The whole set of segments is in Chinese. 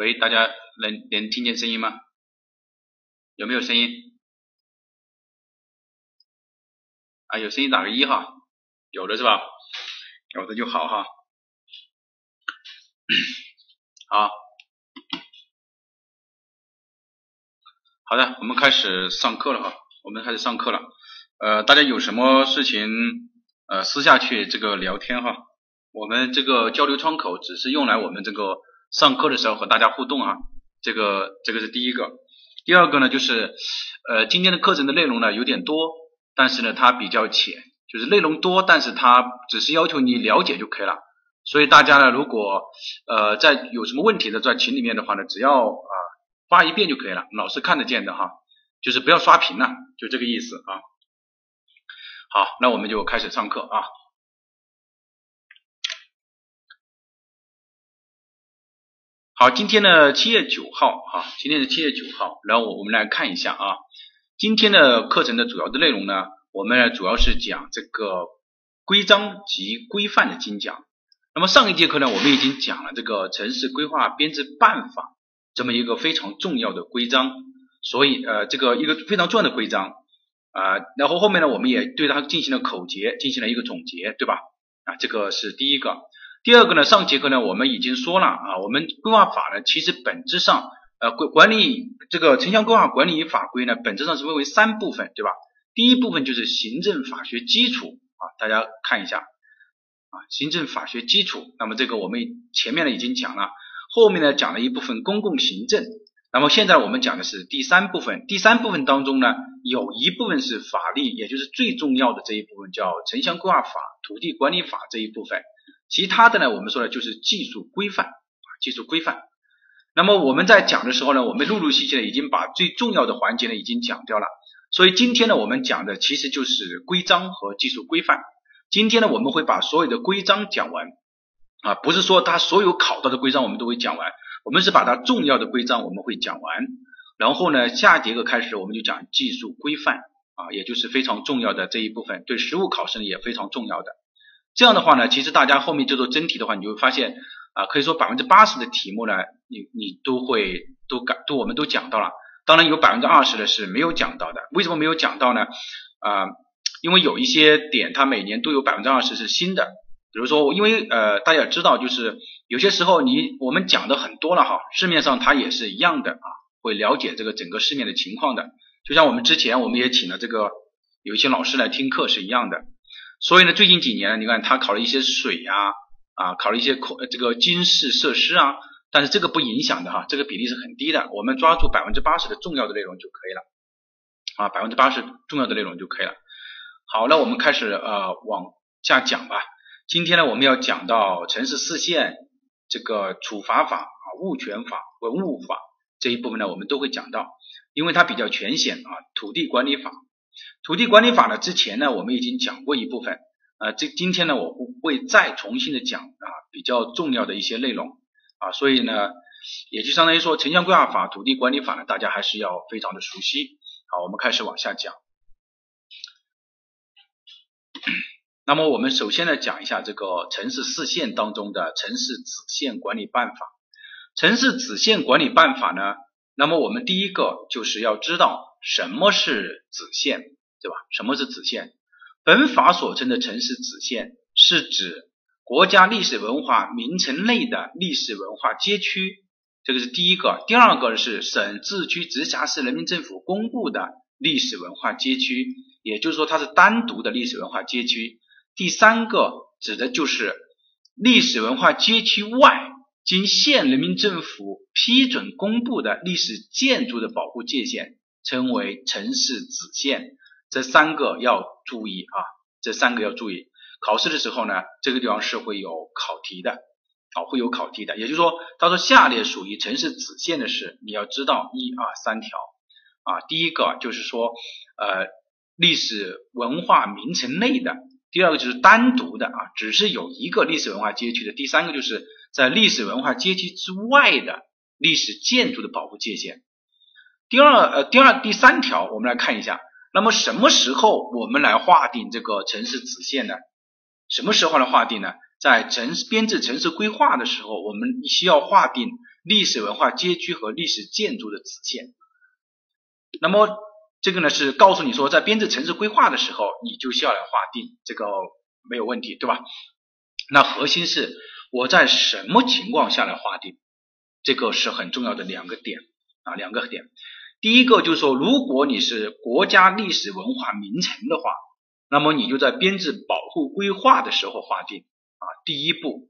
喂，大家能能听见声音吗？有没有声音？啊，有声音打个一哈，有的是吧？有的就好哈。好，好的，我们开始上课了哈，我们开始上课了。呃，大家有什么事情呃私下去这个聊天哈，我们这个交流窗口只是用来我们这个上课的时候和大家互动啊，这个这个是第一个。第二个呢就是呃今天的课程的内容呢有点多，但是呢它比较浅，就是内容多，但是它只是要求你了解就可以了。所以大家呢如果呃在有什么问题的在群里面的话呢，只要啊发一遍就可以了，老师看得见的哈，就是不要刷屏了，就这个意思啊。好，那我们就开始上课啊。好，今天呢七月九号啊，今天是七月九号，然后我们来看一下啊，今天的课程的主要的内容呢，我们主要是讲这个规章及规范的精讲。那么上一节课呢，我们已经讲了这个城市规划编制办法这么一个非常重要的规章，所以呃，这个一个非常重要的规章。啊，然后后面呢，我们也对它进行了口诀，进行了一个总结，对吧？啊，这个是第一个。第二个呢，上节课呢，我们已经说了啊，我们规划法呢，其实本质上，呃，管管理这个城乡规划管理法规呢，本质上是分为三部分，对吧？第一部分就是行政法学基础啊，大家看一下啊，行政法学基础。那么这个我们前面呢已经讲了，后面呢讲了一部分公共行政。那么现在我们讲的是第三部分，第三部分当中呢，有一部分是法律，也就是最重要的这一部分叫城乡规划法、土地管理法这一部分，其他的呢，我们说的就是技术规范啊，技术规范。那么我们在讲的时候呢，我们陆陆续续的已经把最重要的环节呢已经讲掉了，所以今天呢，我们讲的其实就是规章和技术规范。今天呢，我们会把所有的规章讲完啊，不是说它所有考到的规章我们都会讲完。我们是把它重要的规章我们会讲完，然后呢，下节课开始我们就讲技术规范啊，也就是非常重要的这一部分，对实务考试呢也非常重要的。这样的话呢，其实大家后面做做真题的话，你就会发现啊，可以说百分之八十的题目呢，你你都会都感都我们都讲到了。当然有百分之二十的是没有讲到的，为什么没有讲到呢？啊，因为有一些点它每年都有百分之二十是新的。比如说，因为呃，大家知道，就是有些时候你我们讲的很多了哈，市面上它也是一样的啊，会了解这个整个市面的情况的。就像我们之前我们也请了这个有一些老师来听课是一样的。所以呢，最近几年你看他考了一些水啊啊，考了一些空这个军事设施啊，但是这个不影响的哈，这个比例是很低的。我们抓住百分之八十的重要的内容就可以了啊，百分之八十重要的内容就可以了。好，那我们开始呃往下讲吧。今天呢，我们要讲到城市四县这个处罚法啊、物权法、文物法这一部分呢，我们都会讲到，因为它比较全显啊。土地管理法，土地管理法呢，之前呢我们已经讲过一部分，呃，这今天呢我会再重新的讲啊，比较重要的一些内容啊，所以呢，也就相当于说城乡规划法、土地管理法呢，大家还是要非常的熟悉。好，我们开始往下讲。那么我们首先呢讲一下这个城市四县当中的城市子县管理办法。城市子县管理办法呢，那么我们第一个就是要知道什么是子县，对吧？什么是子县？本法所称的城市子县是指国家历史文化名城内的历史文化街区，这个是第一个。第二个是省、自治区、直辖市人民政府公布的历史文化街区，也就是说它是单独的历史文化街区。第三个指的就是历史文化街区外经县人民政府批准公布的历史建筑的保护界限，称为城市子县。这三个要注意啊，这三个要注意。考试的时候呢，这个地方是会有考题的，啊，会有考题的。也就是说，他说下列属于城市子县的事，你要知道一二三条啊。第一个就是说，呃，历史文化名城内的。第二个就是单独的啊，只是有一个历史文化街区的。第三个就是在历史文化街区之外的历史建筑的保护界限。第二呃，第二第三条，我们来看一下。那么什么时候我们来划定这个城市子线呢？什么时候来划定呢？在城市编制城市规划的时候，我们需要划定历史文化街区和历史建筑的子线。那么这个呢是告诉你说，在编制城市规划的时候，你就需要来划定，这个没有问题，对吧？那核心是我在什么情况下来划定，这个是很重要的两个点啊，两个点。第一个就是说，如果你是国家历史文化名城的话，那么你就在编制保护规划的时候划定啊。第一步，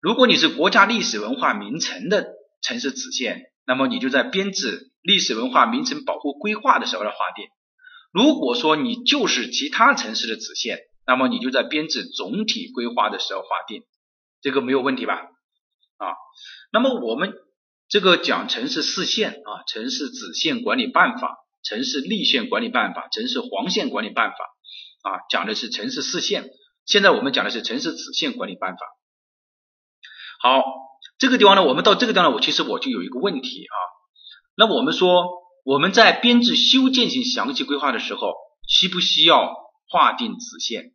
如果你是国家历史文化名城的城市子线，那么你就在编制历史文化名城保护规划的时候来划定。如果说你就是其他城市的子线，那么你就在编制总体规划的时候划定，这个没有问题吧？啊，那么我们。这个讲城市四线啊，城市子线管理办法、城市立线管理办法、城市黄线管理办法啊，讲的是城市四线。现在我们讲的是城市子线管理办法。好，这个地方呢，我们到这个地方呢，我其实我就有一个问题啊。那我们说我们在编制修建性详细规划的时候，需不需要划定子线？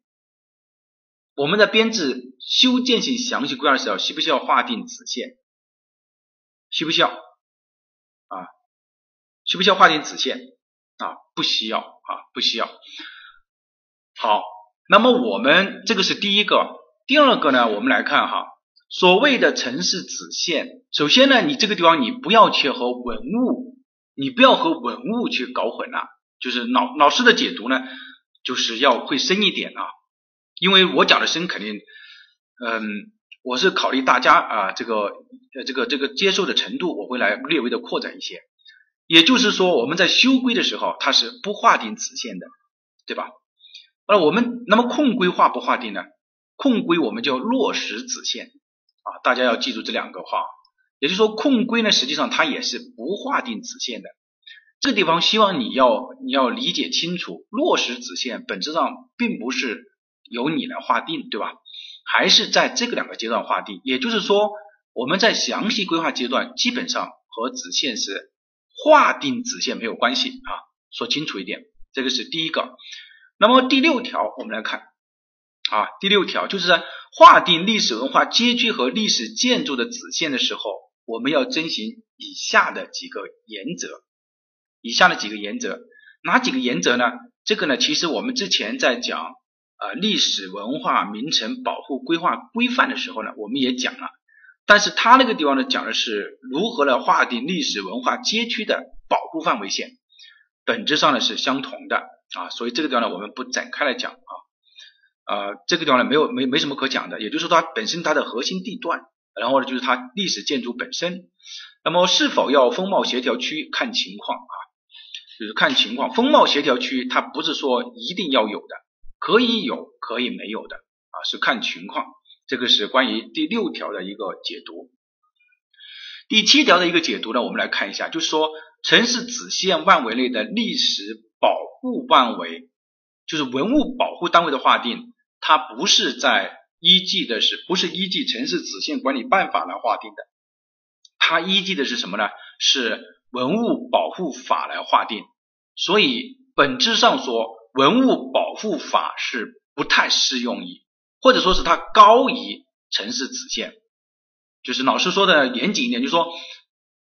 我们在编制修建性详细规划的时候，需不需要划定子线？需不需要啊？需不需要划定子线啊？不需要啊，不需要。好，那么我们这个是第一个，第二个呢，我们来看哈，所谓的城市子线，首先呢，你这个地方你不要去和文物，你不要和文物去搞混了，就是老老师的解读呢，就是要会深一点啊，因为我讲的深肯定，嗯。我是考虑大家啊，这个呃，这个这个接受的程度，我会来略微的扩展一些。也就是说，我们在修规的时候，它是不划定子线的，对吧？那我们那么控规划不划定呢？控规我们叫落实子线啊，大家要记住这两个话。也就是说，控规呢，实际上它也是不划定子线的。这地方希望你要你要理解清楚，落实子线本质上并不是由你来划定，对吧？还是在这个两个阶段划定，也就是说，我们在详细规划阶段基本上和子线是划定子线没有关系啊，说清楚一点，这个是第一个。那么第六条我们来看啊，第六条就是在划定历史文化街区和历史建筑的子线的时候，我们要遵循以下的几个原则，以下的几个原则，哪几个原则呢？这个呢，其实我们之前在讲。啊，历史文化名城保护规划规范的时候呢，我们也讲了，但是他那个地方呢，讲的是如何来划定历史文化街区的保护范围线，本质上呢是相同的啊，所以这个地方呢，我们不展开来讲啊，呃，这个地方呢没有没没什么可讲的，也就是说它本身它的核心地段，然后呢就是它历史建筑本身，那么是否要风貌协调区看情况啊，就是看情况，风貌协调区它不是说一定要有的。可以有，可以没有的啊，是看情况。这个是关于第六条的一个解读。第七条的一个解读呢，我们来看一下，就是说城市子线范围内的历史保护范围，就是文物保护单位的划定，它不是在依据的是不是依据城市子线管理办法来划定的，它依据的是什么呢？是文物保护法来划定。所以本质上说。文物保护法是不太适用于，或者说是它高于城市子线，就是老师说的严谨一点，就是说，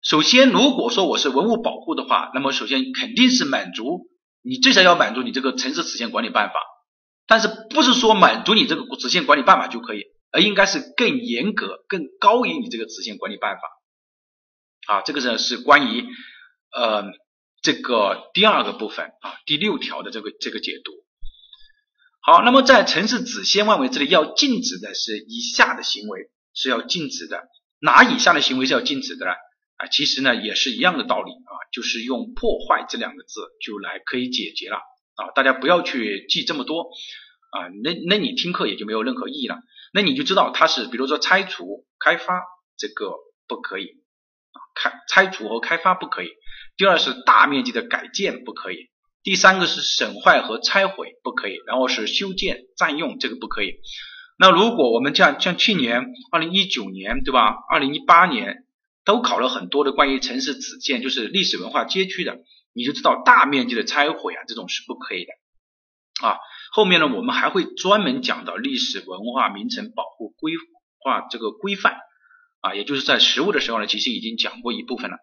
首先如果说我是文物保护的话，那么首先肯定是满足你至少要满足你这个城市子线管理办法，但是不是说满足你这个子线管理办法就可以，而应该是更严格、更高于你这个子线管理办法。啊，这个呢是关于呃。这个第二个部分啊，第六条的这个这个解读。好，那么在城市子线范围这里要禁止的是以下的行为是要禁止的，哪以下的行为是要禁止的呢？啊，其实呢也是一样的道理啊，就是用破坏这两个字就来可以解决了。啊，大家不要去记这么多。啊，那那你听课也就没有任何意义了，那你就知道它是比如说拆除、开发这个不可以，开拆除和开发不可以。第二是大面积的改建不可以，第三个是损坏和拆毁不可以，然后是修建占用这个不可以。那如果我们像像去年二零一九年对吧，二零一八年都考了很多的关于城市子建，就是历史文化街区的，你就知道大面积的拆毁啊这种是不可以的啊。后面呢，我们还会专门讲到历史文化名城保护规划这个规范啊，也就是在实物的时候呢，其实已经讲过一部分了。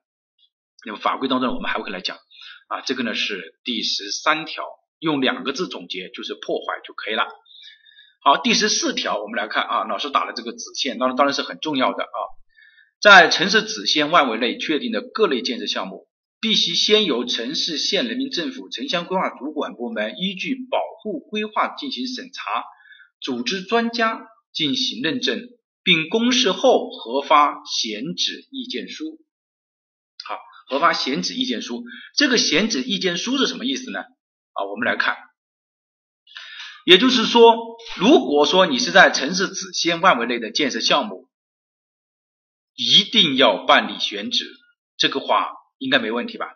那么法规当中，我们还会来讲啊，这个呢是第十三条，用两个字总结就是破坏就可以了。好，第十四条我们来看啊，老师打了这个子线，当然当然是很重要的啊，在城市子线范围内确定的各类建设项目，必须先由城市县人民政府城乡规划主管部门依据保护规划进行审查，组织专家进行认证，并公示后核发选址意见书。好核发选址意见书，这个选址意见书是什么意思呢？啊，我们来看，也就是说，如果说你是在城市子县范围内的建设项目，一定要办理选址，这个话应该没问题吧？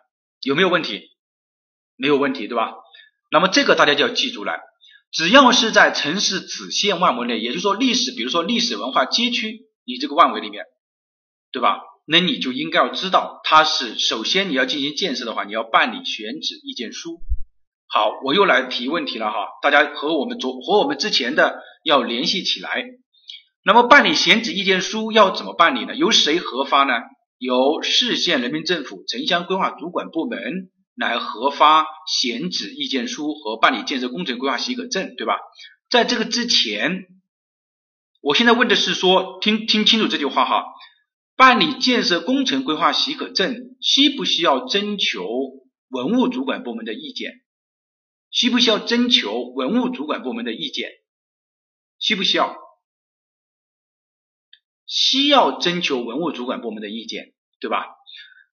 有没有问题？没有问题，对吧？那么这个大家就要记住了，只要是在城市子县范围内，也就是说历史，比如说历史文化街区，你这个范围里面，对吧？那你就应该要知道，它是首先你要进行建设的话，你要办理选址意见书。好，我又来提问题了哈，大家和我们昨和我们之前的要联系起来。那么办理选址意见书要怎么办理呢？由谁核发呢？由市县人民政府城乡规划主管部门来核发选址意见书和办理建设工程规划许可证，对吧？在这个之前，我现在问的是说，听听清楚这句话哈。办理建设工程规划许可证，需不需要征求文物主管部门的意见？需不需要征求文物主管部门的意见？需不需要？需要征求文物主管部门的意见，对吧？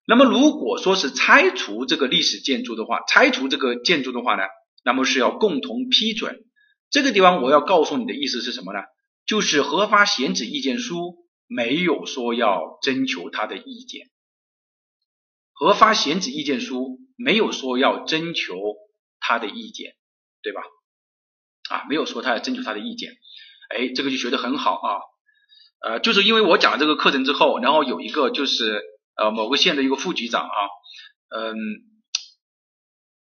那么如果说是拆除这个历史建筑的话，拆除这个建筑的话呢，那么是要共同批准。这个地方我要告诉你的意思是什么呢？就是核发选址意见书。没有说要征求他的意见，核发选址意见书没有说要征求他的意见，对吧？啊，没有说他要征求他的意见，哎，这个就学得很好啊。呃，就是因为我讲了这个课程之后，然后有一个就是呃某个县的一个副局长啊，嗯，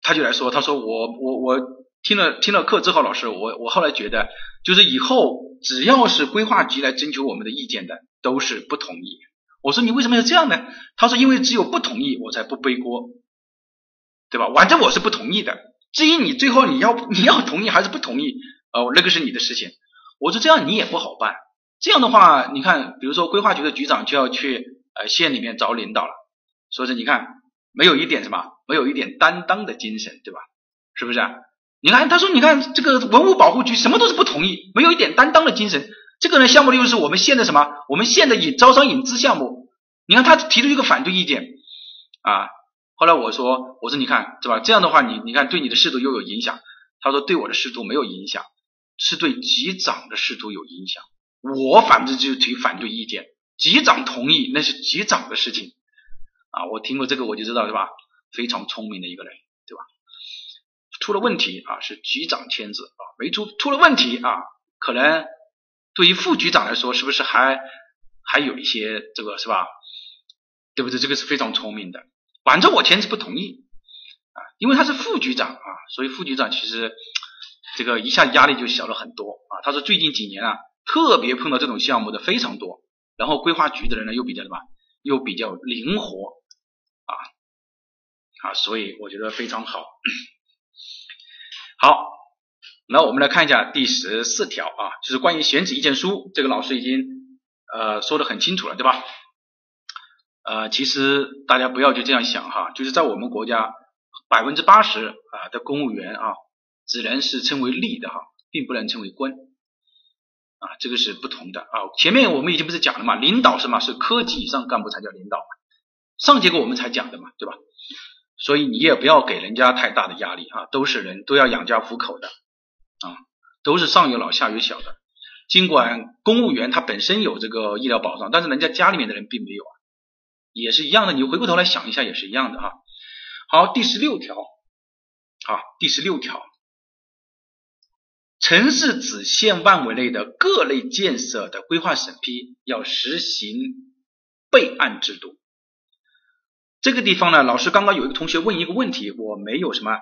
他就来说，他说我我我听了听了课之后，老师，我我后来觉得，就是以后只要是规划局来征求我们的意见的。都是不同意。我说你为什么要这样呢？他说因为只有不同意，我才不背锅，对吧？反正我是不同意的。至于你最后你要你要同意还是不同意，呃，那个是你的事情。我说这样你也不好办。这样的话，你看，比如说规划局的局长就要去呃县里面找领导了，说是你看没有一点什么，没有一点担当的精神，对吧？是不是？你看他说你看这个文物保护局什么都是不同意，没有一点担当的精神。这个呢，项目呢又是我们县的什么？我们县的引招商引资项目。你看他提出一个反对意见啊。后来我说，我说你看是吧？这样的话，你你看对你的仕途又有影响。他说对我的仕途没有影响，是对局长的仕途有影响。我反正就提反对意见，局长同意那是局长的事情啊。我听过这个我就知道是吧？非常聪明的一个人，对吧？出了问题啊，是局长签字啊，没出出了问题啊，可能。对于副局长来说，是不是还还有一些这个是吧？对不对？这个是非常聪明的。反正我签字不同意啊，因为他是副局长啊，所以副局长其实这个一下压力就小了很多啊。他说最近几年啊，特别碰到这种项目的非常多，然后规划局的人呢又比较什么？又比较灵活啊啊，所以我觉得非常好。好。那我们来看一下第十四条啊，就是关于选址意见书，这个老师已经呃说的很清楚了，对吧？呃，其实大家不要就这样想哈，就是在我们国家百分之八十啊的公务员啊，只能是称为吏的哈，并不能称为官啊，这个是不同的啊。前面我们已经不是讲了嘛，领导是嘛，是科级以上干部才叫领导，上节课我们才讲的嘛，对吧？所以你也不要给人家太大的压力啊，都是人都要养家糊口的。啊，都是上有老下有小的。尽管公务员他本身有这个医疗保障，但是人家家里面的人并没有啊，也是一样的。你回过头来想一下，也是一样的哈。好，第十六条，好，第十六条，城市子县范围内的各类建设的规划审批要实行备案制度。这个地方呢，老师刚刚有一个同学问一个问题，我没有什么。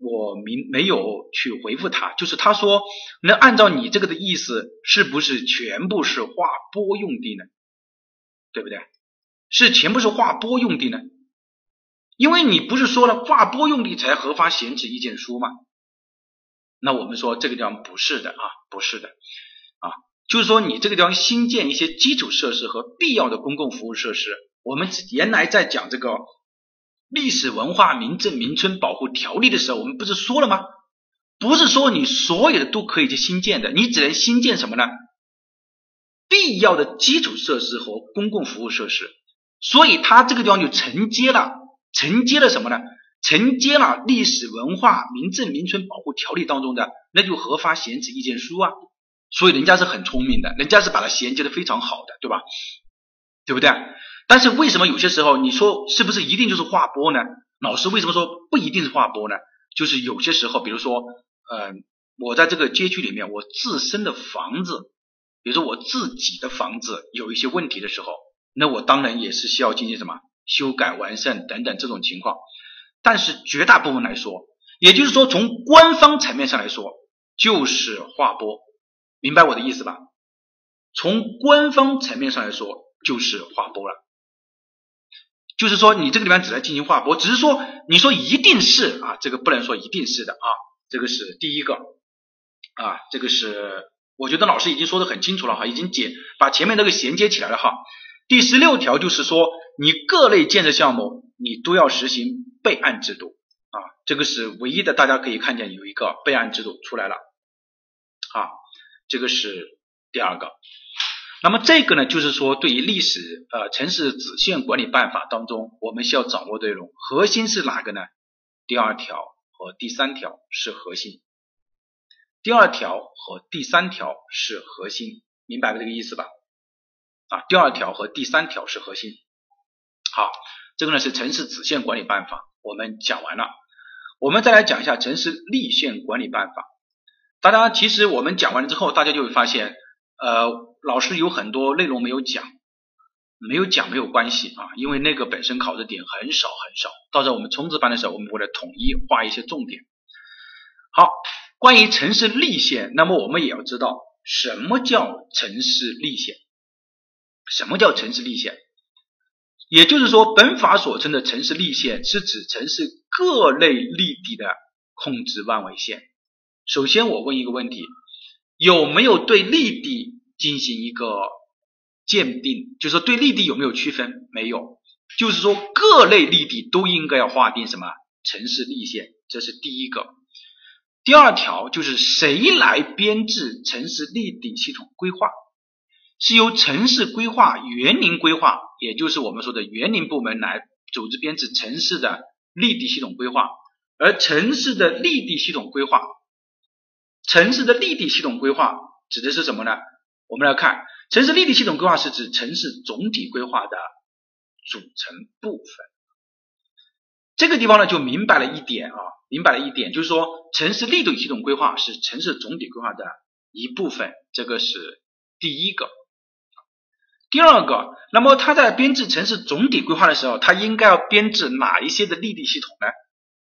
我明没有去回复他，就是他说能按照你这个的意思，是不是全部是划拨用地呢？对不对？是全部是划拨用地呢？因为你不是说了划拨用地才核发选址意见书吗？那我们说这个地方不是的啊，不是的啊，就是说你这个地方新建一些基础设施和必要的公共服务设施，我们原来在讲这个历史文化名镇名村保护条例的时候，我们不是说了吗？不是说你所有的都可以去新建的，你只能新建什么呢？必要的基础设施和公共服务设施，所以它这个地方就承接了，承接了什么呢？承接了历史文化名镇名村保护条例当中的，那就合法闲置意见书啊。所以人家是很聪明的，人家是把它衔接的非常好的，对吧？对不对？但是为什么有些时候你说是不是一定就是划拨呢？老师为什么说不一定是划拨呢？就是有些时候，比如说，呃，我在这个街区里面，我自身的房子。比如说我自己的房子有一些问题的时候，那我当然也是需要进行什么修改完善等等这种情况。但是绝大部分来说，也就是说从官方层面上来说，就是划拨，明白我的意思吧？从官方层面上来说，就是划拨了。就是说你这个地方只能进行划拨，只是说你说一定是啊，这个不能说一定是的啊，这个是第一个啊，这个是。我觉得老师已经说的很清楚了哈，已经解把前面那个衔接起来了哈。第十六条就是说，你各类建设项目你都要实行备案制度啊，这个是唯一的，大家可以看见有一个备案制度出来了啊，这个是第二个。那么这个呢，就是说对于历史呃城市子线管理办法当中我们需要掌握的内容，核心是哪个呢？第二条和第三条是核心。第二条和第三条是核心，明白这个意思吧？啊，第二条和第三条是核心。好，这个呢是城市子线管理办法，我们讲完了。我们再来讲一下城市立县管理办法。大家其实我们讲完了之后，大家就会发现，呃，老师有很多内容没有讲，没有讲没有关系啊，因为那个本身考的点很少很少。到时候我们冲刺班的时候，我们会来统一画一些重点。好。关于城市立县，那么我们也要知道什么叫城市立县？什么叫城市立县？也就是说，本法所称的城市立线是指城市各类立地的控制范围线。首先，我问一个问题：有没有对立地进行一个鉴定？就是说，对立地有没有区分？没有。就是说，各类立地都应该要划定什么城市立线？这是第一个。第二条就是谁来编制城市立地系统规划？是由城市规划园林规划，也就是我们说的园林部门来组织编制城市的立地系统规划。而城市的立地系统规划，城市的立地系统规划指的是什么呢？我们来看，城市立地系统规划是指城市总体规划的组成部分。这个地方呢，就明白了一点啊。明白了一点，就是说城市立地系统规划是城市总体规划的一部分，这个是第一个。第二个，那么他在编制城市总体规划的时候，他应该要编制哪一些的立地系统呢？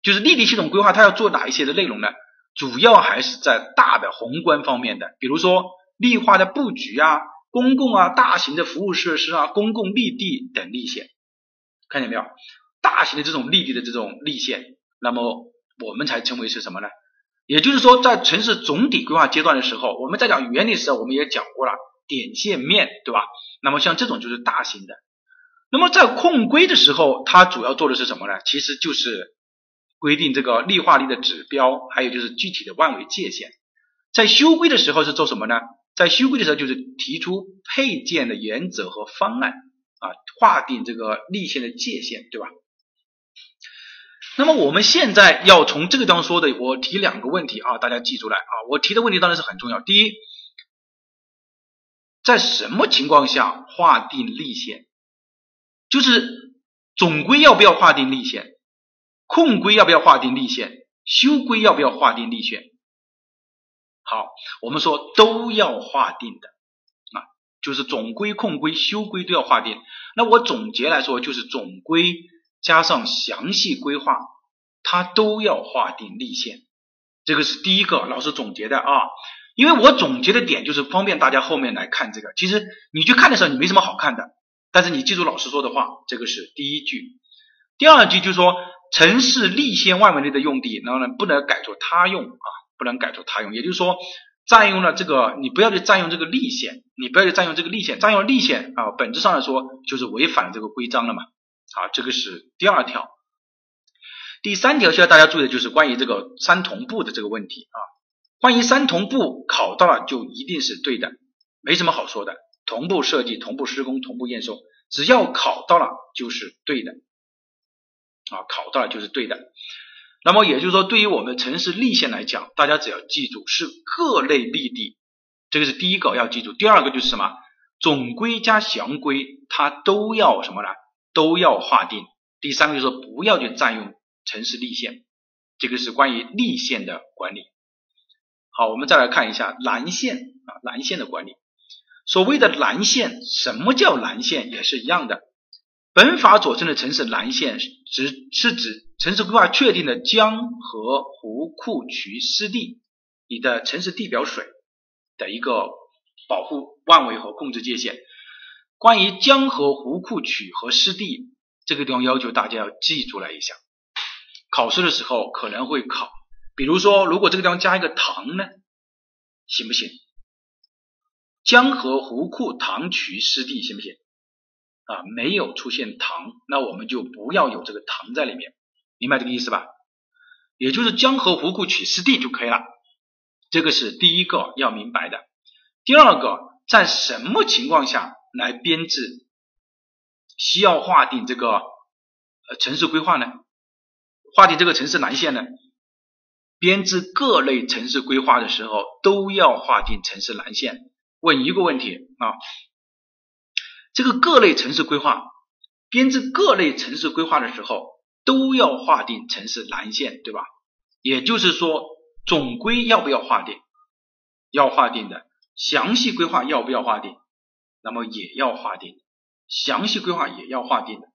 就是立地系统规划，他要做哪一些的内容呢？主要还是在大的宏观方面的，比如说绿化的布局啊、公共啊、大型的服务设施啊、公共绿地等立线，看见没有？大型的这种绿地的这种立线，那么。我们才称为是什么呢？也就是说，在城市总体规划阶段的时候，我们在讲原理时候，我们也讲过了点线面对吧？那么像这种就是大型的。那么在控规的时候，它主要做的是什么呢？其实就是规定这个绿化率的指标，还有就是具体的万维界限。在修规的时候是做什么呢？在修规的时候就是提出配件的原则和方案啊，划定这个立线的界限，对吧？那么我们现在要从这个地方说的，我提两个问题啊，大家记住来啊。我提的问题当然是很重要。第一，在什么情况下划定立线？就是总规要不要划定立线？控规要不要划定立线？修规要不要划定立线？好，我们说都要划定的啊，就是总规、控规、修规都要划定。那我总结来说，就是总规。加上详细规划它都要划定立线。这个是第一个老师总结的啊，因为我总结的点就是方便大家后面来看这个。其实你去看的时候，你没什么好看的，但是你记住老师说的话，这个是第一句。第二句就是说，城市立线外围内的用地，然后呢不能改作他用啊，不能改作他用。也就是说，占用了这个，你不要去占用这个立线，你不要去占用这个立线，占用立线啊，本质上来说就是违反这个规章了嘛。好，这个是第二条。第三条需要大家注意的就是关于这个三同步的这个问题啊。关于三同步，考到了就一定是对的，没什么好说的。同步设计、同步施工、同步验收，只要考到了就是对的啊，考到了就是对的。那么也就是说，对于我们城市立线来讲，大家只要记住是各类立地，这个是第一个要记住。第二个就是什么？总规加详规，它都要什么呢？都要划定。第三个就是说，不要去占用。城市立线，这个是关于立线的管理。好，我们再来看一下蓝线啊，蓝线的管理。所谓的蓝线，什么叫蓝线？也是一样的。本法所称的城市蓝线，指是指城市规划确定的江河湖库渠湿地，你的城市地表水的一个保护范围和控制界限。关于江河湖库渠和湿地，这个地方要求大家要记住来一下。考试的时候可能会考，比如说，如果这个地方加一个塘呢，行不行？江河湖库塘渠湿地行不行？啊，没有出现塘，那我们就不要有这个塘在里面，明白这个意思吧？也就是江河湖库取湿地就可以了，这个是第一个要明白的。第二个，在什么情况下来编制需要划定这个呃城市规划呢？划定这个城市蓝线呢，编制各类城市规划的时候都要划定城市蓝线。问一个问题啊，这个各类城市规划编制各类城市规划的时候都要划定城市蓝线，对吧？也就是说，总规要不要划定？要划定的。详细规划要不要划定？那么也要划定。详细规划也要划定的。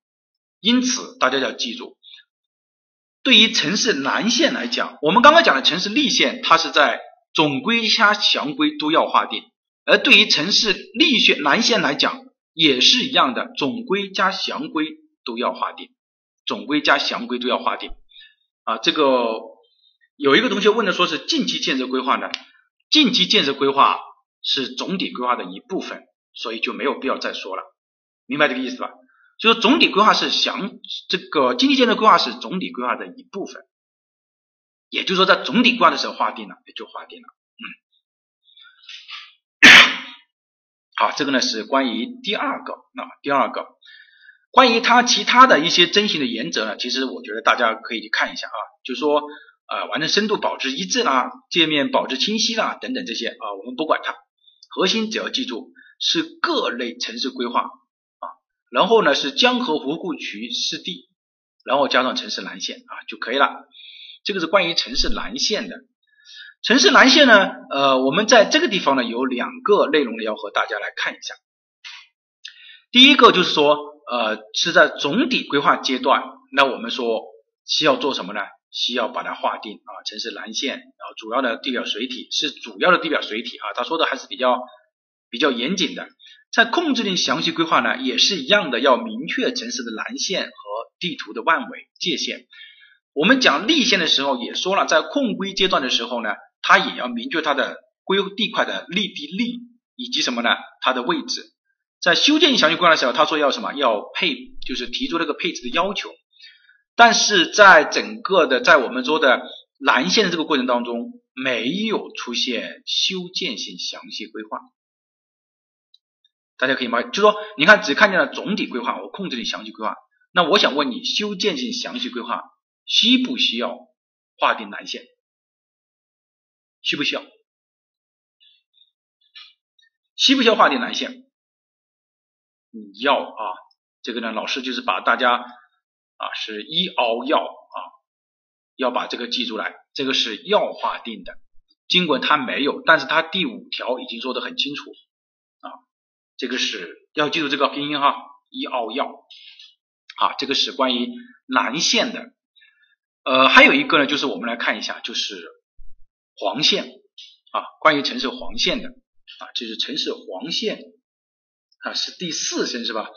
因此，大家要记住。对于城市蓝线来讲，我们刚刚讲的城市立线，它是在总规加详规都要划定；而对于城市立线蓝线来讲，也是一样的，总规加详规都要划定，总规加详规都要划定。啊，这个有一个同学问的说是近期建设规划呢，近期建设规划是总体规划的一部分，所以就没有必要再说了，明白这个意思吧？就是总体规划是详，这个经济建设规划是总体规划的一部分，也就是说在总体规划的时候划定了，也就划定了。嗯，好，这个呢是关于第二个，那第二个关于它其他的一些征信的原则呢，其实我觉得大家可以看一下啊，就说啊，完成深度保持一致啦，界面保持清晰啦，等等这些啊，我们不管它，核心只要记住是各类城市规划。然后呢是江河湖库渠湿地，然后加上城市蓝线啊就可以了。这个是关于城市蓝线的。城市蓝线呢，呃，我们在这个地方呢有两个内容要和大家来看一下。第一个就是说，呃，是在总体规划阶段，那我们说需要做什么呢？需要把它划定啊，城市蓝线，啊主要的地表水体是主要的地表水体啊，他说的还是比较比较严谨的。在控制令详细规划呢，也是一样的，要明确城市的蓝线和地图的万维界限。我们讲立线的时候也说了，在控规阶段的时候呢，它也要明确它的规地块的立地立以及什么呢？它的位置。在修建详细规划的时候，他说要什么？要配，就是提出那个配置的要求。但是在整个的在我们说的蓝线的这个过程当中，没有出现修建性详细规划。大家可以吗？就说你看，只看见了总体规划，我控制你详细规划。那我想问你，修建性详细规划需不需要划定蓝线？需不需要？需不需要划定蓝线？你要啊，这个呢，老师就是把大家啊是一凹要啊，要把这个记住来，这个是要划定的。尽管它没有，但是它第五条已经说的很清楚。这个是要记住这个拼音哈，一奥要，啊，这个是关于蓝线的。呃，还有一个呢，就是我们来看一下，就是黄线。啊，关于城市黄线的。啊，这是城市黄线。啊，是第四声是吧？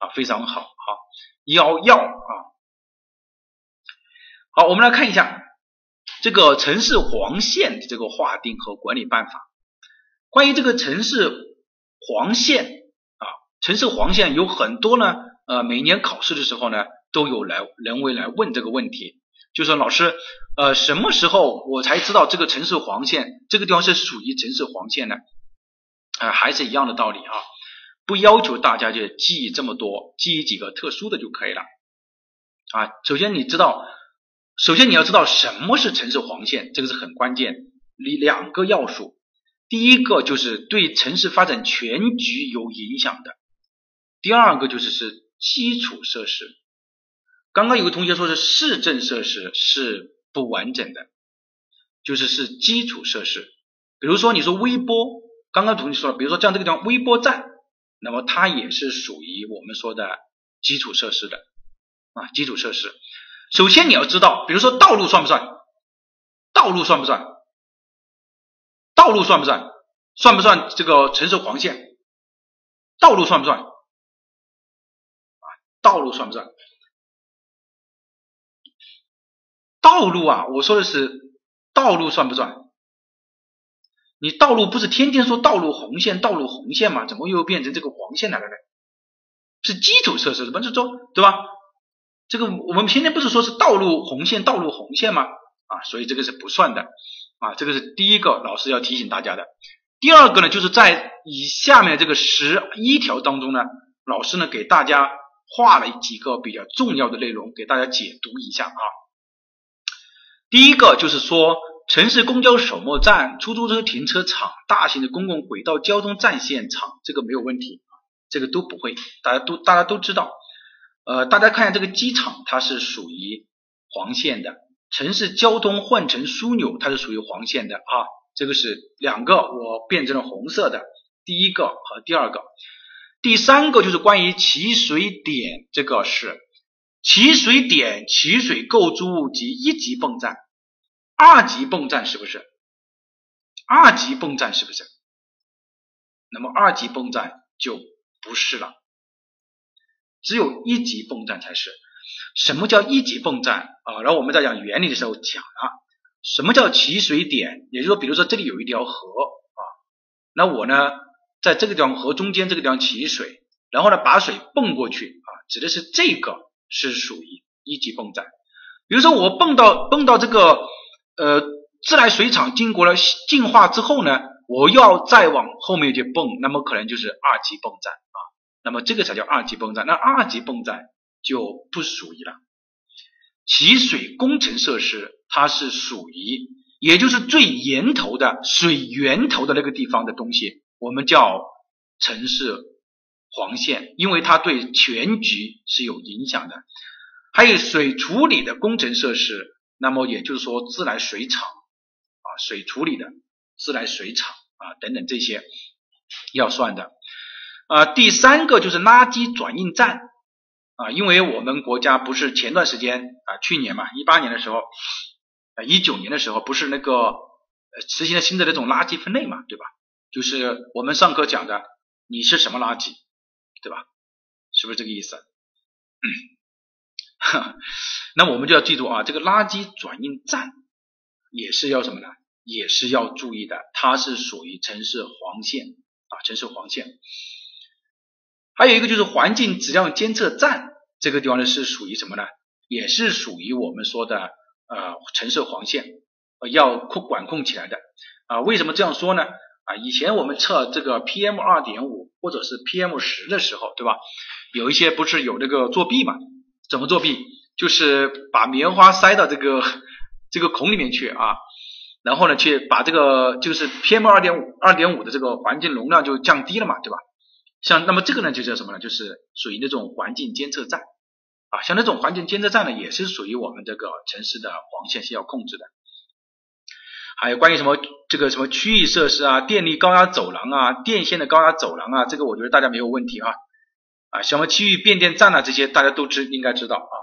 啊，非常好，好幺幺啊，好，我们来看一下这个城市黄线的这个划定和管理办法。关于这个城市黄线啊，城市黄线有很多呢，呃，每年考试的时候呢，都有来人为来问这个问题，就说老师，呃，什么时候我才知道这个城市黄线这个地方是属于城市黄线呢？啊，还是一样的道理啊，不要求大家就记这么多，记几个特殊的就可以了啊。首先你知道，首先你要知道什么是城市黄线，这个是很关键，你两个要素。第一个就是对城市发展全局有影响的，第二个就是是基础设施。刚刚有个同学说是市政设施是不完整的，就是是基础设施。比如说你说微波，刚刚同学说了，比如说像这个地方微波站，那么它也是属于我们说的基础设施的啊，基础设施。首先你要知道，比如说道路算不算？道路算不算？道路算不算？算不算这个城市黄线？道路算不算？啊，道路算不算？道路啊，我说的是道路算不算？你道路不是天天说道路红线、道路红线吗？怎么又变成这个黄线来了呢？是基础设施，不是说对吧？这个我们天天不是说是道路红线、道路红线吗？啊，所以这个是不算的。啊，这个是第一个老师要提醒大家的。第二个呢，就是在以下面这个十一条当中呢，老师呢给大家画了几个比较重要的内容，给大家解读一下啊。第一个就是说，城市公交首末站、出租车停车场、大型的公共轨道交通站现场，这个没有问题这个都不会，大家都大家都知道。呃，大家看一下这个机场，它是属于黄线的。城市交通换乘枢纽，它是属于黄线的啊，这个是两个，我变成了红色的，第一个和第二个，第三个就是关于起水点，这个是起水点、起水构筑物及一级泵站，二级泵站是不是？二级泵站是不是？那么二级泵站就不是了，只有一级泵站才是。什么叫一级泵站啊？然后我们在讲原理的时候讲了，什么叫起水点？也就是说，比如说这里有一条河啊，那我呢在这个地方河中间这个地方起水，然后呢把水泵过去啊，指的是这个是属于一级泵站。比如说我泵到泵到这个呃自来水厂，经过了净化之后呢，我要再往后面去泵，那么可能就是二级泵站啊，那么这个才叫二级泵站。那二级泵站。就不属于了。起水工程设施，它是属于，也就是最源头的水源头的那个地方的东西，我们叫城市黄线，因为它对全局是有影响的。还有水处理的工程设施，那么也就是说自来水厂啊，水处理的自来水厂啊等等这些要算的。啊，第三个就是垃圾转运站。啊，因为我们国家不是前段时间啊，去年嘛，一八年的时候，啊，一九年的时候，不是那个呃实行了新的那种垃圾分类嘛，对吧？就是我们上课讲的，你是什么垃圾，对吧？是不是这个意思？那我们就要记住啊，这个垃圾转运站也是要什么呢？也是要注意的，它是属于城市黄线啊，城市黄线。还有一个就是环境质量监测站，这个地方呢是属于什么呢？也是属于我们说的呃橙色黄线，要控管控起来的啊。为什么这样说呢？啊，以前我们测这个 PM 二点五或者是 PM 十的时候，对吧？有一些不是有那个作弊嘛？怎么作弊？就是把棉花塞到这个这个孔里面去啊，然后呢去把这个就是 PM 二点五二点五的这个环境容量就降低了嘛，对吧？像那么这个呢就叫什么呢？就是属于那种环境监测站啊，像那种环境监测站呢，也是属于我们这个城市的黄线是要控制的。还有关于什么这个什么区域设施啊、电力高压走廊啊、电线的高压走廊啊，这个我觉得大家没有问题啊啊，什么区域变电站啊这些大家都知应该知道啊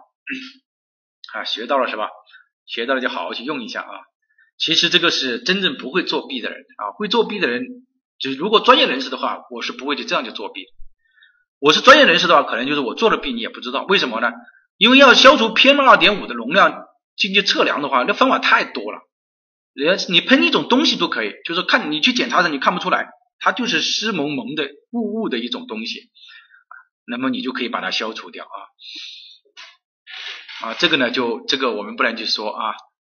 啊，学到了是吧？学到了就好好去用一下啊。其实这个是真正不会作弊的人啊，会作弊的人，就是如果专业人士的话，我是不会就这样就作弊。我是专业人士的话，可能就是我做了弊你也不知道，为什么呢？因为要消除 PM 二点五的容量进去测量的话，那方法太多了。人你喷一种东西都可以，就是看你去检查的你看不出来，它就是湿蒙蒙的雾雾的一种东西，那么你就可以把它消除掉啊啊，这个呢就这个我们不能去说啊，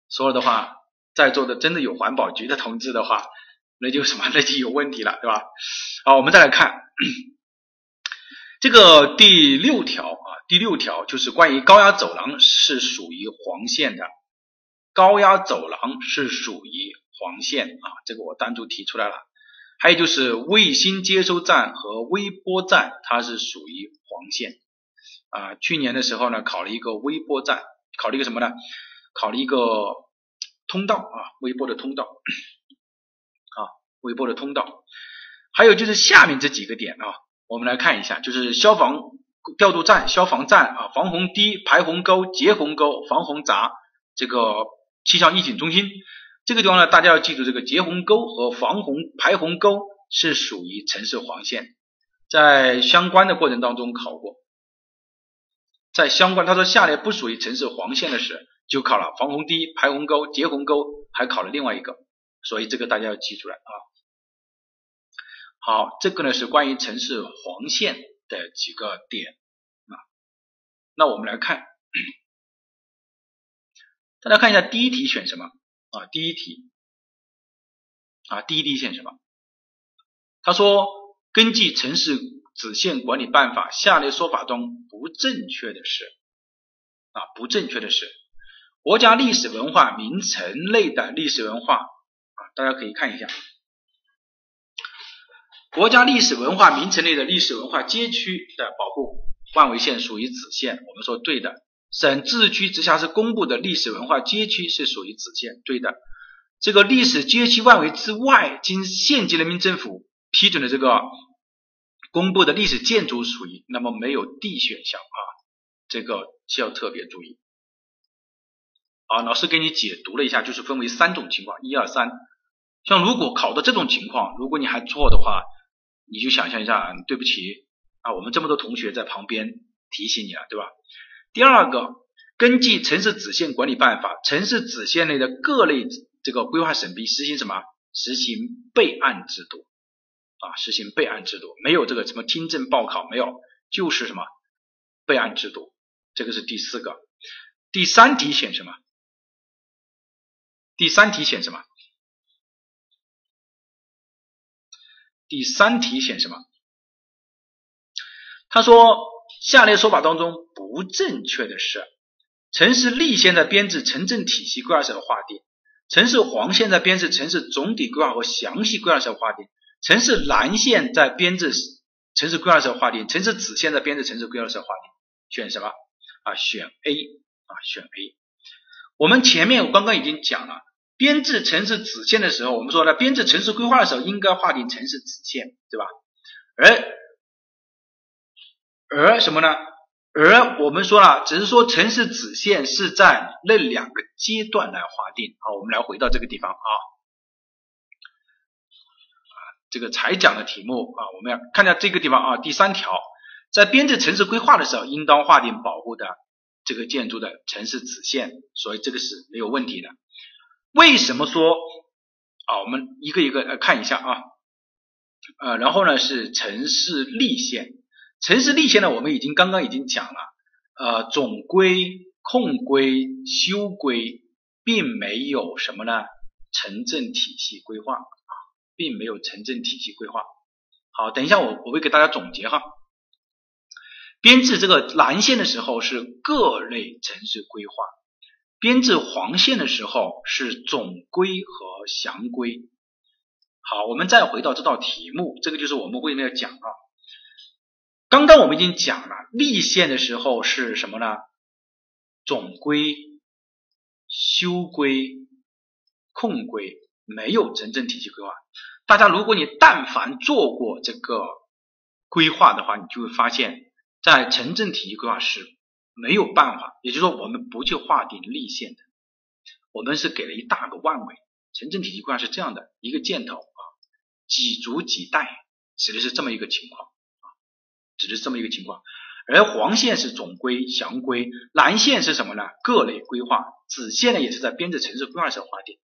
说了的话。在座的真的有环保局的同志的话，那就什么那就有问题了，对吧？好，我们再来看这个第六条啊，第六条就是关于高压走廊是属于黄线的，高压走廊是属于黄线啊，这个我单独提出来了。还有就是卫星接收站和微波站，它是属于黄线啊。去年的时候呢，考了一个微波站，考了一个什么呢？考了一个。通道啊，微波的通道啊，微波的通道，还有就是下面这几个点啊，我们来看一下，就是消防调度站、消防站啊，防洪堤、排洪沟、截洪沟、防洪闸，这个气象预警中心，这个地方呢，大家要记住，这个截洪沟和防洪排洪沟是属于城市黄线，在相关的过程当中考过，在相关他说下列不属于城市黄线的是。就考了防洪堤、排洪沟、截洪沟，还考了另外一个，所以这个大家要记出来啊。好，这个呢是关于城市黄线的几个点啊。那我们来看，大家看一下第一题选什么啊？第一题啊，第一题选什么？他说，根据城市子线管理办法，下列说法中不正确的是啊，不正确的是。国家历史文化名城类的历史文化啊，大家可以看一下。国家历史文化名城内的历史文化街区的保护范围线属于子线，我们说对的。省、自治区、直辖市公布的历史文化街区是属于子线，对的。这个历史街区范围之外，经县级人民政府批准的这个公布的历史建筑属于，那么没有 D 选项啊，这个需要特别注意。啊，老师给你解读了一下，就是分为三种情况，一二三。像如果考的这种情况，如果你还错的话，你就想象一下，对不起啊，我们这么多同学在旁边提醒你了，对吧？第二个，根据城市子线管理办法，城市子线内的各类这个规划审批实行什么？实行备案制度啊，实行备案制度，没有这个什么听证报考，没有，就是什么备案制度，这个是第四个。第三题选什么？第三题选什么？第三题选什么？他说，下列说法当中不正确的是：城市立线在编制城镇体系规划时的划定，城市黄线在编制城市总体规划和详细规划时划定，城市蓝线在编制城市规划时划定，城市紫线在编制城市规划时划定。选什么？啊，选 A 啊，选 A。我们前面我刚刚已经讲了，编制城市子线的时候，我们说呢，编制城市规划的时候应该划定城市子线，对吧？而而什么呢？而我们说了，只是说城市子线是在那两个阶段来划定。好，我们来回到这个地方啊，这个才讲的题目啊，我们要看一下这个地方啊，第三条，在编制城市规划的时候，应当划定保护的。这个建筑的城市子线，所以这个是没有问题的。为什么说啊？我们一个一个来看一下啊，呃，然后呢是城市立线，城市立线呢，我们已经刚刚已经讲了，呃，总规、控规、修规，并没有什么呢？城镇体系规划啊，并没有城镇体系规划。好，等一下我我会给大家总结哈。编制这个蓝线的时候是各类城市规划，编制黄线的时候是总规和详规。好，我们再回到这道题目，这个就是我们为什么要讲啊？刚刚我们已经讲了，立线的时候是什么呢？总规、修规、控规，没有城镇体系规划。大家如果你但凡做过这个规划的话，你就会发现。在城镇体系规划是没有办法，也就是说我们不去划定立线的。我们是给了一大个万维，城镇体系规划是这样的一个箭头啊，几族几代，指的是这么一个情况啊，指的是这么一个情况。而黄线是总规、详规，蓝线是什么呢？各类规划，紫线呢也是在编制城市规划时候划定。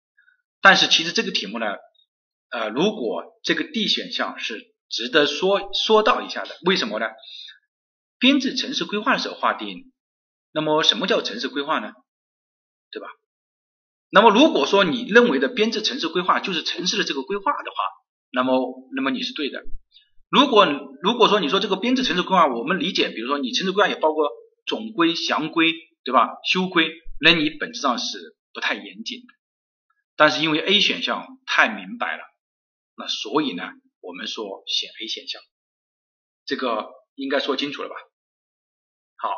但是其实这个题目呢，呃，如果这个 D 选项是值得说说到一下的，为什么呢？编制城市规划的时候划定，那么什么叫城市规划呢？对吧？那么如果说你认为的编制城市规划就是城市的这个规划的话，那么那么你是对的。如果如果说你说这个编制城市规划，我们理解，比如说你城市规划也包括总规、详规，对吧？修规，那你本质上是不太严谨的。但是因为 A 选项太明白了，那所以呢，我们说选 A 选项，这个应该说清楚了吧？好，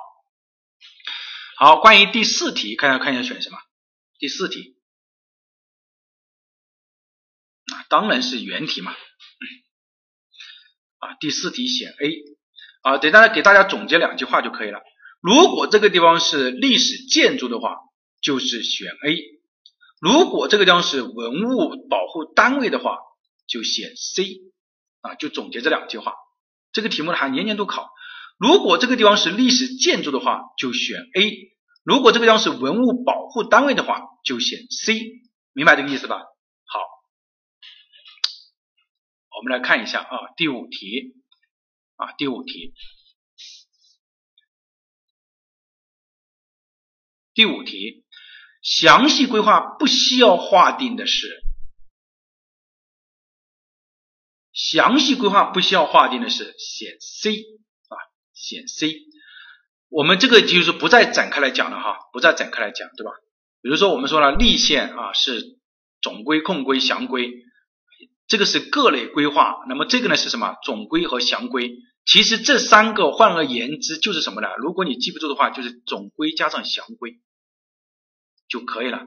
好，关于第四题，看一下看一下选什么？第四题，啊，当然是原题嘛。啊，第四题选 A 啊，给大家给大家总结两句话就可以了。如果这个地方是历史建筑的话，就是选 A；如果这个地方是文物保护单位的话，就选 C。啊，就总结这两句话。这个题目呢还年年都考。如果这个地方是历史建筑的话，就选 A；如果这个地方是文物保护单位的话，就选 C。明白这个意思吧？好。我们来看一下啊，第五题。啊，第五题，第五题，详细规划不需要划定的是，详细规划不需要划定的是选 C 选 C。我们这个就是不再展开来讲了哈，不再展开来讲，对吧？比如说我们说了立线啊是总规、控规、详规。这个是各类规划，那么这个呢是什么？总规和详规。其实这三个换而言之就是什么呢？如果你记不住的话，就是总规加上详规就可以了，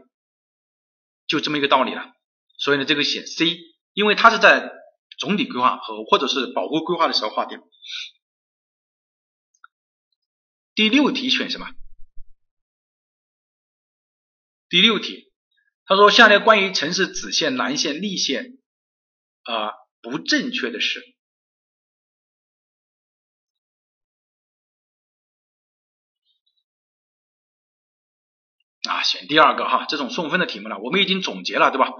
就这么一个道理了。所以呢，这个选 C，因为它是在总体规划和或者是保护规划的时候划定。第六题选什么？第六题，他说下列关于城市子线、蓝线、立线。啊，不正确的是啊，选第二个哈，这种送分的题目呢，我们已经总结了，对吧？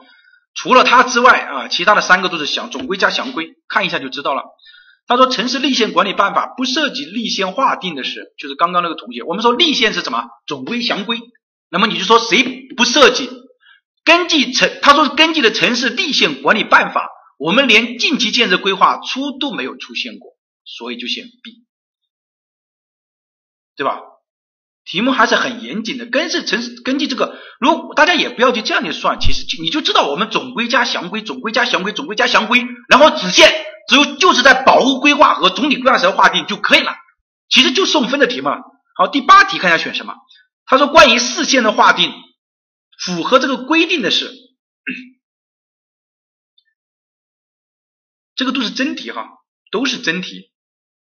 除了它之外啊，其他的三个都是详总规加详规，看一下就知道了。他说城市立线管理办法不涉及立线划定的事，就是刚刚那个同学，我们说立线是什么？总规详规，那么你就说谁不涉及？根据城，他说根据的城市立线管理办法。我们连近期建设规划出都没有出现过，所以就选 B，对吧？题目还是很严谨的，根是城市根据这个，如大家也不要去这样去算，其实你就知道我们总规加详规，总规加详规，总规加详规，然后子线只有就是在保护规划和总体规划时划定就可以了，其实就送分的题嘛。好，第八题看一下选什么？他说关于四线的划定，符合这个规定的是。这个都是真题哈，都是真题，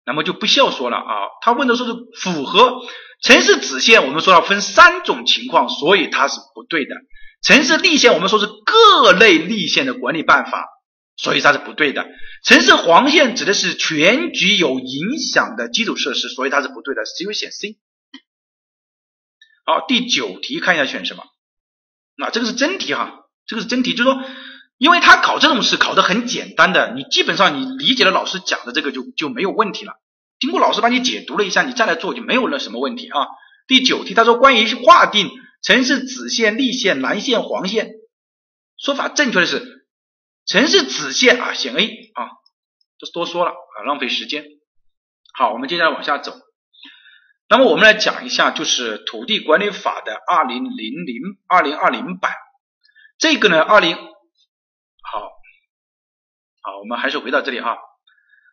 那么就不需要说了啊。他问的说是符合城市子线，我们说要分三种情况，所以它是不对的。城市立线，我们说是各类立线的管理办法，所以它是不对的。城市黄线指的是全局有影响的基础设施，所以它是不对的，只有选 C。好，第九题看一下选什么？那这个是真题哈，这个是真题，就是说。因为他考这种试考的很简单的，你基本上你理解了老师讲的这个就就没有问题了。经过老师帮你解读了一下，你再来做就没有了什么问题啊。第九题他说关于划定城市子线、立线、蓝线、黄线，说法正确的是城市子线啊，选 A 啊，这多说了啊，浪费时间。好，我们接下来往下走。那么我们来讲一下就是土地管理法的二零零零二零二零版，这个呢二零。好，好，我们还是回到这里哈。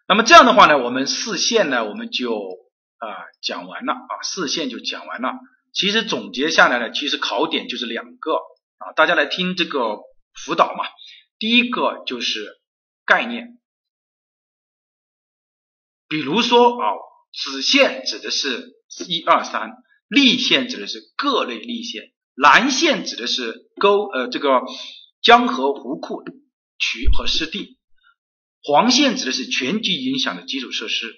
那么这样的话呢，我们四线呢，我们就啊讲完了啊，四线就讲完了。其实总结下来呢，其实考点就是两个啊，大家来听这个辅导嘛。第一个就是概念，比如说啊，子线指的是一二三，立线指的是各类立线，蓝线指的是沟呃这个江河湖库渠和湿地，黄线指的是全局影响的基础设施。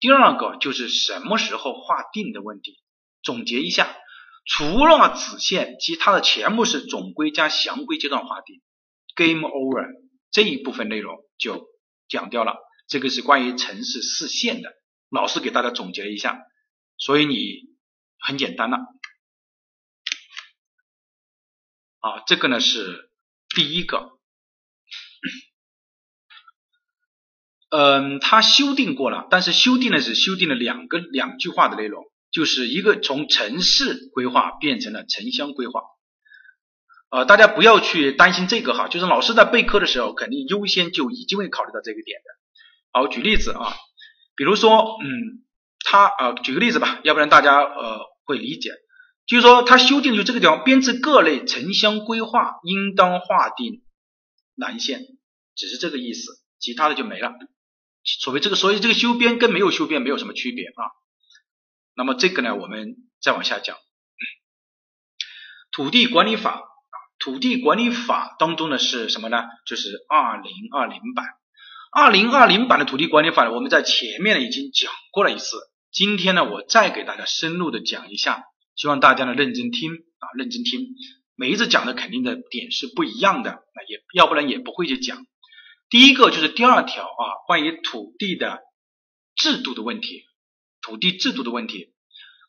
第二个就是什么时候划定的问题。总结一下，除了子线，其他的全部是总规加详规阶段划定。Game over 这一部分内容就讲掉了。这个是关于城市视线的，老师给大家总结一下，所以你很简单了。啊，这个呢是第一个，嗯，他修订过了，但是修订呢是修订了两个两句话的内容，就是一个从城市规划变成了城乡规划。呃，大家不要去担心这个哈，就是老师在备课的时候，肯定优先就已经会考虑到这个点的。好，举例子啊，比如说，嗯，他啊，举个例子吧，要不然大家呃会理解，就是说他修订就这个地方，编制各类城乡规划应当划定南线，只是这个意思，其他的就没了。所谓这个，所以这个修编跟没有修编没有什么区别啊。那么这个呢，我们再往下讲，土地管理法，土地管理法当中的是什么呢？就是二零二零版。二零二零版的土地管理法呢，我们在前面呢已经讲过了一次，今天呢我再给大家深入的讲一下，希望大家呢认真听啊，认真听，每一次讲的肯定的点是不一样的，那也要不然也不会去讲。第一个就是第二条啊，关于土地的制度的问题，土地制度的问题，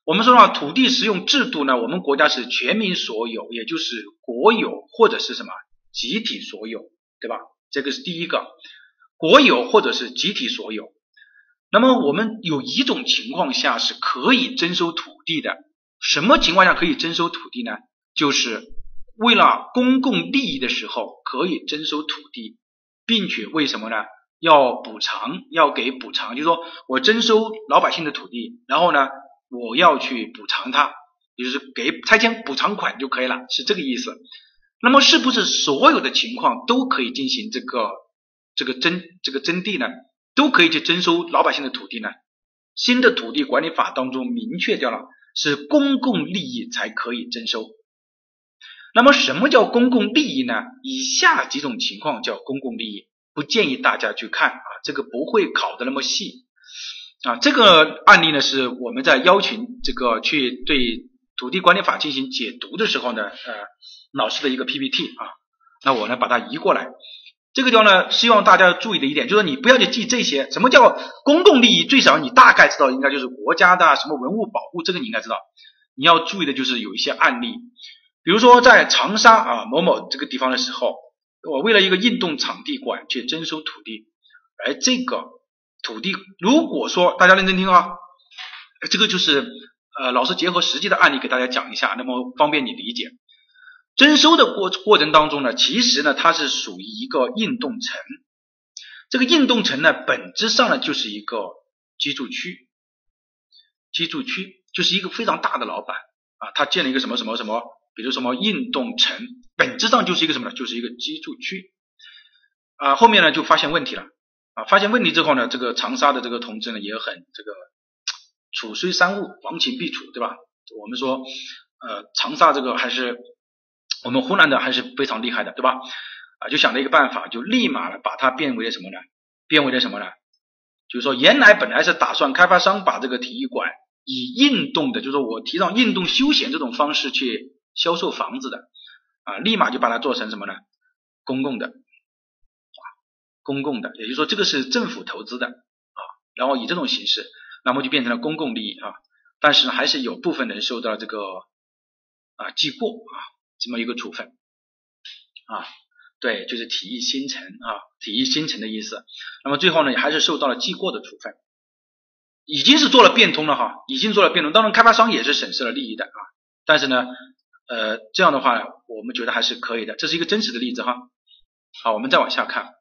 我们说啊，土地使用制度呢，我们国家是全民所有，也就是国有或者是什么集体所有，对吧？这个是第一个。国有或者是集体所有，那么我们有一种情况下是可以征收土地的。什么情况下可以征收土地呢？就是为了公共利益的时候可以征收土地，并且为什么呢？要补偿，要给补偿，就是说我征收老百姓的土地，然后呢，我要去补偿他，也就是给拆迁补偿款就可以了，是这个意思。那么是不是所有的情况都可以进行这个？这个征这个征地呢，都可以去征收老百姓的土地呢。新的土地管理法当中明确掉了，是公共利益才可以征收。那么什么叫公共利益呢？以下几种情况叫公共利益，不建议大家去看啊，这个不会考的那么细啊。这个案例呢，是我们在邀请这个去对土地管理法进行解读的时候呢，呃，老师的一个 PPT 啊，那我呢把它移过来。这个地方呢，希望大家注意的一点，就是你不要去记这些。什么叫公共利益？最少你大概知道，应该就是国家的什么文物保护，这个你应该知道。你要注意的就是有一些案例，比如说在长沙啊某某这个地方的时候，我为了一个运动场地馆去征收土地，而这个土地如果说大家认真听啊，这个就是呃老师结合实际的案例给大家讲一下，那么方便你理解。征收的过过程当中呢，其实呢，它是属于一个运动城。这个运动城呢，本质上呢，就是一个居住区。居住区就是一个非常大的老板啊，他建了一个什么什么什么，比如什么运动城，本质上就是一个什么呢？就是一个居住区。啊，后面呢就发现问题了啊，发现问题之后呢，这个长沙的这个同志呢也很这个，处虽三物，亡秦必楚，对吧？我们说，呃，长沙这个还是。我们湖南的还是非常厉害的，对吧？啊，就想了一个办法，就立马把它变为了什么呢？变为了什么呢？就是说，原来本来是打算开发商把这个体育馆以运动的，就是说我提倡运动休闲这种方式去销售房子的，啊，立马就把它做成什么呢？公共的，公共的，也就是说这个是政府投资的，啊，然后以这种形式，那么就变成了公共利益啊，但是呢还是有部分人受到这个啊记过啊。这么一个处分啊，对，就是体育新城啊，体育新城的意思。那么最后呢，还是受到了记过的处分，已经是做了变通了哈，已经做了变通。当然，开发商也是损失了利益的啊。但是呢，呃，这样的话，我们觉得还是可以的。这是一个真实的例子哈。好，我们再往下看，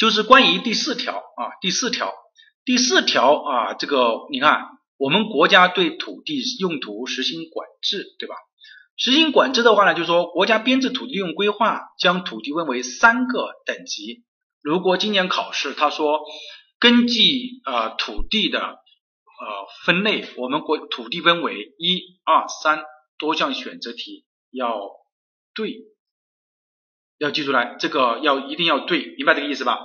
就是关于第四条啊，第四条，第四条啊，这个你看，我们国家对土地用途实行管制，对吧？实行管制的话呢，就是说国家编制土地用规划，将土地分为三个等级。如果今年考试，他说根据呃土地的呃分类，我们国土地分为一二三多项选择题要对，要记住来，这个要一定要对，明白这个意思吧？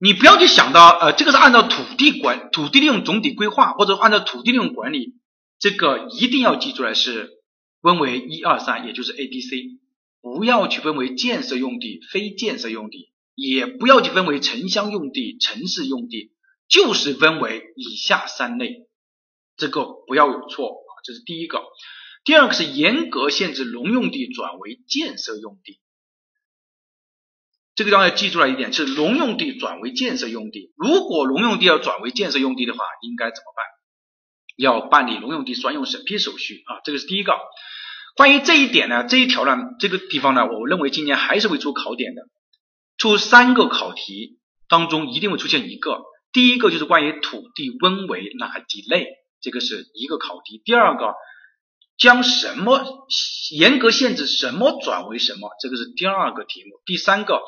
你不要去想到，呃，这个是按照土地管土地利用总体规划，或者按照土地利用管理，这个一定要记住来是分为一二三，也就是 A、B、C，不要去分为建设用地、非建设用地，也不要去分为城乡用地、城市用地，就是分为以下三类，这个不要有错啊，这是第一个。第二个是严格限制农用地转为建设用地。这个地方要记住了一点，是农用地转为建设用地。如果农用地要转为建设用地的话，应该怎么办？要办理农用地专用审批手续啊，这个是第一个。关于这一点呢，这一条呢，这个地方呢，我认为今年还是会出考点的，出三个考题当中一定会出现一个。第一个就是关于土地分为哪几类，这个是一个考题。第二个。将什么严格限制什么转为什么，这个是第二个题目。第三个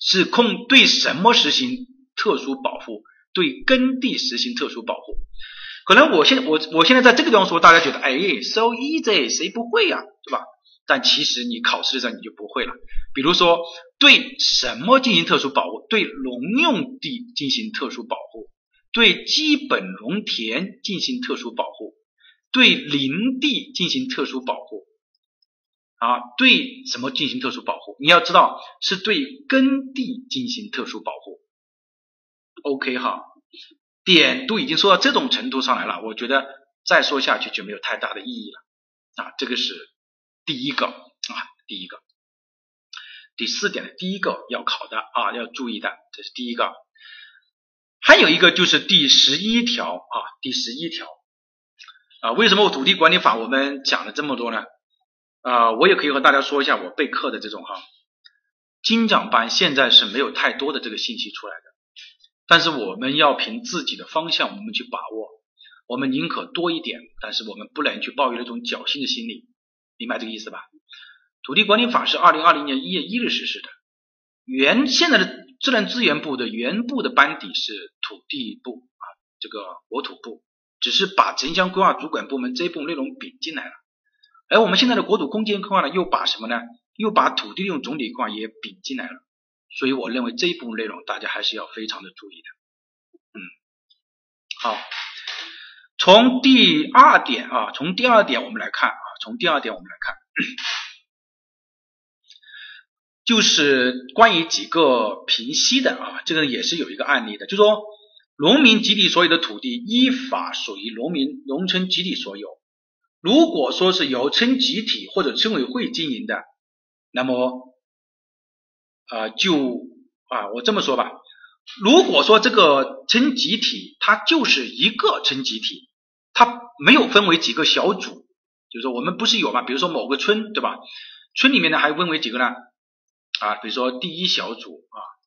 是控对什么实行特殊保护，对耕地实行特殊保护。可能我现我我现在在这个地方说，大家觉得哎，so easy，谁不会呀，对吧？但其实你考试的时候你就不会了。比如说，对什么进行特殊保护？对农用地进行特殊保护，对基本农田进行特殊保护。对林地进行特殊保护啊，对什么进行特殊保护？你要知道是对耕地进行特殊保护。OK 哈，点都已经说到这种程度上来了，我觉得再说下去就没有太大的意义了啊。这个是第一个啊，第一个。第四点的第一个要考的啊，要注意的，这是第一个。还有一个就是第十一条啊，第十一条。啊，为什么我土地管理法我们讲了这么多呢？啊，我也可以和大家说一下我备课的这种哈，精讲班现在是没有太多的这个信息出来的，但是我们要凭自己的方向我们去把握，我们宁可多一点，但是我们不能去抱有那种侥幸的心理，明白这个意思吧？土地管理法是二零二零年一月一日实施的，原现在的自然资源部的原部的班底是土地部啊，这个国土部。只是把城乡规划主管部门这一部分内容并进来了，而我们现在的国土空间规划呢，又把什么呢？又把土地利用总体规划也并进来了。所以我认为这一部分内容大家还是要非常的注意的。嗯，好，从第二点啊，从第二点我们来看啊，从第二点我们来看，就是关于几个平息的啊，这个也是有一个案例的，就说。农民集体所有的土地依法属于农民农村集体所有。如果说是由村集体或者村委会经营的，那么啊就啊我这么说吧，如果说这个村集体它就是一个村集体，它没有分为几个小组，就是说我们不是有嘛，比如说某个村对吧？村里面呢还分为几个呢？啊，比如说第一小组啊。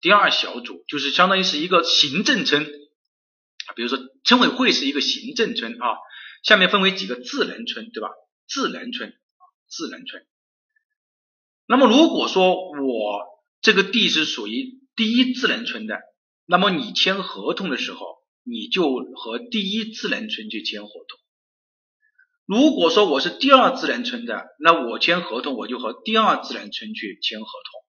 第二小组就是相当于是一个行政村，比如说村委会是一个行政村啊，下面分为几个智能村，对吧？智能村啊，智能村。那么如果说我这个地是属于第一智能村的，那么你签合同的时候，你就和第一智能村去签合同。如果说我是第二自然村的，那我签合同我就和第二自然村去签合同。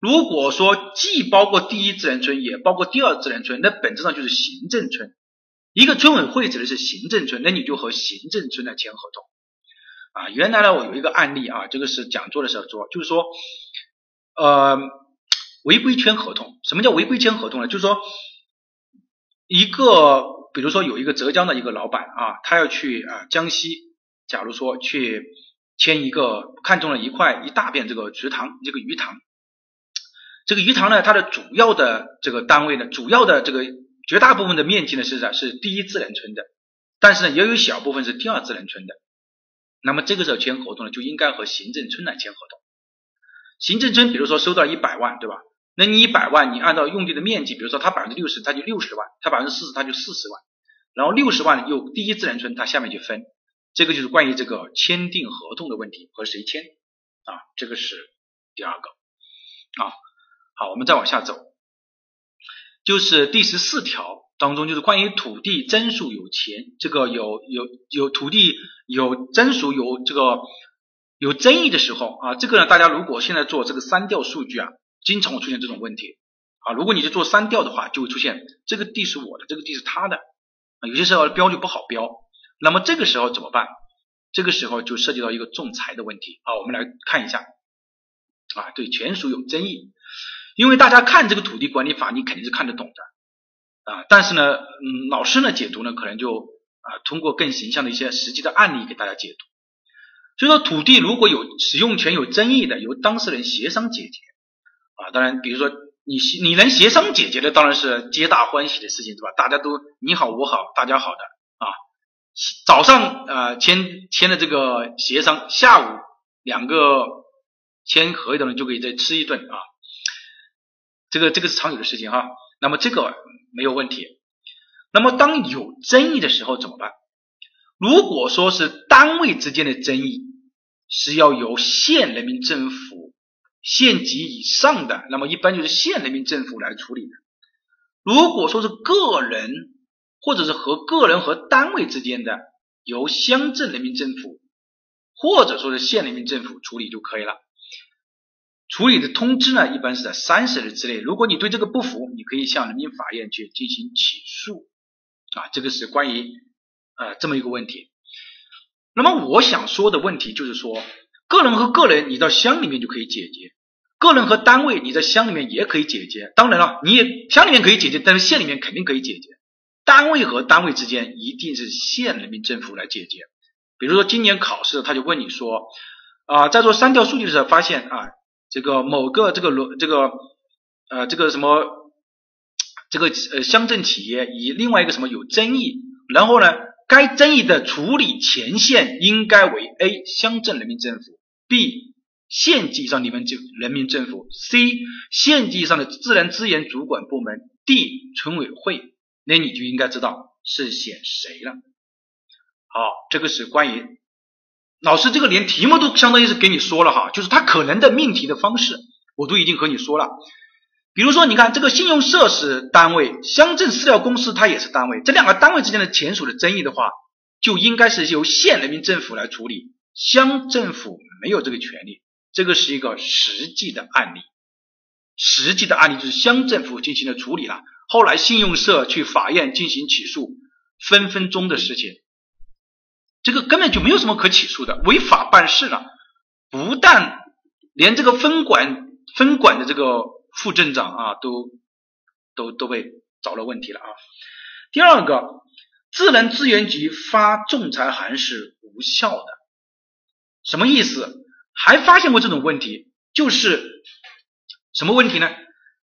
如果说既包括第一自然村，也包括第二自然村，那本质上就是行政村。一个村委会指的是行政村，那你就和行政村来签合同。啊，原来呢，我有一个案例啊，这个是讲座的时候说，就是说，呃，违规签合同。什么叫违规签合同呢？就是说，一个比如说有一个浙江的一个老板啊，他要去啊江西，假如说去签一个，看中了一块一大片这个池塘，这个鱼塘。这个鱼塘呢，它的主要的这个单位呢，主要的这个绝大部分的面积呢是啥？是第一自然村的，但是呢，也有小部分是第二自然村的。那么这个时候签合同呢，就应该和行政村来签合同。行政村比如说收到一百万，对吧？那你一百万，你按照用地的面积，比如说它百分之六十，它就六十万；它百分之四十，它就四十万。然后六十万又第一自然村它下面去分，这个就是关于这个签订合同的问题和谁签啊？这个是第二个啊。好，我们再往下走，就是第十四条当中，就是关于土地征属有钱，这个有有有土地有征属有这个有争议的时候啊，这个呢，大家如果现在做这个删掉数据啊，经常会出现这种问题啊。如果你去做删掉的话，就会出现这个地是我的，这个地是他的，有些时候标就不好标。那么这个时候怎么办？这个时候就涉及到一个仲裁的问题啊，我们来看一下啊，对权属有争议，因为大家看这个土地管理法，你肯定是看得懂的啊，但是呢，嗯，老师呢解读呢，可能就啊通过更形象的一些实际的案例给大家解读。所以说，土地如果有使用权有争议的，由当事人协商解决啊，当然，比如说你你能协商解决的，当然是皆大欢喜的事情，对吧？大家都你好我好大家好的啊。早上啊签签的这个协商，下午两个签合议的人就可以再吃一顿啊，这个这个是常有的事情哈。那么这个没有问题。那么当有争议的时候怎么办？如果说是单位之间的争议，是要由县人民政府县级以上的，那么一般就是县人民政府来处理的。如果说是个人。或者是和个人和单位之间的，由乡镇人民政府或者说是县人民政府处理就可以了。处理的通知呢，一般是在三十日之内。如果你对这个不服，你可以向人民法院去进行起诉。啊，这个是关于呃这么一个问题。那么我想说的问题就是说，个人和个人你到乡里面就可以解决，个人和单位你在乡里面也可以解决。当然了，你也乡里面可以解决，但是县里面肯定可以解决。单位和单位之间一定是县人民政府来解决。比如说今年考试，他就问你说，啊，在做删掉数据的时候，发现啊，这个某个这个罗这个呃这个什么这个呃乡镇企业以另外一个什么有争议，然后呢，该争议的处理前线应该为 A 乡镇人民政府，B 县级以上人民政人民政府，C 县级以上的自然资源主管部门，D 村委会。那你就应该知道是选谁了。好，这个是关于老师这个连题目都相当于是给你说了哈，就是他可能的命题的方式，我都已经和你说了。比如说，你看这个信用社是单位，乡镇饲料公司它也是单位，这两个单位之间的权属的争议的话，就应该是由县人民政府来处理，乡政府没有这个权利。这个是一个实际的案例，实际的案例就是乡政府进行了处理了。后来信用社去法院进行起诉，分分钟的事情，这个根本就没有什么可起诉的，违法办事了。不但连这个分管分管的这个副镇长啊，都都都被找了问题了啊。第二个，自然资源局发仲裁函是无效的，什么意思？还发现过这种问题，就是什么问题呢？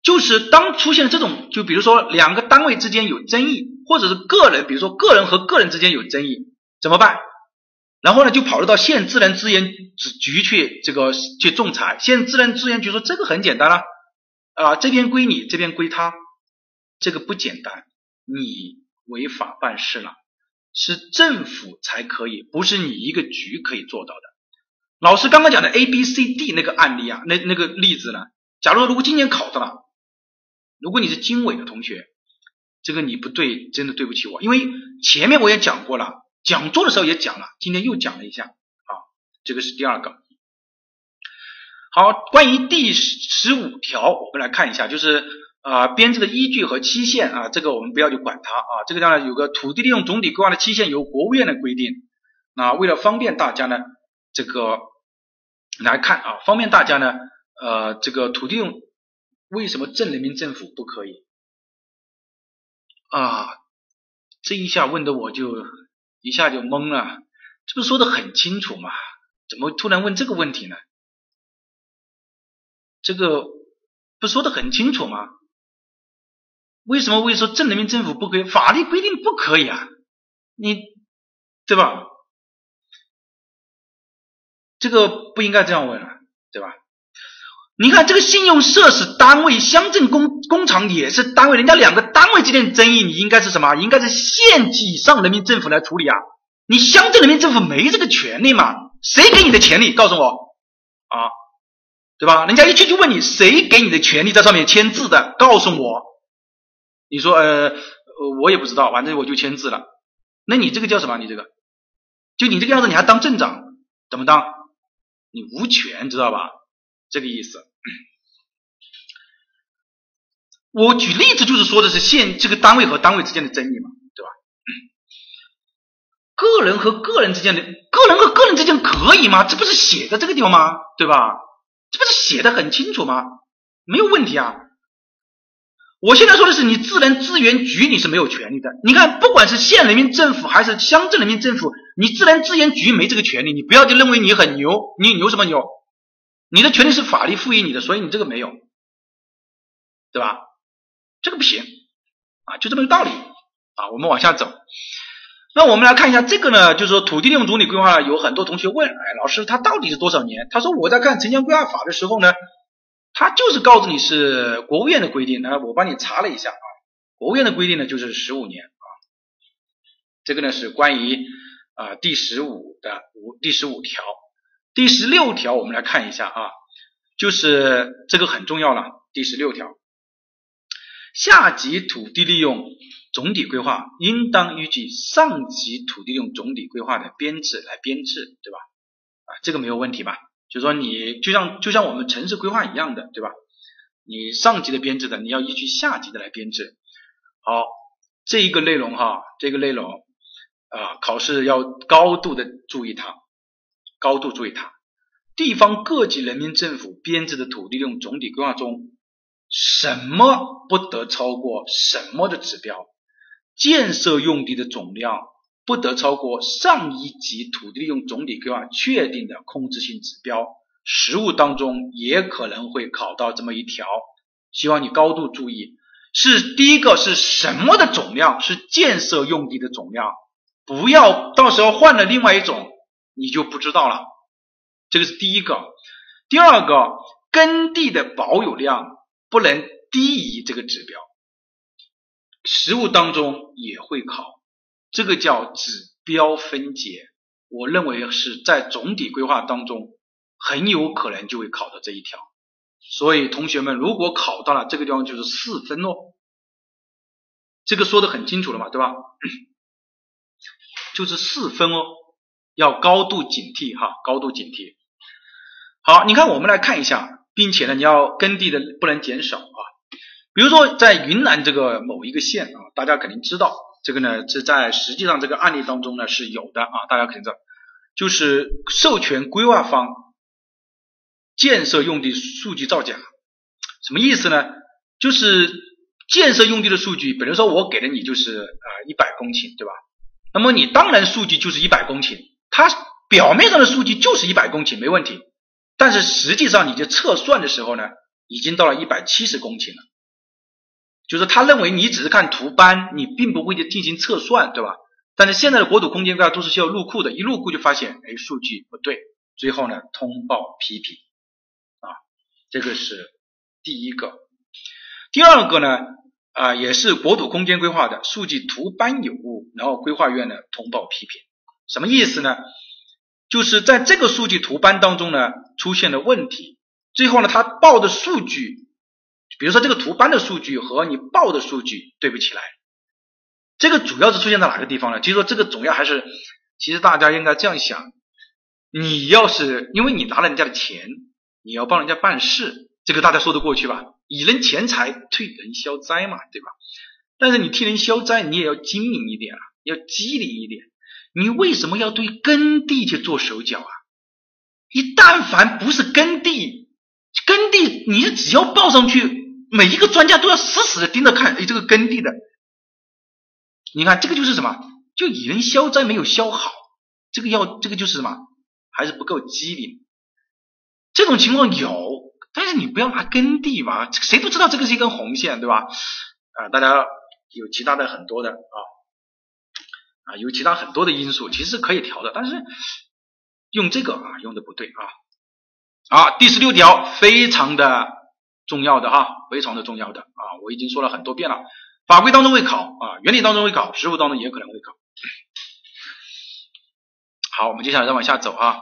就是当出现这种，就比如说两个单位之间有争议，或者是个人，比如说个人和个人之间有争议，怎么办？然后呢，就跑入到县自然资源局去这个去仲裁。县自然资源局说这个很简单了，啊，这边归你，这边归他，这个不简单，你违法办事了，是政府才可以，不是你一个局可以做到的。老师刚刚讲的 A、B、C、D 那个案例啊，那那个例子呢？假如如果今年考到了。如果你是经纬的同学，这个你不对，真的对不起我，因为前面我也讲过了，讲座的时候也讲了，今天又讲了一下啊，这个是第二个。好，关于第十五条，我们来看一下，就是啊编制的依据和期限啊，这个我们不要去管它啊，这个当然有个土地利用总体规划的期限由国务院的规定，那为了方便大家呢，这个来看啊，方便大家呢，呃，这个土地用。为什么镇人民政府不可以啊？这一下问的我就一下就懵了，这不说的很清楚吗？怎么突然问这个问题呢？这个不说的很清楚吗？为什么会说镇人民政府不可以？法律规定不可以啊，你对吧？这个不应该这样问啊，对吧？你看这个信用社是单位，乡镇工工厂也是单位，人家两个单位之间的争议，你应该是什么？应该是县级以上人民政府来处理啊！你乡镇人民政府没这个权利嘛？谁给你的权利？告诉我啊，对吧？人家一去就问你，谁给你的权利在上面签字的？告诉我。你说，呃，我也不知道，反正我就签字了。那你这个叫什么？你这个，就你这个样子，你还当镇长？怎么当？你无权，知道吧？这个意思。我举例子就是说的是县这个单位和单位之间的争议嘛，对吧？个人和个人之间的，个人和个人之间可以吗？这不是写在这个地方吗？对吧？这不是写的很清楚吗？没有问题啊。我现在说的是，你自然资源局你是没有权利的。你看，不管是县人民政府还是乡镇人民政府，你自然资源局没这个权利。你不要就认为你很牛，你牛什么牛？你的权利是法律赋予你的，所以你这个没有，对吧？这个不行啊，就这么个道理啊。我们往下走，那我们来看一下这个呢，就是说土地利用总体规划，有很多同学问，哎，老师它到底是多少年？他说我在看城乡规划法的时候呢，他就是告诉你是国务院的规定，那我帮你查了一下啊，国务院的规定呢就是十五年啊。这个呢是关于啊第十五的五第十五条，第十六条我们来看一下啊，就是这个很重要了，第十六条。下级土地利用总体规划应当依据上级土地利用总体规划的编制来编制，对吧？啊，这个没有问题吧？就是说你就像就像我们城市规划一样的，对吧？你上级的编制的，你要依据下级的来编制。好，这一个内容哈，这个内容啊，考试要高度的注意它，高度注意它。地方各级人民政府编制的土地利用总体规划中。什么不得超过什么的指标？建设用地的总量不得超过上一级土地利用总体规划确定的控制性指标。实务当中也可能会考到这么一条，希望你高度注意。是第一个是什么的总量？是建设用地的总量，不要到时候换了另外一种，你就不知道了。这个是第一个。第二个，耕地的保有量。不能低于这个指标，实务当中也会考，这个叫指标分解。我认为是在总体规划当中很有可能就会考到这一条，所以同学们如果考到了这个地方就是四分哦，这个说的很清楚了嘛，对吧？就是四分哦，要高度警惕哈，高度警惕。好，你看我们来看一下。并且呢，你要耕地的不能减少啊。比如说在云南这个某一个县啊，大家肯定知道，这个呢是在实际上这个案例当中呢是有的啊，大家肯定知道，就是授权规划方建设用地数据造假，什么意思呢？就是建设用地的数据，比如说我给了你就是啊一百公顷，对吧？那么你当然数据就是一百公顷，它表面上的数据就是一百公顷，没问题。但是实际上，你就测算的时候呢，已经到了一百七十公顷了。就是他认为你只是看图斑，你并不会去进行测算，对吧？但是现在的国土空间规划都是需要入库的，一入库就发现，哎，数据不对，最后呢通报批评啊，这个是第一个。第二个呢，啊，也是国土空间规划的数据图斑有误，然后规划院呢通报批评，什么意思呢？就是在这个数据图斑当中呢出现了问题，最后呢他报的数据，比如说这个图斑的数据和你报的数据对不起来，这个主要是出现在哪个地方呢？其实说这个总要还是，其实大家应该这样想，你要是因为你拿了人家的钱，你要帮人家办事，这个大家说得过去吧？以人钱财替人消灾嘛，对吧？但是你替人消灾，你也要精明一点啊，要机灵一点。你为什么要对耕地去做手脚啊？你但凡不是耕地，耕地你只要报上去，每一个专家都要死死的盯着看，哎，这个耕地的，你看这个就是什么？就以人消灾没有消好，这个要这个就是什么？还是不够机灵。这种情况有，但是你不要拿耕地嘛，谁都知道这个是一根红线，对吧？啊，大家有其他的很多的啊。啊，有其他很多的因素，其实可以调的，但是用这个啊，用的不对啊。好，第十六条非常的重要的哈，非常的重要的啊，我已经说了很多遍了，法规当中会考啊，原理当中会考，实务当中也可能会考。好，我们接下来再往下走啊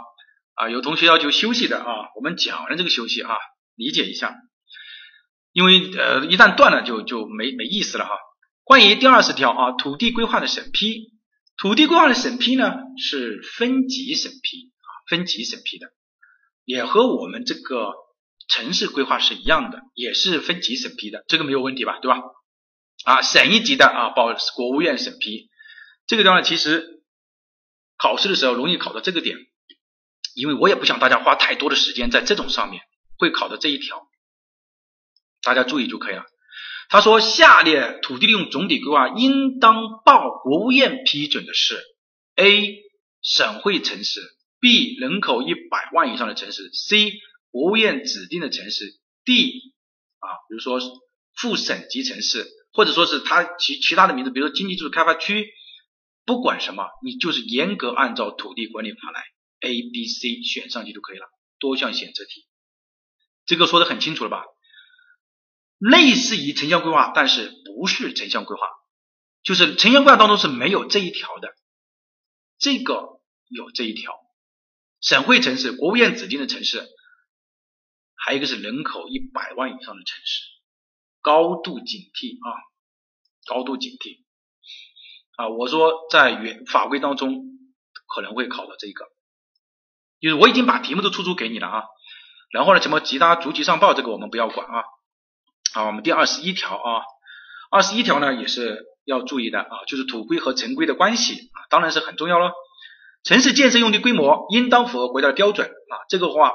啊，有同学要求休息的啊，我们讲完这个休息啊，理解一下，因为呃一旦断了就就没没意思了哈。关于第二十条啊，土地规划的审批，土地规划的审批呢是分级审批啊，分级审批的，也和我们这个城市规划是一样的，也是分级审批的，这个没有问题吧？对吧？啊，省一级的啊，报国务院审批，这个地方其实考试的时候容易考到这个点，因为我也不想大家花太多的时间在这种上面，会考到这一条。大家注意就可以了。他说，下列土地利用总体规划应当报国务院批准的是：A. 省会城市；B. 人口一百万以上的城市；C. 国务院指定的城市；D. 啊，比如说副省级城市，或者说是它其其他的名字，比如说经济技术开发区，不管什么，你就是严格按照土地管理法来，A、B、C 选上去就可以了。多项选择题，这个说的很清楚了吧？类似于城乡规划，但是不是城乡规划，就是城乡规划当中是没有这一条的，这个有这一条，省会城市、国务院指定的城市，还有一个是人口一百万以上的城市，高度警惕啊，高度警惕啊！我说在原法规当中可能会考到这个，就是我已经把题目都出出给你了啊，然后呢，什么其他逐级上报这个我们不要管啊。啊，我们第二十一条啊，二十一条呢也是要注意的啊，就是土规和城规的关系啊，当然是很重要了。城市建设用地规模应当符合国家的标准啊，这个话，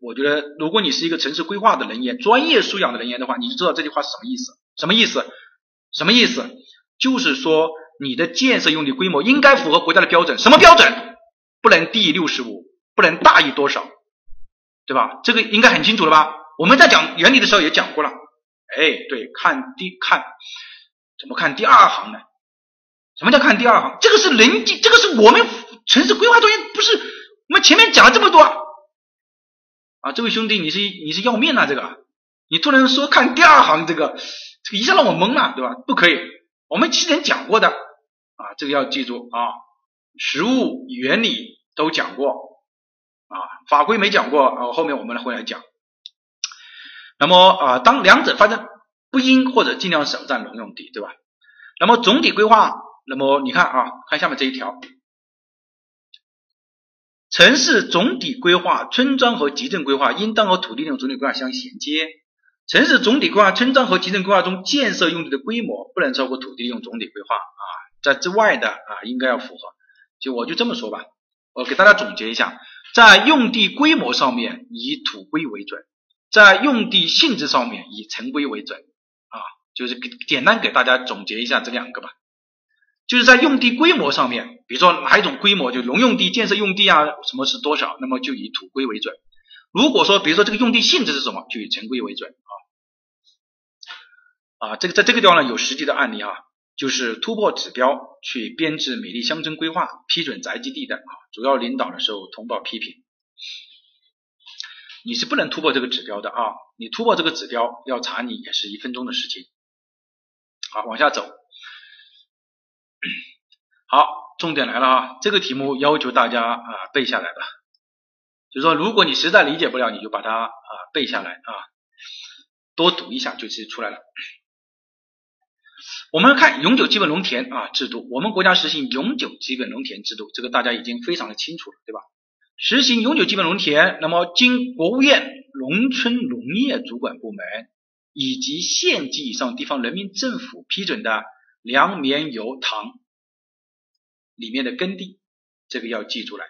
我觉得如果你是一个城市规划的人员，专业素养的人员的话，你就知道这句话是什么意思？什么意思？什么意思？就是说你的建设用地规模应该符合国家的标准，什么标准？不能低于六十五，不能大于多少，对吧？这个应该很清楚了吧？我们在讲原理的时候也讲过了。哎，对，看第看怎么看第二行呢？什么叫看第二行？这个是人这个是我们城市规划专业，不是我们前面讲了这么多啊！这位兄弟，你是你是要命啊？这个你突然说看第二行，这个这个一下让我懵了，对吧？不可以，我们之前讲过的啊，这个要记住啊，实物原理都讲过啊，法规没讲过啊，后面我们会来讲。那么啊，当两者发生不应或者尽量少占农用地，对吧？那么总体规划，那么你看啊，看下面这一条，城市总体规划、村庄和集镇规划应当和土地利用总体规划相衔接。城市总体规划、村庄和集镇规划中建设用地的规模不能超过土地利用总体规划啊，在之外的啊应该要符合。就我就这么说吧，我给大家总结一下，在用地规模上面以土规为准。在用地性质上面以城规为准啊，就是简单给大家总结一下这两个吧。就是在用地规模上面，比如说哪一种规模，就农用地、建设用地啊，什么是多少，那么就以土规为准。如果说比如说这个用地性质是什么，就以城规为准啊。啊，这个在这个地方呢有实际的案例啊，就是突破指标去编制美丽乡村规划、批准宅基地的啊，主要领导的时候通报批评。你是不能突破这个指标的啊！你突破这个指标，要查你也是一分钟的事情。好，往下走。好，重点来了啊！这个题目要求大家啊背下来的，就是说，如果你实在理解不了，你就把它啊背下来啊，多读一下就实出来了。我们看永久基本农田啊制度，我们国家实行永久基本农田制度，这个大家已经非常的清楚了，对吧？实行永久基本农田，那么经国务院农村农业主管部门以及县级以上地方人民政府批准的粮棉油糖里面的耕地，这个要记出来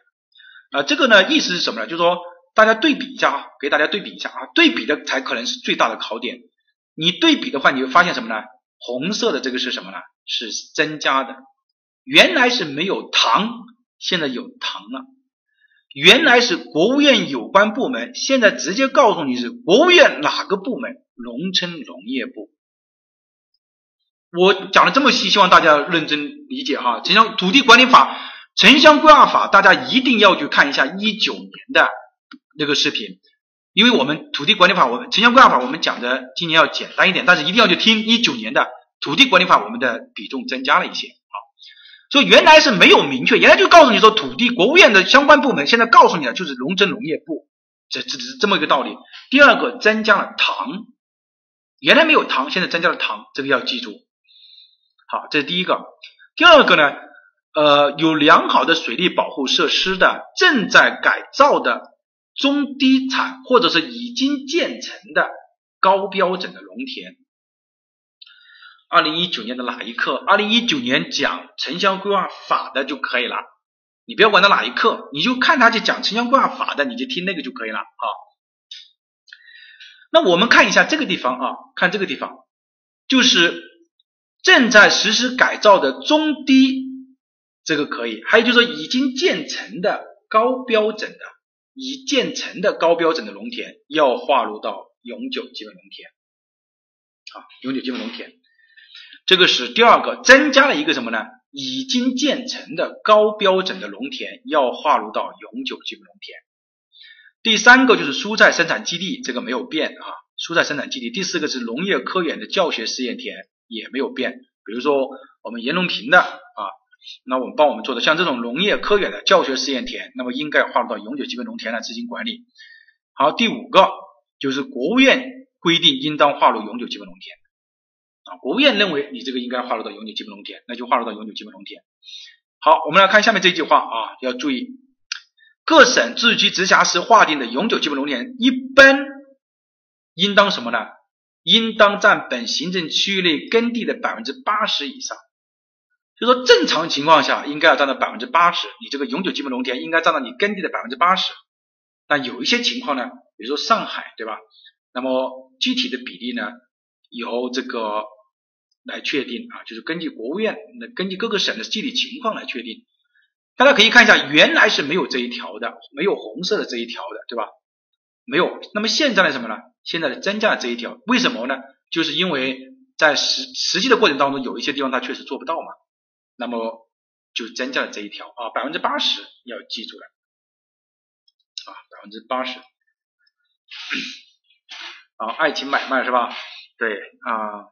啊。这个呢意思是什么呢？就是说大家对比一下啊，给大家对比一下啊，对比的才可能是最大的考点。你对比的话，你会发现什么呢？红色的这个是什么呢？是增加的，原来是没有糖，现在有糖了。原来是国务院有关部门，现在直接告诉你是国务院哪个部门？农村农业部。我讲的这么细，希望大家认真理解哈。城乡土地管理法、城乡规划法，大家一定要去看一下一九年的那个视频，因为我们土地管理法、我们城乡规划法，我们讲的今年要简单一点，但是一定要去听一九年的土地管理法，我们的比重增加了一些。所以原来是没有明确，原来就告诉你说土地国务院的相关部门，现在告诉你了就是农村农业部，这这这么一个道理。第二个增加了糖，原来没有糖，现在增加了糖，这个要记住。好，这是第一个。第二个呢，呃，有良好的水利保护设施的，正在改造的中低产或者是已经建成的高标准的农田。二零一九年的哪一课？二零一九年讲城乡规划法的就可以了。你不要管它哪一课，你就看他去讲城乡规划法的，你就听那个就可以了啊。那我们看一下这个地方啊，看这个地方，就是正在实施改造的中低，这个可以。还有就是说已经建成的高标准的，已建成的高标准的农田要划入到永久基本农田啊，永久基本农田。这个是第二个，增加了一个什么呢？已经建成的高标准的农田要划入到永久基本农田。第三个就是蔬菜生产基地，这个没有变啊，蔬菜生产基地。第四个是农业科研的教学试验田也没有变，比如说我们盐农平的啊，那我们帮我们做的像这种农业科研的教学试验田，那么应该划入到永久基本农田来执行管理。好，第五个就是国务院规定应当划入永久基本农田。啊，国务院认为你这个应该划入到永久基本农田，那就划入到永久基本农田。好，我们来看下面这句话啊，要注意，各省自治区直辖市划定的永久基本农田一般应当什么呢？应当占本行政区域内耕地的百分之八十以上。就说正常情况下应该要占到百分之八十，你这个永久基本农田应该占到你耕地的百分之八十。但有一些情况呢，比如说上海，对吧？那么具体的比例呢？由这个来确定啊，就是根据国务院，那根据各个省的具体情况来确定。大家可以看一下，原来是没有这一条的，没有红色的这一条的，对吧？没有。那么现在呢什么呢？现在增加了这一条，为什么呢？就是因为在实实际的过程当中，有一些地方它确实做不到嘛，那么就增加了这一条啊，百分之八十要记住了啊，百分之八十。啊，爱情买卖是吧？对啊，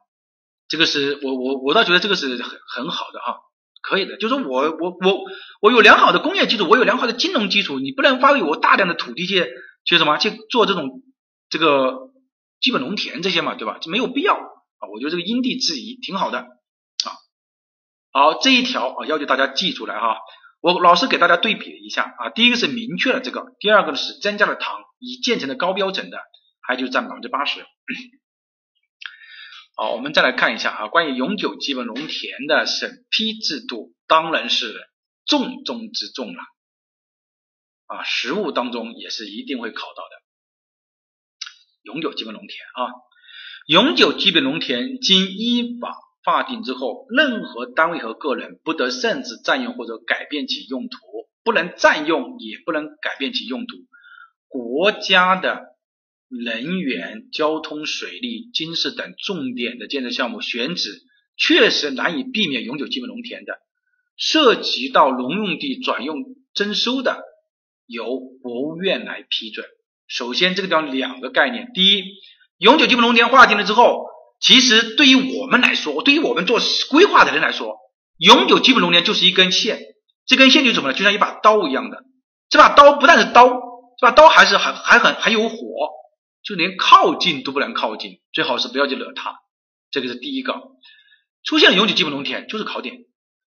这个是我我我倒觉得这个是很很好的哈，可以的。就是我我我我有良好的工业基础，我有良好的金融基础，你不能发给我大量的土地去去什么去做这种这个基本农田这些嘛，对吧？就没有必要啊。我觉得这个因地制宜挺好的啊。好，这一条啊要求大家记出来哈。我老师给大家对比了一下啊，第一个是明确了这个，第二个呢是增加了糖已建成的高标准的，还就是占百分之八十。好，我们再来看一下啊，关于永久基本农田的审批制度，当然是重中之重了啊，实务当中也是一定会考到的。永久基本农田啊，永久基本农田经依法划定之后，任何单位和个人不得擅自占用或者改变其用途，不能占用也不能改变其用途。国家的。能源、交通、水利、军事等重点的建设项目选址，确实难以避免永久基本农田的，涉及到农用地转用征收的，由国务院来批准。首先，这个地方两个概念：第一，永久基本农田划定了之后，其实对于我们来说，对于我们做规划的人来说，永久基本农田就是一根线，这根线就是什么呢？就像一把刀一样的，这把刀不但是刀，这把刀还是还还很还有火。就连靠近都不能靠近，最好是不要去惹它。这个是第一个，出现永久基本农田就是考点。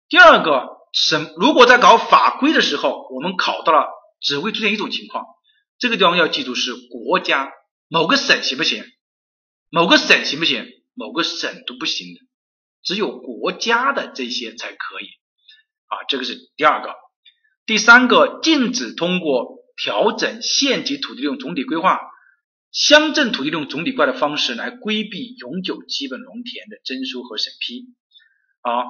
第二个，省如果在搞法规的时候，我们考到了，只会出现一种情况。这个地方要记住是国家某个省行不行？某个省行不行？某个省都不行的，只有国家的这些才可以。啊，这个是第二个。第三个，禁止通过调整县级土地利用总体规划。乡镇土地用总体规划的方式来规避永久基本农田的征收和审批。好，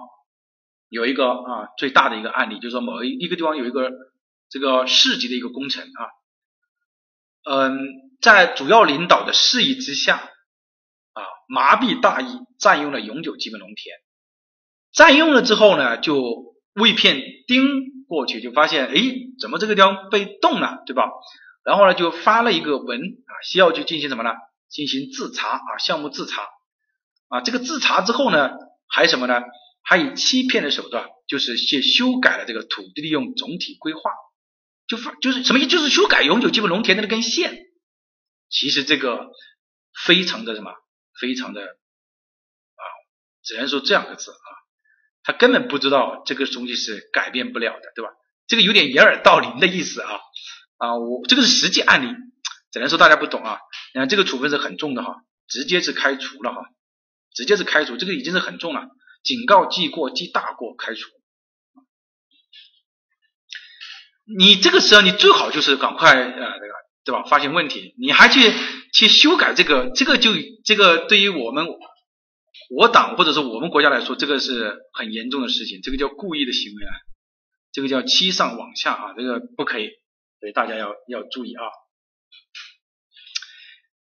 有一个啊最大的一个案例，就是说某一一个地方有一个这个市级的一个工程啊，嗯，在主要领导的示意之下啊，麻痹大意，占用了永久基本农田。占用了之后呢，就为片盯过去，就发现哎，怎么这个地方被动了，对吧？然后呢，就发了一个文啊，需要去进行什么呢？进行自查啊，项目自查啊。这个自查之后呢，还什么呢？还以欺骗的手段，就是去修改了这个土地利用总体规划，就发就是什么意思？就是修改永久基本农田的那根线。其实这个非常的什么？非常的啊，只能说这样的字啊，他根本不知道这个东西是改变不了的，对吧？这个有点掩耳盗铃的意思啊啊！我这个是实际案例，只能说大家不懂啊。你看这个处分是很重的哈，直接是开除了哈，直接是开除，这个已经是很重了，警告、记过、记大过、开除。你这个时候你最好就是赶快呃那个对吧？发现问题，你还去去修改这个，这个就这个对于我们我党或者是我们国家来说，这个是很严重的事情，这个叫故意的行为啊。这个叫欺上罔下啊，这个不可以，所以大家要要注意啊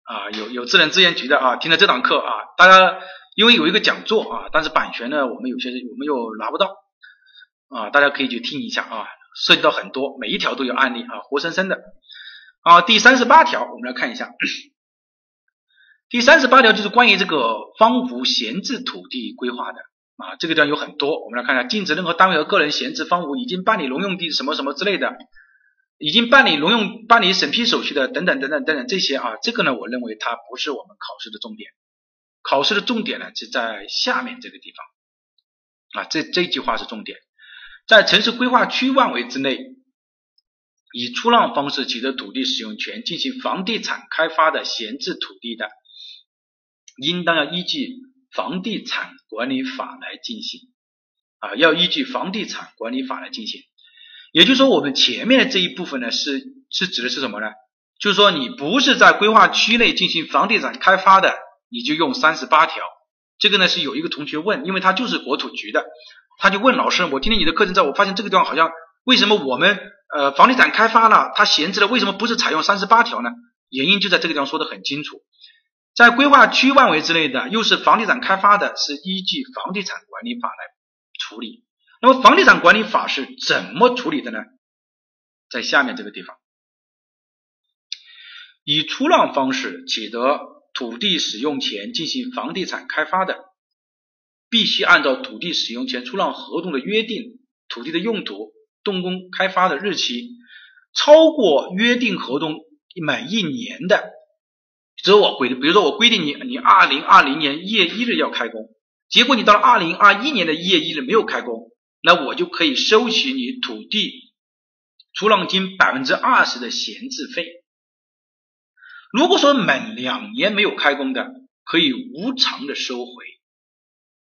啊，有有智能资源局的啊，听了这堂课啊，大家因为有一个讲座啊，但是版权呢，我们有些人我们又拿不到啊，大家可以去听一下啊，涉及到很多，每一条都有案例啊，活生生的啊。第三十八条，我们来看一下，第三十八条就是关于这个荒芜闲置土地规划的。啊，这个地方有很多，我们来看一下，禁止任何单位和个人闲置荒芜，已经办理农用地什么什么之类的，已经办理农用办理审批手续的等等等等等等这些啊，这个呢，我认为它不是我们考试的重点，考试的重点呢是在下面这个地方啊，这这句话是重点，在城市规划区范围之内，以出让方式取得土地使用权进行房地产开发的闲置土地的，应当要依据。房地产管理法来进行啊，要依据房地产管理法来进行。也就是说，我们前面的这一部分呢，是是指的是什么呢？就是说，你不是在规划区内进行房地产开发的，你就用三十八条。这个呢，是有一个同学问，因为他就是国土局的，他就问老师：我听了你的课程之后，我发现这个地方好像为什么我们呃房地产开发了，它闲置了，为什么不是采用三十八条呢？原因就在这个地方说的很清楚。在规划区范围之内的，又是房地产开发的，是依据房地产管理法来处理。那么房地产管理法是怎么处理的呢？在下面这个地方，以出让方式取得土地使用权进行房地产开发的，必须按照土地使用权出让合同的约定，土地的用途、动工、开发的日期超过约定合同满一年的。只有我规定，比如说我规定你，你二零二零年一月一日要开工，结果你到了二零二一年的一月一日没有开工，那我就可以收取你土地出让金百分之二十的闲置费。如果说满两年没有开工的，可以无偿的收回，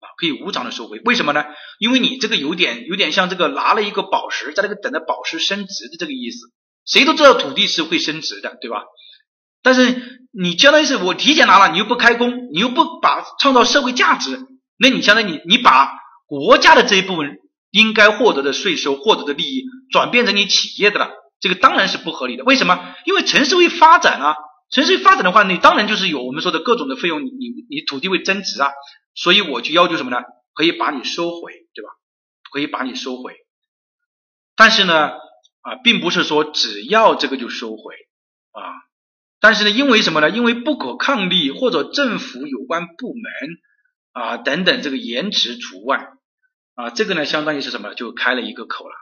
啊，可以无偿的收回。为什么呢？因为你这个有点有点像这个拿了一个宝石，在那个等着宝石升值的这个意思。谁都知道土地是会升值的，对吧？但是你相当于是我提前拿了，你又不开工，你又不把创造社会价值，那你相当于你你把国家的这一部分应该获得的税收、获得的利益转变成你企业的了，这个当然是不合理的。为什么？因为城市会发展啊，城市发展的话，你当然就是有我们说的各种的费用，你你你土地会增值啊，所以我就要求什么呢？可以把你收回，对吧？可以把你收回。但是呢，啊，并不是说只要这个就收回啊。但是呢，因为什么呢？因为不可抗力或者政府有关部门啊等等这个延迟除外啊，这个呢相当于是什么？就开了一个口了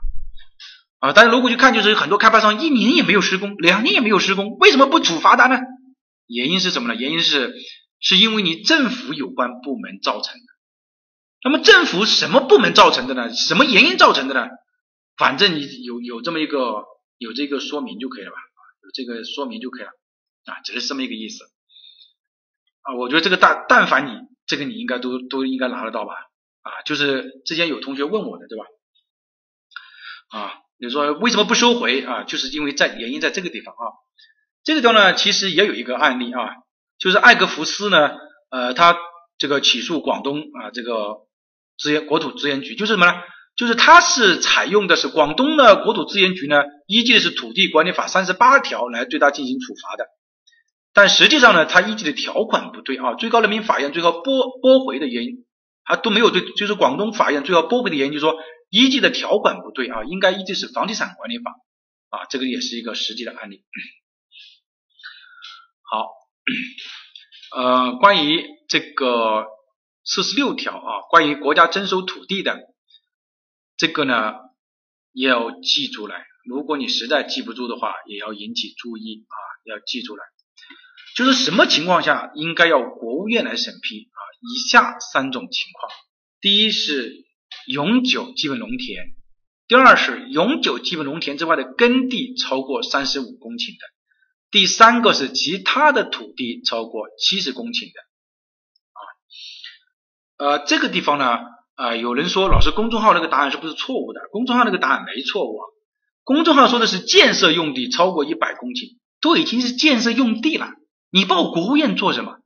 啊。但是如果去看，就是很多开发商一年也没有施工，两年也没有施工，为什么不处罚他呢？原因是什么呢？原因是是因为你政府有关部门造成的。那么政府什么部门造成的呢？什么原因造成的呢？反正你有有这么一个有这个说明就可以了吧？有这个说明就可以了。啊，只是这么一个意思啊，我觉得这个但但凡你这个你应该都都应该拿得到吧？啊，就是之前有同学问我的，对吧？啊，你说为什么不收回啊？就是因为在原因在这个地方啊，这个地方呢其实也有一个案例啊，就是艾格福斯呢，呃，他这个起诉广东啊这个资源国土资源局，就是什么呢？就是他是采用的是广东的国土资源局呢，依据的是土地管理法三十八条来对他进行处罚的。但实际上呢，他依据的条款不对啊。最高人民法院最后驳驳回的原因，他都没有对，就是广东法院最后驳回的原因，就说依据的条款不对啊，应该依据是房地产管理法啊，这个也是一个实际的案例。好，呃，关于这个四十六条啊，关于国家征收土地的这个呢，要记出来。如果你实在记不住的话，也要引起注意啊，要记出来。就是什么情况下应该要国务院来审批啊？以下三种情况：第一是永久基本农田，第二是永久基本农田之外的耕地超过三十五公顷的，第三个是其他的土地超过七十公顷的。啊，呃，这个地方呢，啊，有人说老师公众号那个答案是不是错误的？公众号那个答案没错误啊，公众号说的是建设用地超过一百公顷，都已经是建设用地了，你报国务院做什么？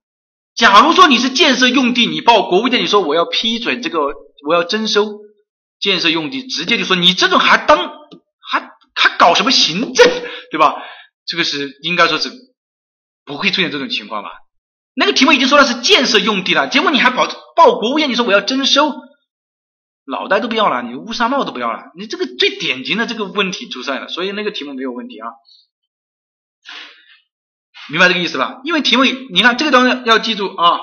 假如说你是建设用地，你报国务院，你说我要批准这个，我要征收建设用地，直接就说你这种还当还还搞什么行政，对吧？这个是应该说是不会出现这种情况吧？那个题目已经说了是建设用地了，结果你还报报国务院，你说我要征收，脑袋都不要了，你乌纱帽都不要了，你这个最典型的这个问题出现了，所以那个题目没有问题啊。明白这个意思吧？因为题目，你看这个东西要记住啊，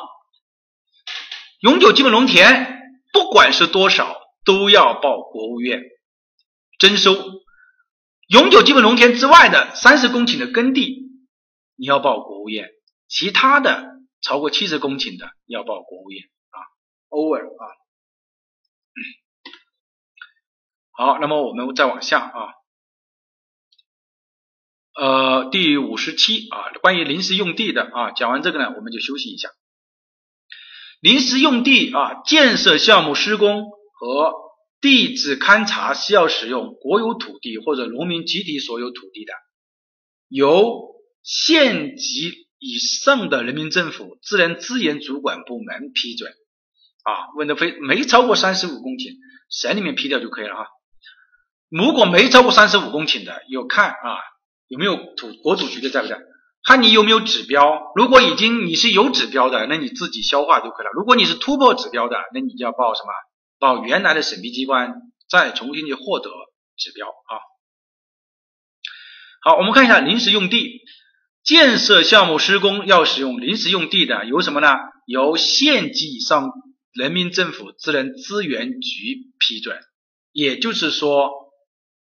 永久基本农田不管是多少都要报国务院征收，永久基本农田之外的三十公顷的耕地你要报国务院，其他的超过七十公顷的要报国务院啊，over 啊。好，那么我们再往下啊。呃，第五十七啊，关于临时用地的啊，讲完这个呢，我们就休息一下。临时用地啊，建设项目施工和地质勘察需要使用国有土地或者农民集体所有土地的，由县级以上的人民政府自然资源主管部门批准啊，问的非没超过三十五公顷，省里面批掉就可以了啊。如果没超过三十五公顷的，要看啊。有没有土国土局的在不在？看你有没有指标。如果已经你是有指标的，那你自己消化就可以了。如果你是突破指标的，那你就要报什么？报原来的审批机关再重新去获得指标啊。好，我们看一下临时用地建设项目施工要使用临时用地的有什么呢？由县级以上人民政府自然资源局批准。也就是说，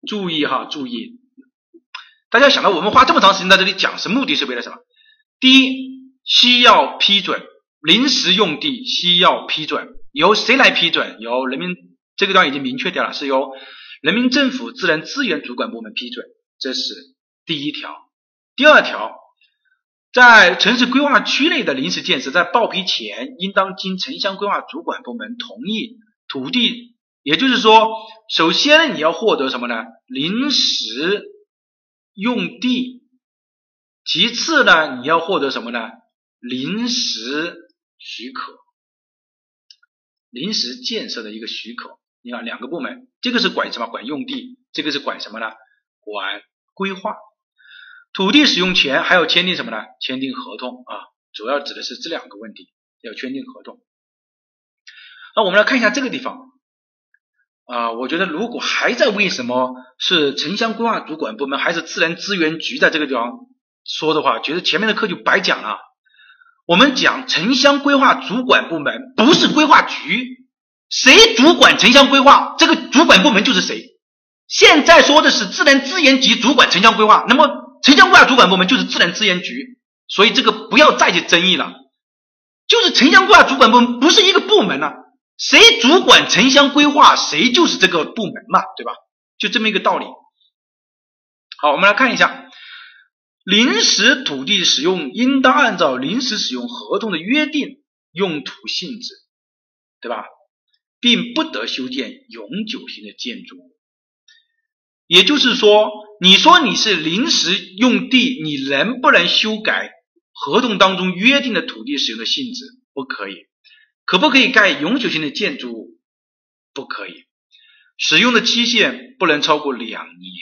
注意哈，注意。大家想到我们花这么长时间在这里讲，是目的是为了什么？第一，需要批准临时用地，需要批准，由谁来批准？由人民这个地方已经明确掉了，是由人民政府自然资源主管部门批准，这是第一条。第二条，在城市规划区内的临时建设，在报批前应当经城乡规划主管部门同意，土地，也就是说，首先你要获得什么呢？临时。用地，其次呢，你要获得什么呢？临时许可，临时建设的一个许可。你看两个部门，这个是管什么？管用地，这个是管什么呢？管规划。土地使用权还要签订什么呢？签订合同啊，主要指的是这两个问题，要签订合同。那我们来看一下这个地方。啊，我觉得如果还在为什么是城乡规划主管部门还是自然资源局在这个地方说的话，觉得前面的课就白讲了。我们讲城乡规划主管部门不是规划局，谁主管城乡规划，这个主管部门就是谁。现在说的是自然资源局主管城乡规划，那么城乡规划主管部门就是自然资源局，所以这个不要再去争议了，就是城乡规划主管部门不是一个部门了。谁主管城乡规划，谁就是这个部门嘛，对吧？就这么一个道理。好，我们来看一下，临时土地使用应当按照临时使用合同的约定用途性质，对吧？并不得修建永久性的建筑物。也就是说，你说你是临时用地，你能不能修改合同当中约定的土地使用的性质？不可以。可不可以盖永久性的建筑物？不可以，使用的期限不能超过两年。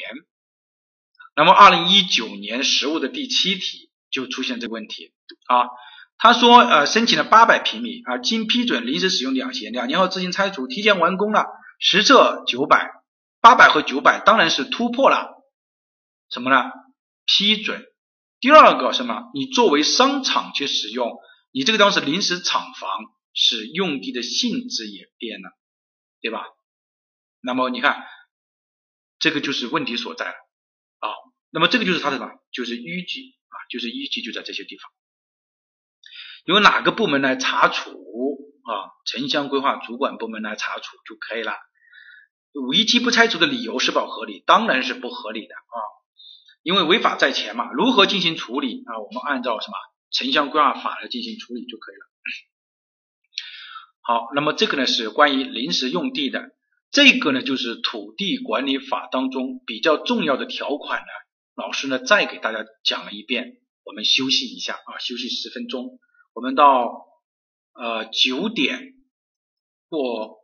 那么，二零一九年实务的第七题就出现这个问题啊。他说，呃，申请了八百平米啊，经批准临时使用两年，两年后自行拆除，提前完工了，实测九百，八百和九百当然是突破了什么呢？批准。第二个什么？你作为商场去使用，你这个地方是临时厂房。使用地的性质也变了，对吧？那么你看，这个就是问题所在了啊。那么这个就是它的什么？就是依据啊，就是依据就在这些地方。由哪个部门来查处啊？城乡规划主管部门来查处就可以了。五一期不拆除的理由是否合理？当然是不合理的啊，因为违法在前嘛。如何进行处理啊？我们按照什么城乡规划法来进行处理就可以了。好，那么这个呢是关于临时用地的，这个呢就是土地管理法当中比较重要的条款呢。老师呢再给大家讲了一遍，我们休息一下啊，休息十分钟，我们到呃九点过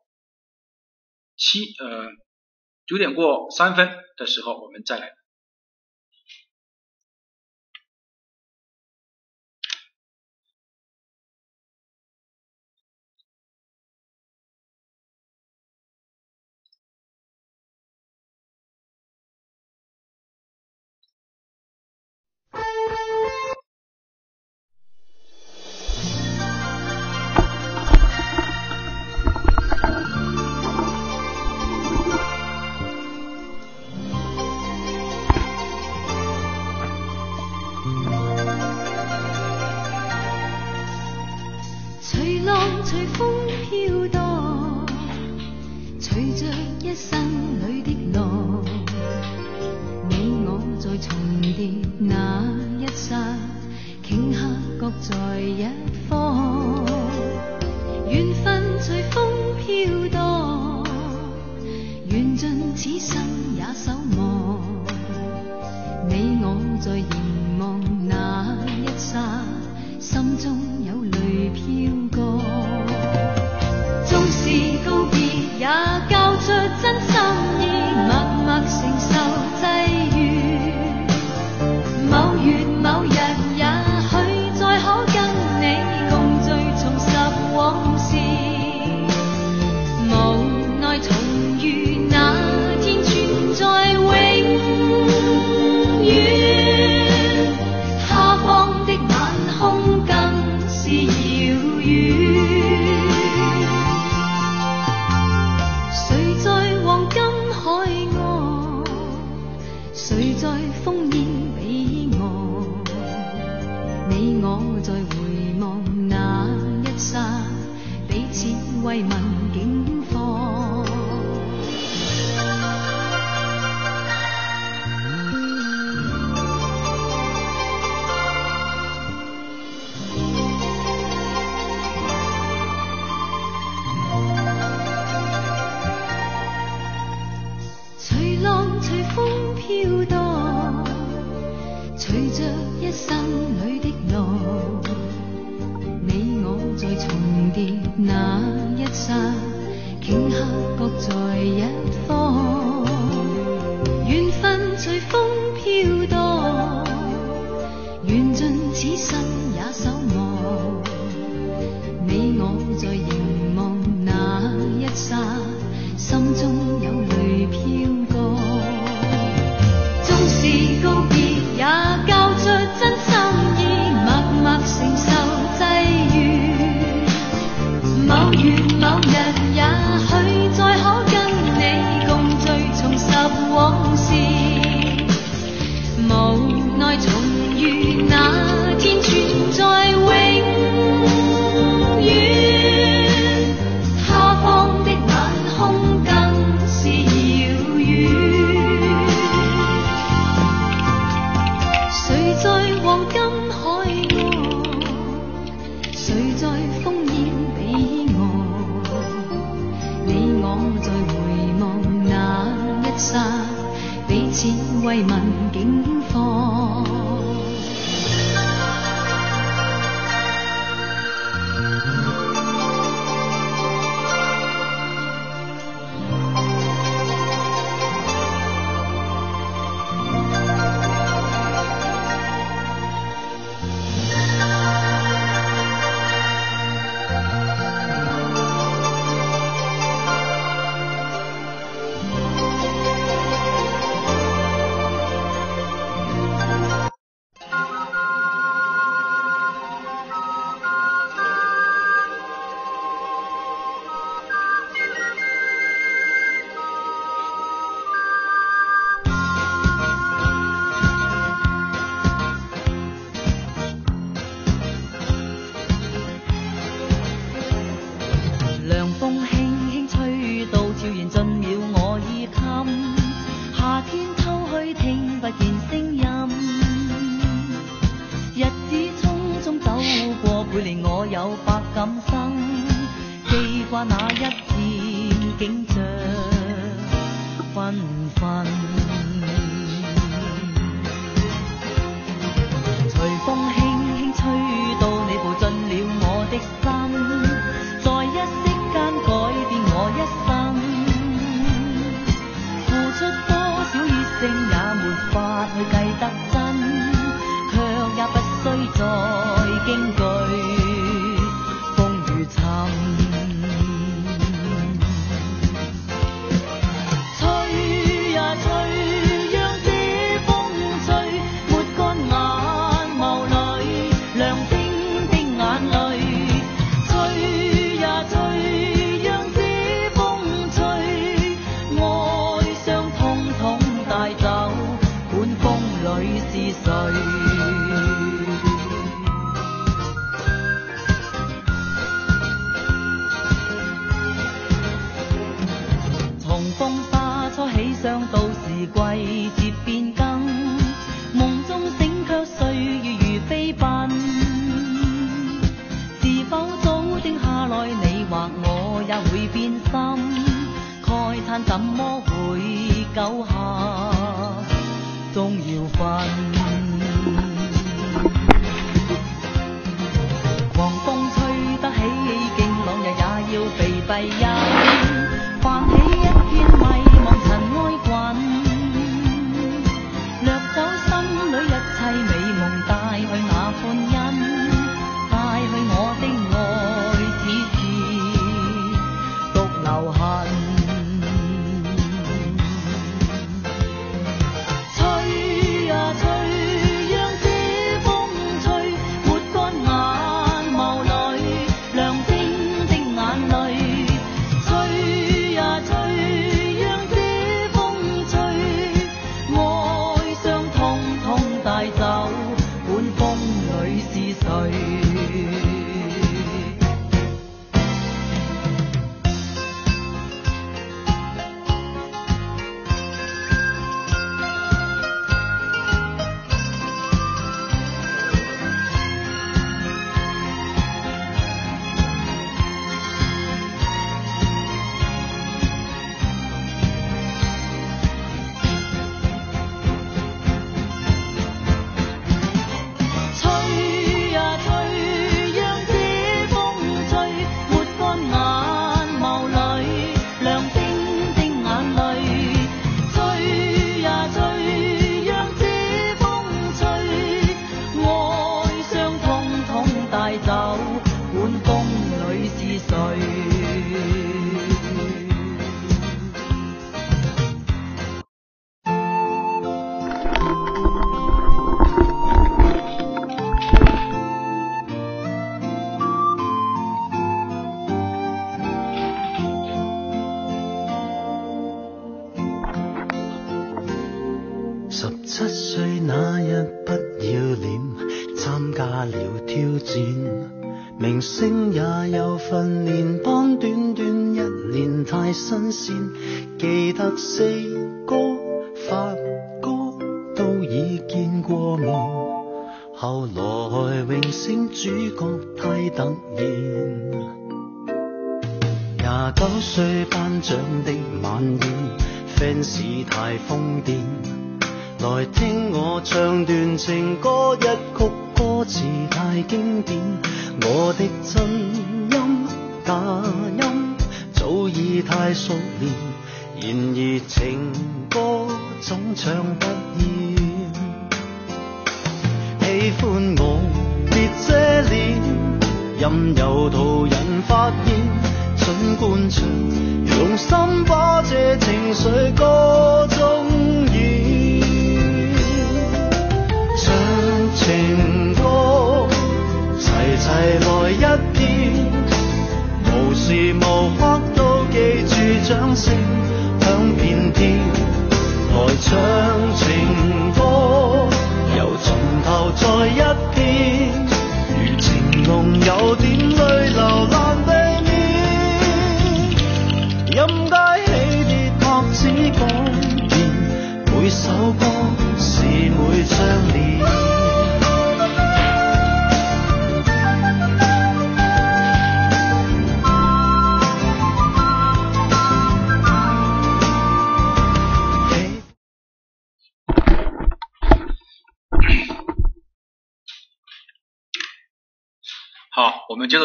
七呃九点过三分的时候，我们再来。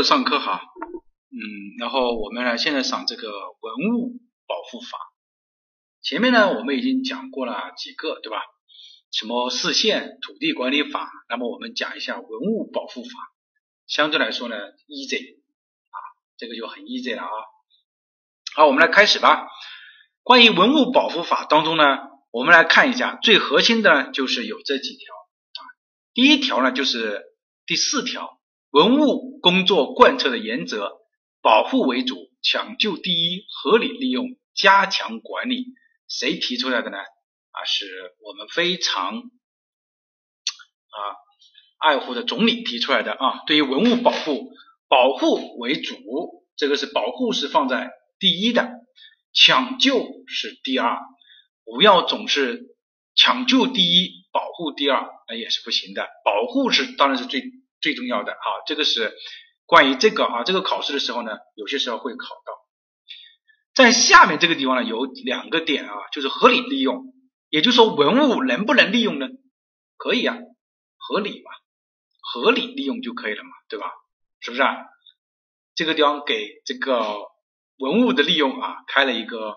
上课哈。嗯，然后我们呢现在上这个文物保护法。前面呢我们已经讲过了几个，对吧？什么市县土地管理法，那么我们讲一下文物保护法，相对来说呢 easy 啊，这个就很 easy 了啊。好，我们来开始吧。关于文物保护法当中呢，我们来看一下最核心的就是有这几条啊。第一条呢就是第四条。文物工作贯彻的原则：保护为主，抢救第一，合理利用，加强管理。谁提出来的呢？啊，是我们非常啊爱护的总理提出来的啊。对于文物保护，保护为主，这个是保护是放在第一的，抢救是第二。不要总是抢救第一，保护第二，那也是不行的。保护是当然是最。最重要的啊，这个是关于这个啊，这个考试的时候呢，有些时候会考到。在下面这个地方呢，有两个点啊，就是合理利用，也就是说文物能不能利用呢？可以啊，合理嘛，合理利用就可以了嘛，对吧？是不是啊？这个地方给这个文物的利用啊，开了一个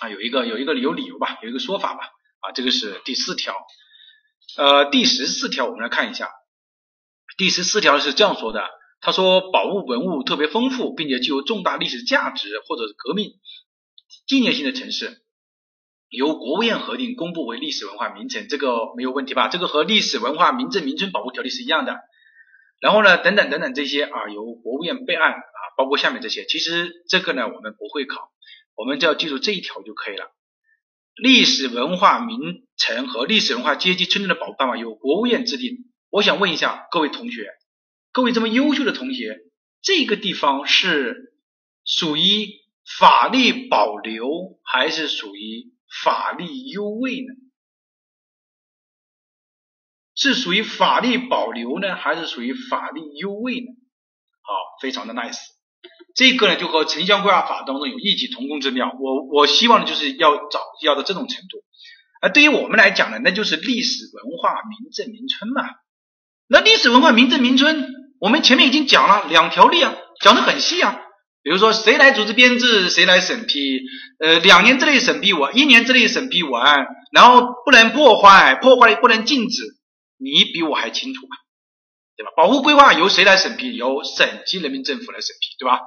啊，有一个有一个有理由吧，有一个说法吧啊，这个是第四条。呃，第十四条我们来看一下。第十四条是这样说的，他说保护文物特别丰富，并且具有重大历史价值或者是革命纪念性的城市，由国务院核定公布为历史文化名城，这个没有问题吧？这个和历史文化名镇名村保护条例是一样的。然后呢，等等等等这些啊，由国务院备案啊，包括下面这些，其实这个呢我们不会考，我们只要记住这一条就可以了。历史文化名城和历史文化阶级村镇的保护办法由国务院制定。我想问一下各位同学，各位这么优秀的同学，这个地方是属于法律保留还是属于法律优位呢？是属于法律保留呢，还是属于法律优位呢？好，非常的 nice，这个呢就和城乡规划法当中有异曲同工之妙。我我希望的就是要找要到这种程度，而对于我们来讲呢，那就是历史文化名镇名村嘛。那历史文化名镇名村，我们前面已经讲了两条例啊，讲的很细啊。比如说谁来组织编制，谁来审批，呃，两年之内审批完，一年之内审批完，然后不能破坏，破坏不能禁止，你比我还清楚吧？对吧？保护规划由谁来审批？由省级人民政府来审批，对吧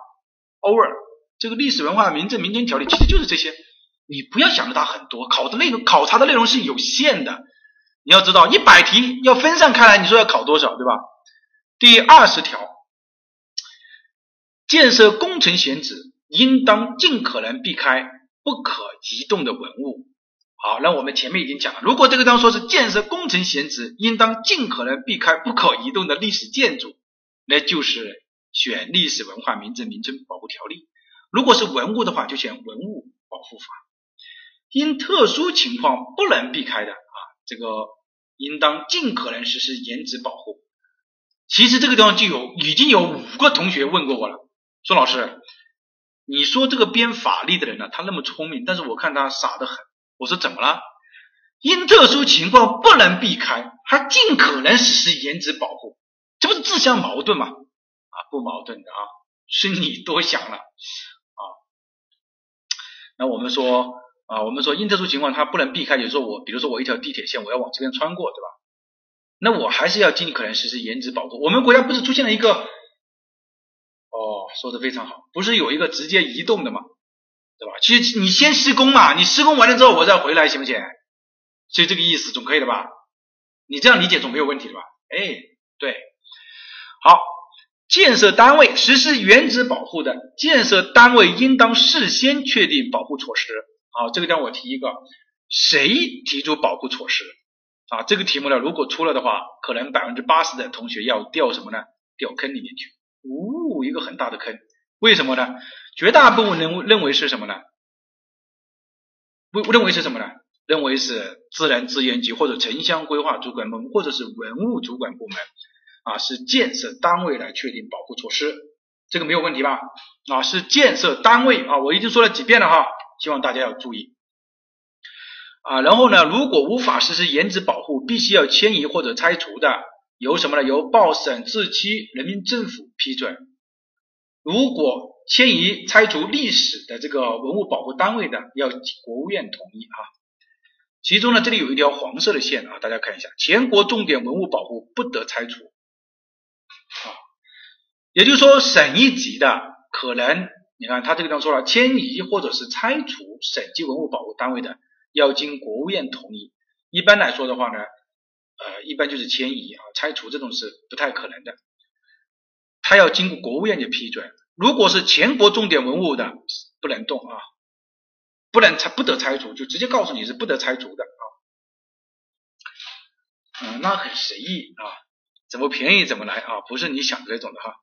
？Over，这个历史文化名镇名村条例其实就是这些，你不要想着它很多，考的内容考察的内容是有限的。你要知道，一百题要分散开来，你说要考多少，对吧？第二十条，建设工程选址应当尽可能避开不可移动的文物。好，那我们前面已经讲了，如果这个地方说是建设工程选址应当尽可能避开不可移动的历史建筑，那就是选历史文化名镇名村保护条例。如果是文物的话，就选文物保护法。因特殊情况不能避开的啊，这个。应当尽可能实施颜值保护。其实这个地方就有已经有五个同学问过我了，说老师，你说这个编法律的人呢，他那么聪明，但是我看他傻得很。我说怎么了？因特殊情况不能避开，还尽可能实施颜值保护，这不是自相矛盾吗？啊，不矛盾的啊，是你多想了啊。那我们说。啊，我们说因特殊情况它不能避开，就是说我，比如说我一条地铁线我要往这边穿过，对吧？那我还是要尽可能实施原址保护。我们国家不是出现了一个，哦，说的非常好，不是有一个直接移动的嘛，对吧？其实你先施工嘛，你施工完了之后我再回来行不行？所以这个意思总可以的吧？你这样理解总没有问题的吧？哎，对，好，建设单位实施原址保护的，建设单位应当事先确定保护措施。好，这个地方我提一个，谁提出保护措施啊？这个题目呢，如果出了的话，可能百分之八十的同学要掉什么呢？掉坑里面去，呜，一个很大的坑。为什么呢？绝大部分人认为是什么呢？认认为是什么呢？认为是自然资源局或者城乡规划主管部门或者是文物主管部门啊，是建设单位来确定保护措施，这个没有问题吧？啊，是建设单位啊，我已经说了几遍了哈。希望大家要注意啊，然后呢，如果无法实施原址保护，必须要迁移或者拆除的由什么呢？由报省、自区、人民政府批准。如果迁移、拆除历史的这个文物保护单位的，要国务院同意啊。其中呢，这里有一条黄色的线啊，大家看一下，全国重点文物保护不得拆除啊。也就是说，省一级的可能，你看他这个地方说了，迁移或者是拆除省级文物保护单位的，要经国务院同意。一般来说的话呢，呃，一般就是迁移啊，拆除这种是不太可能的，他要经过国务院的批准。如果是全国重点文物的，不能动啊，不能拆，不得拆除，就直接告诉你是不得拆除的啊。嗯，那很随意啊，怎么便宜怎么来啊，不是你想的那种的哈。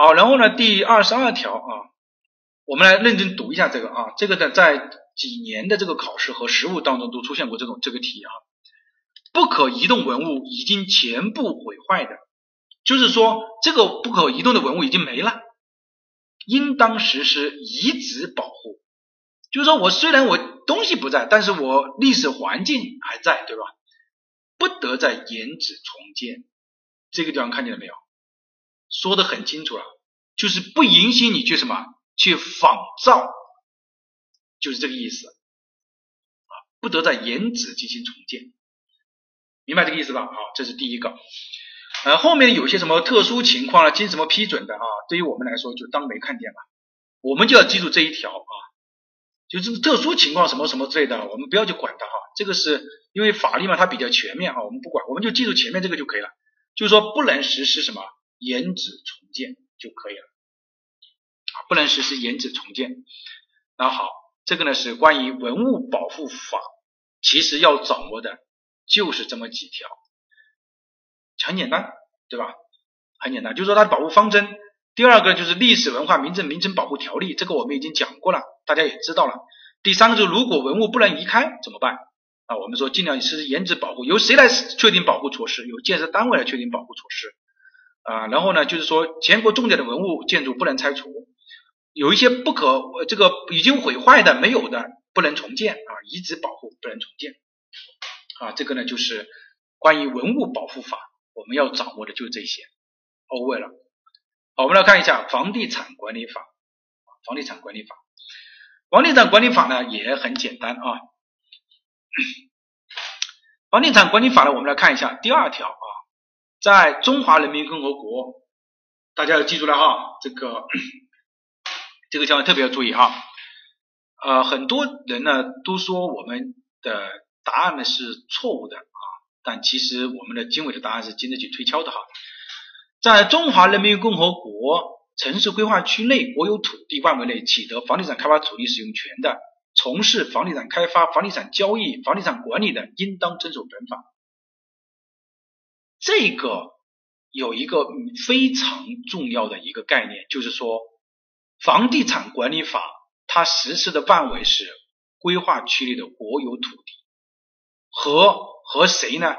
好，然后呢，第二十二条啊，我们来认真读一下这个啊，这个呢，在几年的这个考试和实务当中都出现过这种这个题啊。不可移动文物已经全部毁坏的。就是说，这个不可移动的文物已经没了，应当实施遗址保护。就是说我虽然我东西不在，但是我历史环境还在，对吧？不得再延址重建。这个地方看见了没有？说的很清楚了，就是不允许你去什么去仿造，就是这个意思啊，不得在原址进行重建，明白这个意思吧？好，这是第一个。呃，后面有些什么特殊情况啊，经什么批准的啊？对于我们来说就当没看见吧，我们就要记住这一条啊，就是特殊情况什么什么之类的，我们不要去管它哈。这个是因为法律嘛，它比较全面哈，我们不管，我们就记住前面这个就可以了。就是说不能实施什么延址重建就可以了啊，不能实施延址重建。那好，这个呢是关于文物保护法，其实要掌握的就是这么几条。很简单，对吧？很简单，就是说它的保护方针。第二个就是历史文化名镇名称保护条例，这个我们已经讲过了，大家也知道了。第三个就是如果文物不能移开怎么办？啊，我们说尽量实施延迟保护，由谁来确定保护措施？由建设单位来确定保护措施。啊，然后呢，就是说全国重点的文物建筑不能拆除，有一些不可这个已经毁坏的没有的不能重建啊，遗址保护不能重建。啊，这个呢就是关于文物保护法。我们要掌握的就是这些，over 了。好，我们来看一下房地产管理法。房地产管理法，房地产管理法呢也很简单啊。房地产管理法呢，我们来看一下第二条啊，在中华人民共和国，大家要记住了哈，这个 这个要特别要注意哈。呃，很多人呢都说我们的答案呢是错误的啊。但其实我们的经纬的答案是经得起推敲的哈，在中华人民共和国城市规划区内国有土地范围内取得房地产开发土地使用权的，从事房地产开发、房地产交易、房地产管理的，应当遵守本法。这个有一个非常重要的一个概念，就是说，房地产管理法它实施的范围是规划区内的国有土地和。和谁呢？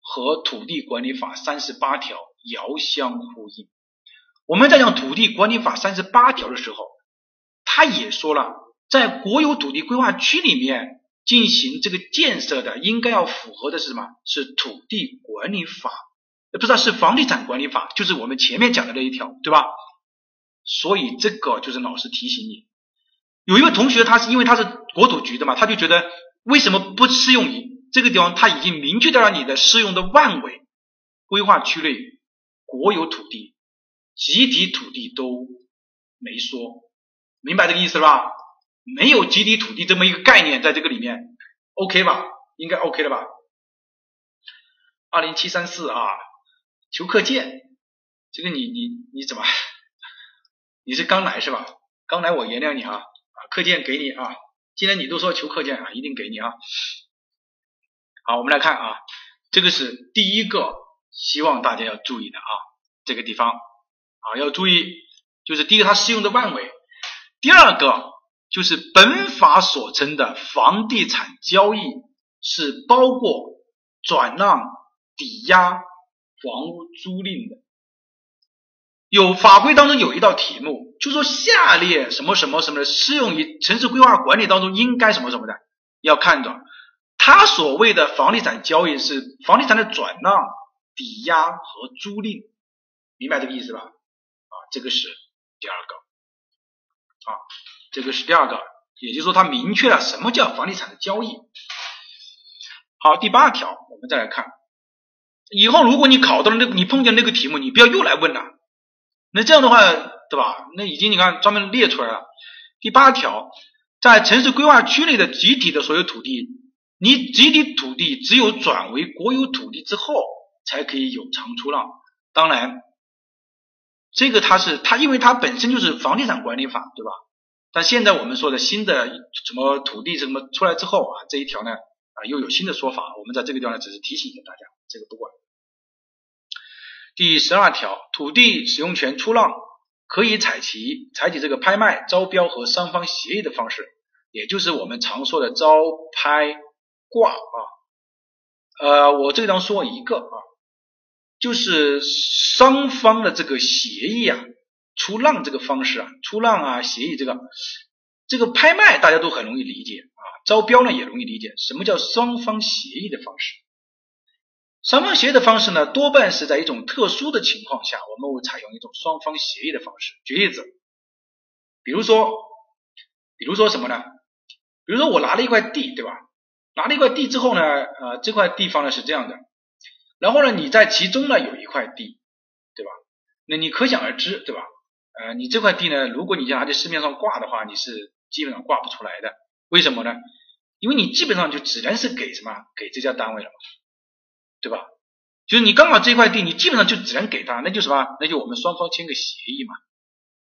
和土地管理法三十八条遥相呼应。我们在讲土地管理法三十八条的时候，他也说了，在国有土地规划区里面进行这个建设的，应该要符合的是什么？是土地管理法，不知道是房地产管理法，就是我们前面讲的那一条，对吧？所以这个就是老师提醒你，有一位同学他是因为他是国土局的嘛，他就觉得为什么不适用于？这个地方它已经明确到了你的适用的范围，规划区内国有土地、集体土地都没说，明白这个意思了吧？没有集体土地这么一个概念在这个里面，OK 吧？应该 OK 了吧？二零七三四啊，求课件，这个你你你怎么？你是刚来是吧？刚来我原谅你啊，啊课件给你啊，既然你都说求课件啊，一定给你啊。好，我们来看啊，这个是第一个，希望大家要注意的啊，这个地方啊要注意，就是第一个它适用的范围，第二个就是本法所称的房地产交易是包括转让、抵押、房屋租赁的。有法规当中有一道题目，就说下列什么什么什么的适用于城市规划管理当中应该什么什么的，要看着。他所谓的房地产交易是房地产的转让、抵押和租赁，明白这个意思吧？啊，这个是第二个，啊，这个是第二个，也就是说，它明确了什么叫房地产的交易。好，第八条，我们再来看，以后如果你考到了那个，你碰见那个题目，你不要又来问了。那这样的话，对吧？那已经你看专门列出来了。第八条，在城市规划区内的集体的所有土地。你集体土地只有转为国有土地之后，才可以有偿出让。当然，这个它是它，因为它本身就是房地产管理法，对吧？但现在我们说的新的什么土地什么出来之后啊，这一条呢啊又有新的说法。我们在这个地方呢只是提醒一下大家，这个不管。第十二条，土地使用权出让可以采集采取这个拍卖、招标和双方协议的方式，也就是我们常说的招拍。挂啊，呃，我这地方说一个啊，就是双方的这个协议啊，出让这个方式啊，出让啊，协议这个，这个拍卖大家都很容易理解啊，招标呢也容易理解。什么叫双方协议的方式？双方协议的方式呢，多半是在一种特殊的情况下，我们会采用一种双方协议的方式。举例子，比如说，比如说什么呢？比如说我拿了一块地，对吧？拿了一块地之后呢，呃，这块地方呢是这样的，然后呢，你在其中呢有一块地，对吧？那你可想而知，对吧？呃，你这块地呢，如果你拿在市面上挂的话，你是基本上挂不出来的。为什么呢？因为你基本上就只能是给什么？给这家单位了嘛，对吧？就是你刚好这块地，你基本上就只能给他，那就什么？那就我们双方签个协议嘛。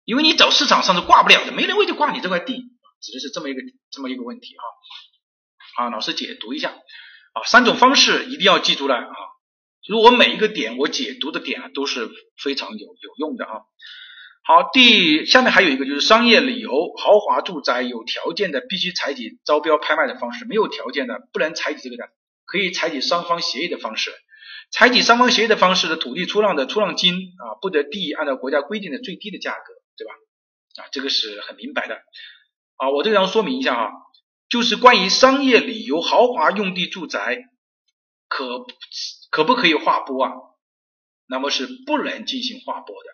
因为你找市场上是挂不了的，没人会去挂你这块地，只能是这么一个这么一个问题哈。啊，老师解读一下啊，三种方式一定要记住了啊。就是我每一个点，我解读的点啊都是非常有有用的啊。好，第下面还有一个就是商业旅游豪华住宅，有条件的必须采取招标拍卖的方式，没有条件的不能采取这个的，可以采取双方协议的方式。采取双方协议的方式的土地出让的出让金啊，不得低于按照国家规定的最低的价格，对吧？啊，这个是很明白的。啊，我这个要说明一下哈。就是关于商业旅游豪华用地住宅可可不可以划拨啊？那么是不能进行划拨的，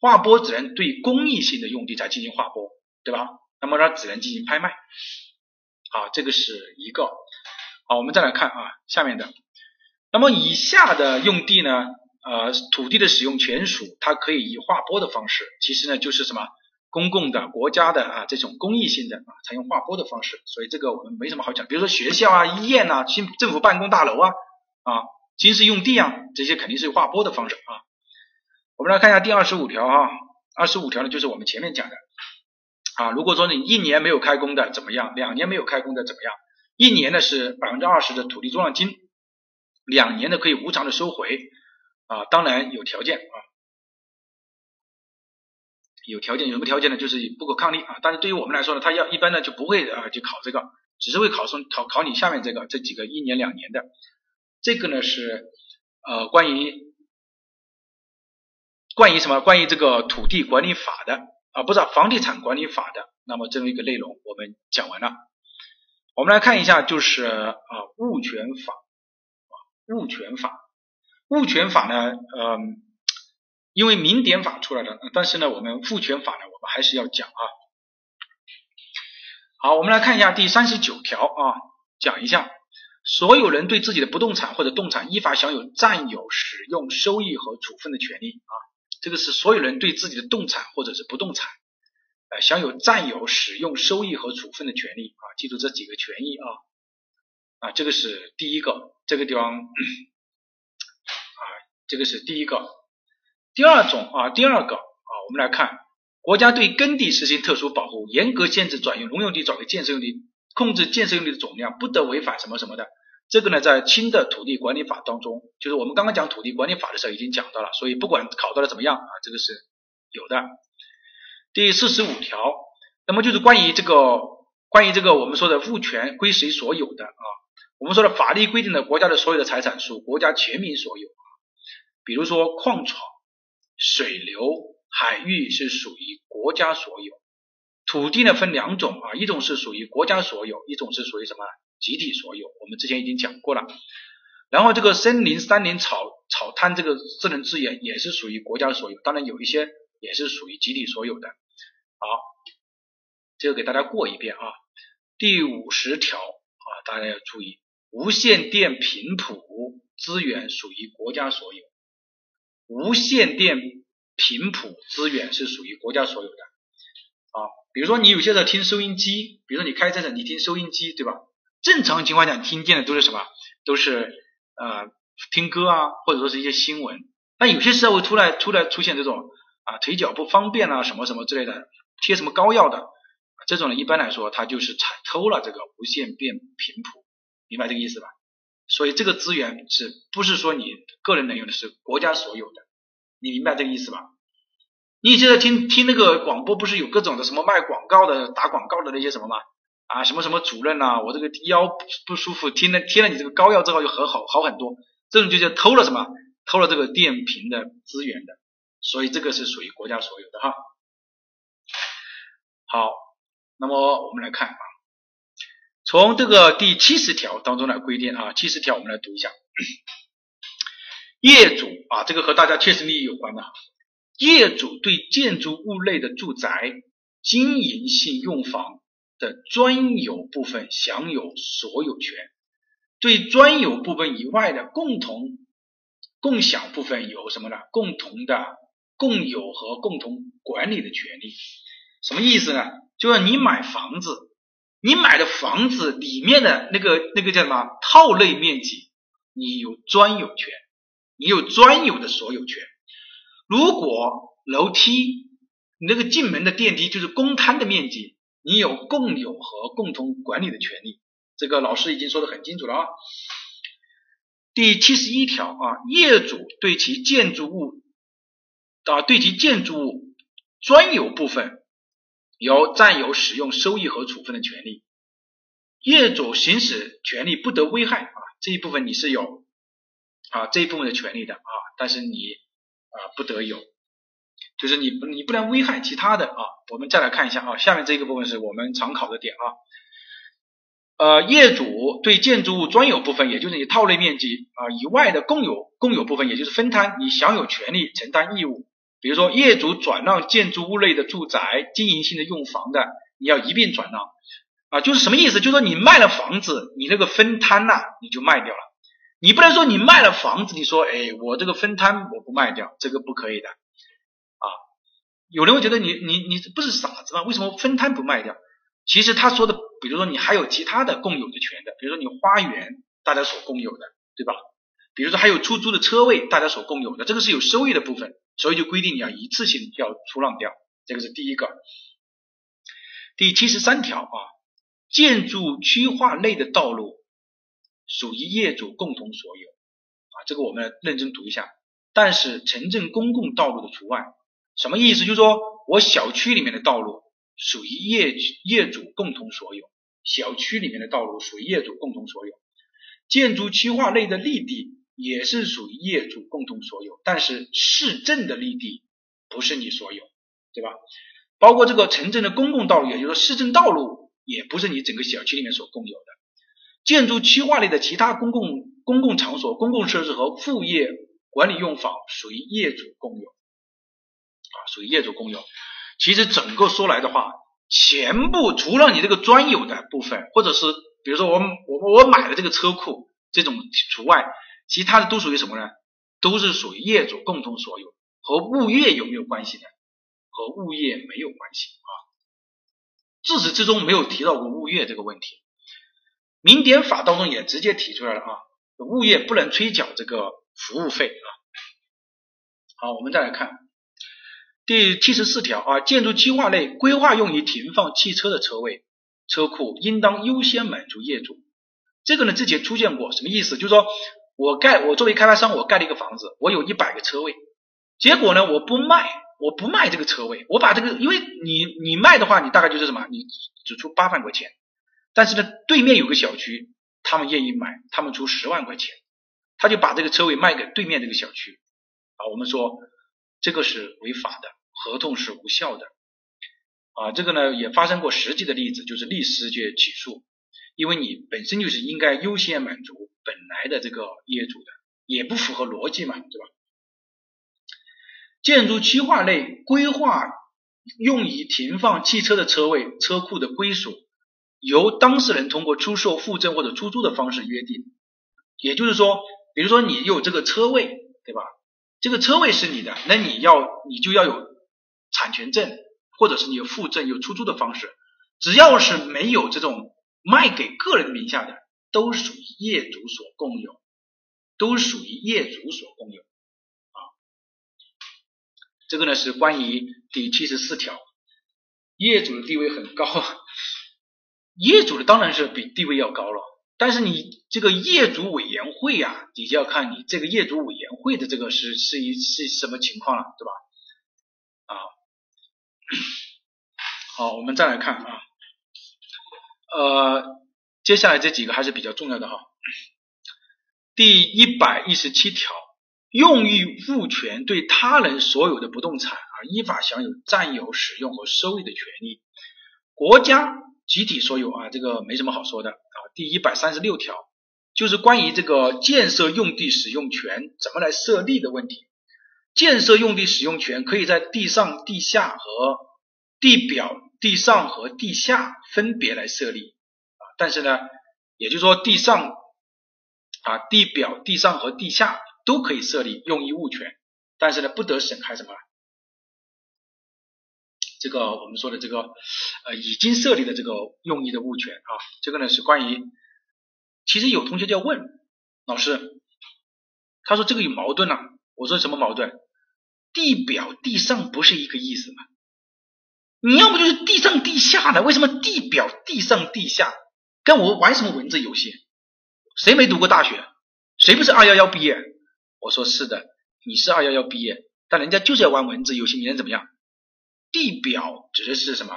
划拨只能对公益性的用地才进行划拨，对吧？那么它只能进行拍卖。好，这个是一个。好，我们再来看啊，下面的。那么以下的用地呢，呃，土地的使用权属它可以以划拨的方式，其实呢就是什么？公共的、国家的啊，这种公益性的啊，采用划拨的方式，所以这个我们没什么好讲。比如说学校啊、医院呐、新政府办公大楼啊、啊军事用地啊，这些肯定是划拨的方式啊。我们来看一下第二十五条啊，二十五条呢就是我们前面讲的啊，如果说你一年没有开工的怎么样？两年没有开工的怎么样？一年呢是百分之二十的土地出让金，两年呢可以无偿的收回啊，当然有条件啊。有条件有什么条件呢？就是不可抗力啊。但是对于我们来说呢，他要一般呢就不会啊去考这个，只是会考生考考你下面这个这几个一年两年的。这个呢是呃关于关于什么？关于这个土地管理法的啊，不是房地产管理法的。那么这么一个内容我们讲完了。我们来看一下，就是啊物权法啊物权法物权法呢，嗯。因为民典法出来的，但是呢，我们物权法呢，我们还是要讲啊。好，我们来看一下第三十九条啊，讲一下，所有人对自己的不动产或者动产依法享有占有、使用、收益和处分的权利啊。这个是所有人对自己的动产或者是不动产，呃，享有占有、使用、收益和处分的权利啊。记住这几个权益啊，啊，这个是第一个，这个地方 啊，这个是第一个。第二种啊，第二个啊，我们来看，国家对耕地实行特殊保护，严格限制转用农用地转为建设用地，控制建设用地的总量，不得违反什么什么的。这个呢，在新的土地管理法当中，就是我们刚刚讲土地管理法的时候已经讲到了，所以不管考到了怎么样啊，这个是有的。第四十五条，那么就是关于这个关于这个我们说的物权归谁所有的啊，我们说的法律规定的国家的所有的财产属国家全民所有啊，比如说矿场。水流、海域是属于国家所有，土地呢分两种啊，一种是属于国家所有，一种是属于什么集体所有，我们之前已经讲过了。然后这个森林、山林、草草滩这个自然资源也是属于国家所有，当然有一些也是属于集体所有的。好，这个给大家过一遍啊。第五十条啊，大家要注意，无线电频谱资源属于国家所有，无线电频谱资源是属于国家所有的啊。比如说你有些时候听收音机，比如说你开车时你听收音机，对吧？正常情况下听见的都是什么？都是呃听歌啊，或者说是一些新闻。那有些时候会突然突然出现这种啊腿脚不方便啊什么什么之类的，贴什么膏药的，这种呢一般来说他就是采偷了这个无线电频谱，明白这个意思吧？所以这个资源是不是说你个人能用的，是国家所有的？你明白这个意思吧？你现在听听那个广播，不是有各种的什么卖广告的、打广告的那些什么吗？啊，什么什么主任呐，我这个腰不舒服，贴了贴了你这个膏药之后就很好好很多，这种就叫偷了什么？偷了这个电瓶的资源的，所以这个是属于国家所有的哈。好，那么我们来看啊，从这个第七十条当中来规定啊，七十条我们来读一下，业主啊，这个和大家切实利益有关的。业主对建筑物内的住宅经营性用房的专有部分享有所有权，对专有部分以外的共同共享部分有什么呢？共同的共有和共同管理的权利。什么意思呢？就是你买房子，你买的房子里面的那个那个叫什么套内面积，你有专有权，你有专有的所有权。如果楼梯你那个进门的电梯就是公摊的面积，你有共有和共同管理的权利。这个老师已经说的很清楚了啊。第七十一条啊，业主对其建筑物啊对其建筑物专有部分有占有、使用、收益和处分的权利。业主行使权利不得危害啊这一部分你是有啊这一部分的权利的啊，但是你。啊，不得有，就是你你不能危害其他的啊。我们再来看一下啊，下面这个部分是我们常考的点啊。呃，业主对建筑物专有部分，也就是你套内面积啊以外的共有共有部分，也就是分摊，你享有权利承担义务。比如说，业主转让建筑物内的住宅经营性的用房的，你要一并转让啊。就是什么意思？就是说你卖了房子，你那个分摊呐，你就卖掉了。你不能说你卖了房子，你说哎，我这个分摊我不卖掉，这个不可以的。有人会觉得你你你不是傻子吗？为什么分摊不卖掉？其实他说的，比如说你还有其他的共有的权的，比如说你花园大家所共有的，对吧？比如说还有出租的车位大家所共有的，这个是有收益的部分，所以就规定你要一次性要出让掉，这个是第一个。第七十三条啊，建筑区划内的道路。属于业主共同所有啊，这个我们认真读一下。但是城镇公共道路的除外，什么意思？就是说我小区里面的道路属于业业主共同所有，小区里面的道路属于业主共同所有。建筑区划内的绿地也是属于业主共同所有，但是市政的绿地不是你所有，对吧？包括这个城镇的公共道路，也就是说市政道路，也不是你整个小区里面所共有的。建筑区划内的其他公共公共场所、公共设施和副业管理用房属于业主共有，啊，属于业主共有。其实整个说来的话，全部除了你这个专有的部分，或者是比如说我我我买的这个车库这种除外，其他的都属于什么呢？都是属于业主共同所有。和物业有没有关系呢？和物业没有关系啊，自始至终没有提到过物业这个问题。民典法当中也直接提出来了啊，物业不能催缴这个服务费啊。好，我们再来看第七十四条啊，建筑计划内规划用于停放汽车的车位、车库，应当优先满足业主。这个呢之前出现过，什么意思？就是说我盖我作为开发商，我盖了一个房子，我有一百个车位，结果呢我不卖，我不卖这个车位，我把这个，因为你你卖的话，你大概就是什么，你只出八万块钱。但是呢，对面有个小区，他们愿意买，他们出十万块钱，他就把这个车位卖给对面这个小区，啊，我们说这个是违法的，合同是无效的，啊，这个呢也发生过实际的例子，就是律师去起诉，因为你本身就是应该优先满足本来的这个业主的，也不符合逻辑嘛，对吧？建筑区划内规划用以停放汽车的车位、车库的归属，由当事人通过出售、附赠或者出租的方式约定。也就是说，比如说你有这个车位，对吧？这个车位是你的，那你要你就要有产权证，或者是你有附赠、有出租的方式。只要是没有这种卖给个人名下的，都属于业主所共有，都属于业主所共有。啊这个呢是关于第七十四条，业主的地位很高，业主的当然是比地位要高了，但是你这个业主委员会啊，你就要看你这个业主委员会的这个是是一是什么情况了，对吧？好，我们再来看啊，呃，接下来这几个还是比较重要的哈，第一百一十七条。用于物权对他人所有的不动产而依法享有占有、使用和收益的权利，国家集体所有啊，这个没什么好说的啊。第一百三十六条就是关于这个建设用地使用权怎么来设立的问题。建设用地使用权可以在地上、地下和地表、地上和地下分别来设立啊，但是呢，也就是说地上啊、地表、地上和地下。都可以设立用益物权，但是呢，不得损害什么？这个我们说的这个呃已经设立的这个用益的物权啊，这个呢是关于，其实有同学就要问老师，他说这个有矛盾啊，我说什么矛盾？地表地上不是一个意思吗？你要不就是地上地下的，为什么地表地上地下？跟我玩什么文字游戏？谁没读过大学？谁不是二幺幺毕业？我说是的，你是二幺幺毕业，但人家就是要玩文字游戏，你能怎么样？地表指的是什么？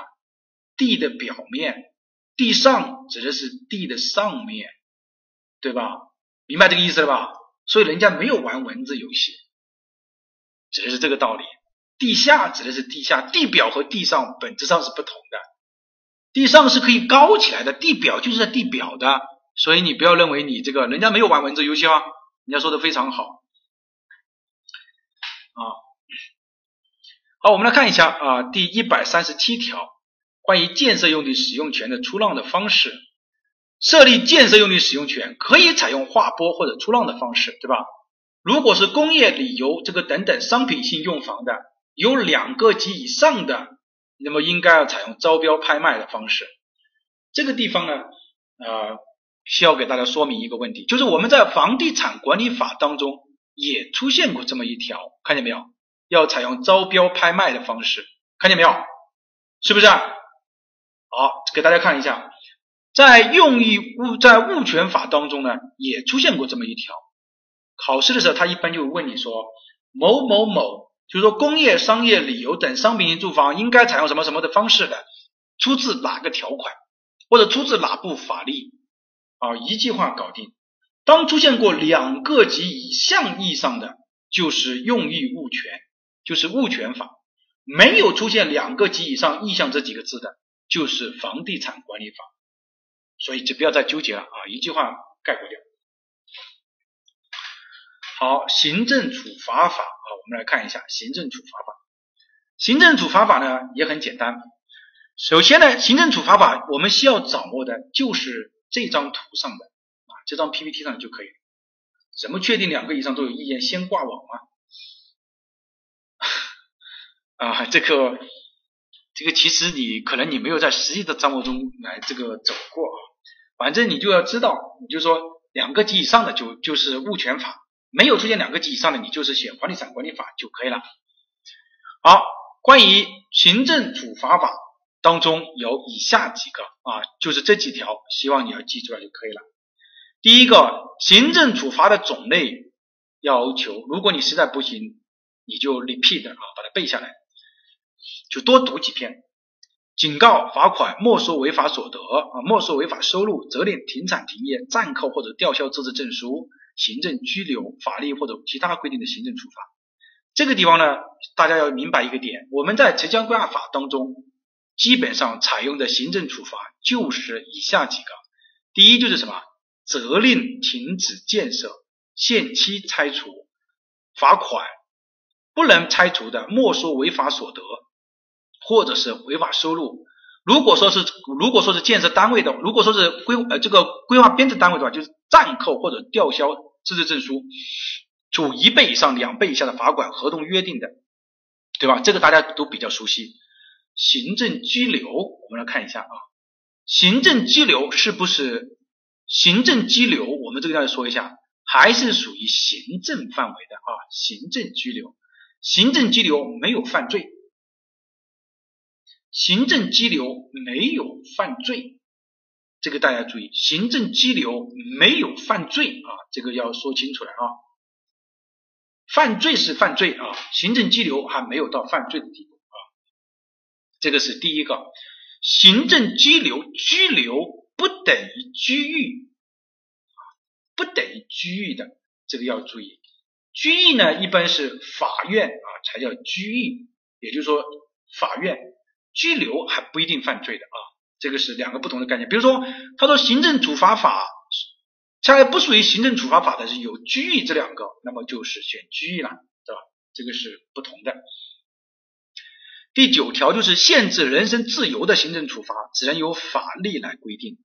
地的表面，地上指的是地的上面，对吧？明白这个意思了吧？所以人家没有玩文字游戏，指的是这个道理。地下指的是地下，地表和地上本质上是不同的。地上是可以高起来的，地表就是在地表的，所以你不要认为你这个人家没有玩文字游戏啊，人家说的非常好。啊，好，我们来看一下啊，第一百三十七条，关于建设用地使用权的出让的方式。设立建设用地使用权可以采用划拨或者出让的方式，对吧？如果是工业、旅游这个等等商品性用房的，有两个及以上的，那么应该要采用招标拍卖的方式。这个地方呢，呃，需要给大家说明一个问题，就是我们在房地产管理法当中。也出现过这么一条，看见没有？要采用招标拍卖的方式，看见没有？是不是？好，给大家看一下，在用益物在物权法当中呢，也出现过这么一条。考试的时候，他一般就问你说，某某某，就是说工业、商业、旅游等商品型住房，应该采用什么什么的方式的？出自哪个条款，或者出自哪部法律？啊，一句话搞定。当出现过两个及以上意义上的，就是用益物权，就是物权法；没有出现两个及以上意向这几个字的，就是房地产管理法。所以就不要再纠结了啊，一句话概括掉。好，行政处罚法啊，我们来看一下行政处罚法。行政处罚法呢也很简单，首先呢，行政处罚法我们需要掌握的就是这张图上的啊。这张 PPT 上就可以。怎么确定两个以上都有意见？先挂网吗？啊，这个这个其实你可能你没有在实际的账目中来这个走过啊。反正你就要知道，你就说两个级以上的就就是物权法，没有出现两个级以上的，你就是写房地产管理法就可以了。好，关于行政处罚法当中有以下几个啊，就是这几条，希望你要记住了就可以了。第一个行政处罚的种类要求，如果你实在不行，你就 repeat 啊，把它背下来，就多读几篇。警告、罚款、没收违法所得啊，没收违法收入、责令停产停业、暂扣或者吊销资质证书、行政拘留、法律或者其他规定的行政处罚。这个地方呢，大家要明白一个点，我们在城乡规划法当中，基本上采用的行政处罚就是以下几个。第一就是什么？责令停止建设、限期拆除、罚款，不能拆除的没收违法所得或者是违法收入。如果说是如果说是建设单位的，如果说是规呃这个规划编制单位的话，就是暂扣或者吊销资质证书，处一倍以上两倍以下的罚款，合同约定的，对吧？这个大家都比较熟悉。行政拘留，我们来看一下啊，行政拘留是不是？行政拘留，我们这个要说一下，还是属于行政范围的啊。行政拘留，行政拘留没有犯罪，行政拘留没有犯罪，这个大家注意，行政拘留没有犯罪啊，这个要说清楚了啊。犯罪是犯罪啊，行政拘留还没有到犯罪的地步啊。这个是第一个，行政拘留拘留。不等于拘役，不等于拘役的，这个要注意。拘役呢，一般是法院啊才叫拘役，也就是说法院拘留还不一定犯罪的啊，这个是两个不同的概念。比如说，他说行政处罚法，下来不属于行政处罚法的是有拘役这两个，那么就是选拘役了，对吧？这个是不同的。第九条就是限制人身自由的行政处罚，只能由法律来规定。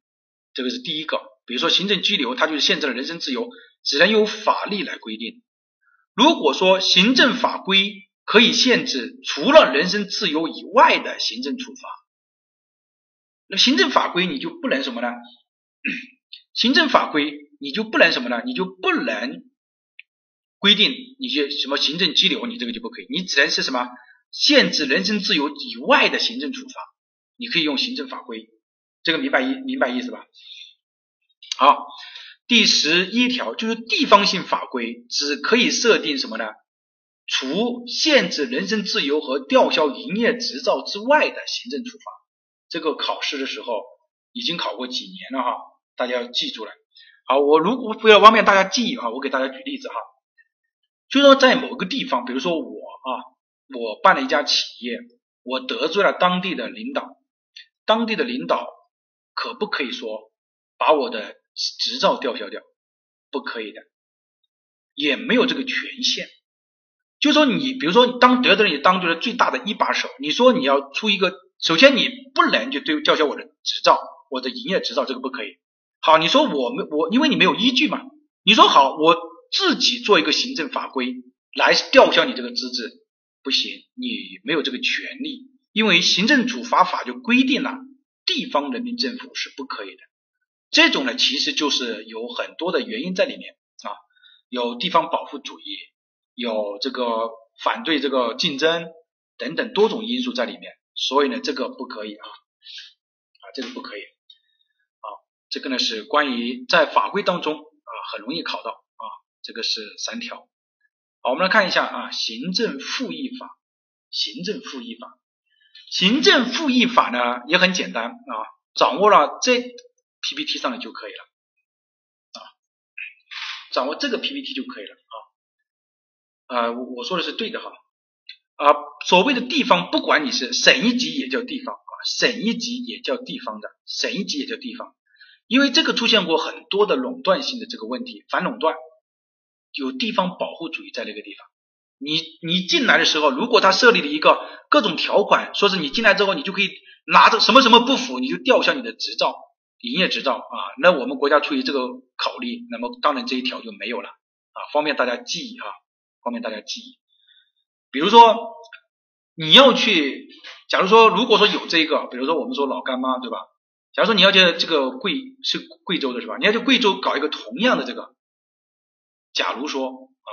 这个是第一个。比如说行政拘留，它就是限制了人身自由，只能由法律来规定。如果说行政法规可以限制除了人身自由以外的行政处罚，那行政法规你就不能什么呢？行政法规你就不能什么呢？你就不能规定你些什么行政拘留，你这个就不可以，你只能是什么？限制人身自由以外的行政处罚，你可以用行政法规，这个明白意明白意思吧？好，第十一条就是地方性法规只可以设定什么呢？除限制人身自由和吊销营业执照之外的行政处罚。这个考试的时候已经考过几年了哈，大家要记住了。好，我如果为了方便大家记忆哈，我给大家举例子哈，就说在某个地方，比如说我啊。我办了一家企业，我得罪了当地的领导，当地的领导可不可以说把我的执照吊销掉？不可以的，也没有这个权限。就说你，比如说当得罪人你当就是最大的一把手，你说你要出一个，首先你不能就对吊销我的执照，我的营业执照这个不可以。好，你说我没我，因为你没有依据嘛。你说好，我自己做一个行政法规来吊销你这个资质。不行，你没有这个权利，因为行政处罚法就规定了，地方人民政府是不可以的。这种呢，其实就是有很多的原因在里面啊，有地方保护主义，有这个反对这个竞争等等多种因素在里面，所以呢，这个不可以啊，啊，这个不可以。好，这个呢是关于在法规当中啊，很容易考到啊，这个是三条。好，我们来看一下啊，行政复议法，行政复议法，行政复议法呢也很简单啊，掌握了这 PPT 上的就可以了啊，掌握这个 PPT 就可以了啊，我，我说的是对的哈，啊，所谓的地方，不管你是省一级也叫地方啊，省一级也叫地方的，省一级也叫地方，因为这个出现过很多的垄断性的这个问题，反垄断。有地方保护主义在那个地方，你你进来的时候，如果他设立了一个各种条款，说是你进来之后，你就可以拿着什么什么不符，你就吊销你的执照、营业执照啊。那我们国家出于这个考虑，那么当然这一条就没有了啊，方便大家记忆哈，方便大家记忆。比如说你要去，假如说如果说有这个，比如说我们说老干妈对吧？假如说你要去这个贵是贵州的是吧？你要去贵州搞一个同样的这个。假如说啊，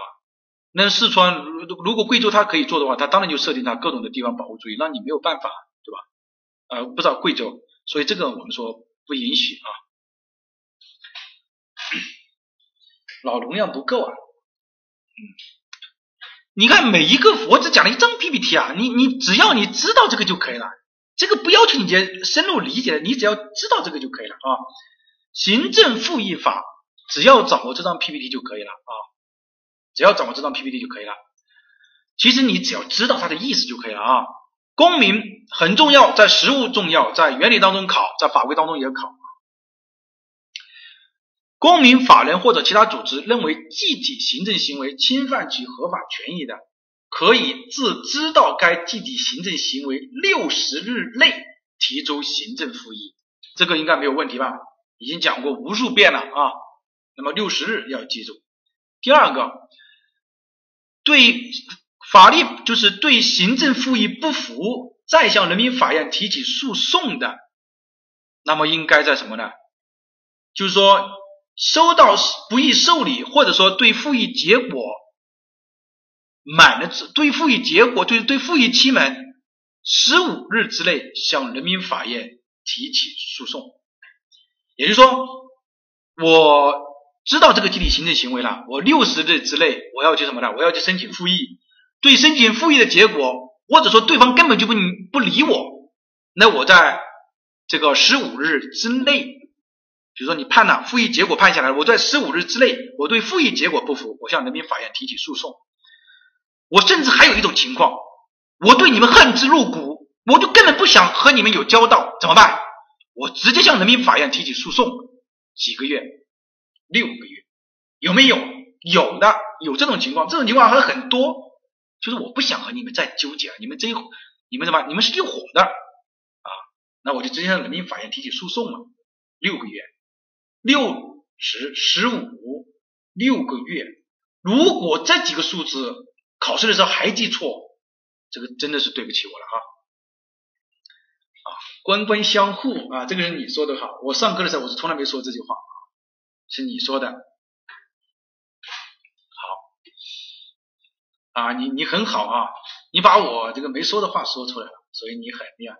那四川如如果贵州它可以做的话，它当然就设定它各种的地方保护主义，那你没有办法，对吧？呃，不知道贵州，所以这个我们说不允许啊。老容量不够啊，嗯，你看每一个我只讲了一张 PPT 啊，你你只要你知道这个就可以了，这个不要求你去深入理解，你只要知道这个就可以了啊。行政复议法。只要掌握这张 PPT 就可以了啊，只要掌握这张 PPT 就可以了。其实你只要知道它的意思就可以了啊。公民很重要，在实务重要，在原理当中考，在法规当中也考。公民、法人或者其他组织认为具体行政行为侵犯其合法权益的，可以自知道该具体行政行为六十日内提出行政复议。这个应该没有问题吧？已经讲过无数遍了啊。那么六十日要记住。第二个，对法律就是对行政复议不服，再向人民法院提起诉讼的，那么应该在什么呢？就是说，收到不予受理，或者说对复议结果满了，对复议结果对对复议期满十五日之内向人民法院提起诉讼。也就是说，我知道这个集体行政行为了，我六十日之内我要去什么呢？我要去申请复议。对申请复议的结果，或者说对方根本就不不理我，那我在这个十五日之内，比如说你判了复议结果判下来，我在十五日之内，我对复议结果不服，我向人民法院提起诉讼。我甚至还有一种情况，我对你们恨之入骨，我就根本不想和你们有交道，怎么办？我直接向人民法院提起诉讼，几个月，六个月，有没有？有的，有这种情况，这种情况还很多。就是我不想和你们再纠结了，你们这一伙，你们什么？你们是一伙的啊？那我就直接向人民法院提起诉讼嘛。六个月，六十十五，六个月。如果这几个数字考试的时候还记错，这个真的是对不起我了哈。啊，官官相护啊，这个人你说的好。我上课的时候我是从来没说这句话，是你说的。好啊，你你很好啊，你把我这个没说的话说出来了，所以你很厉害。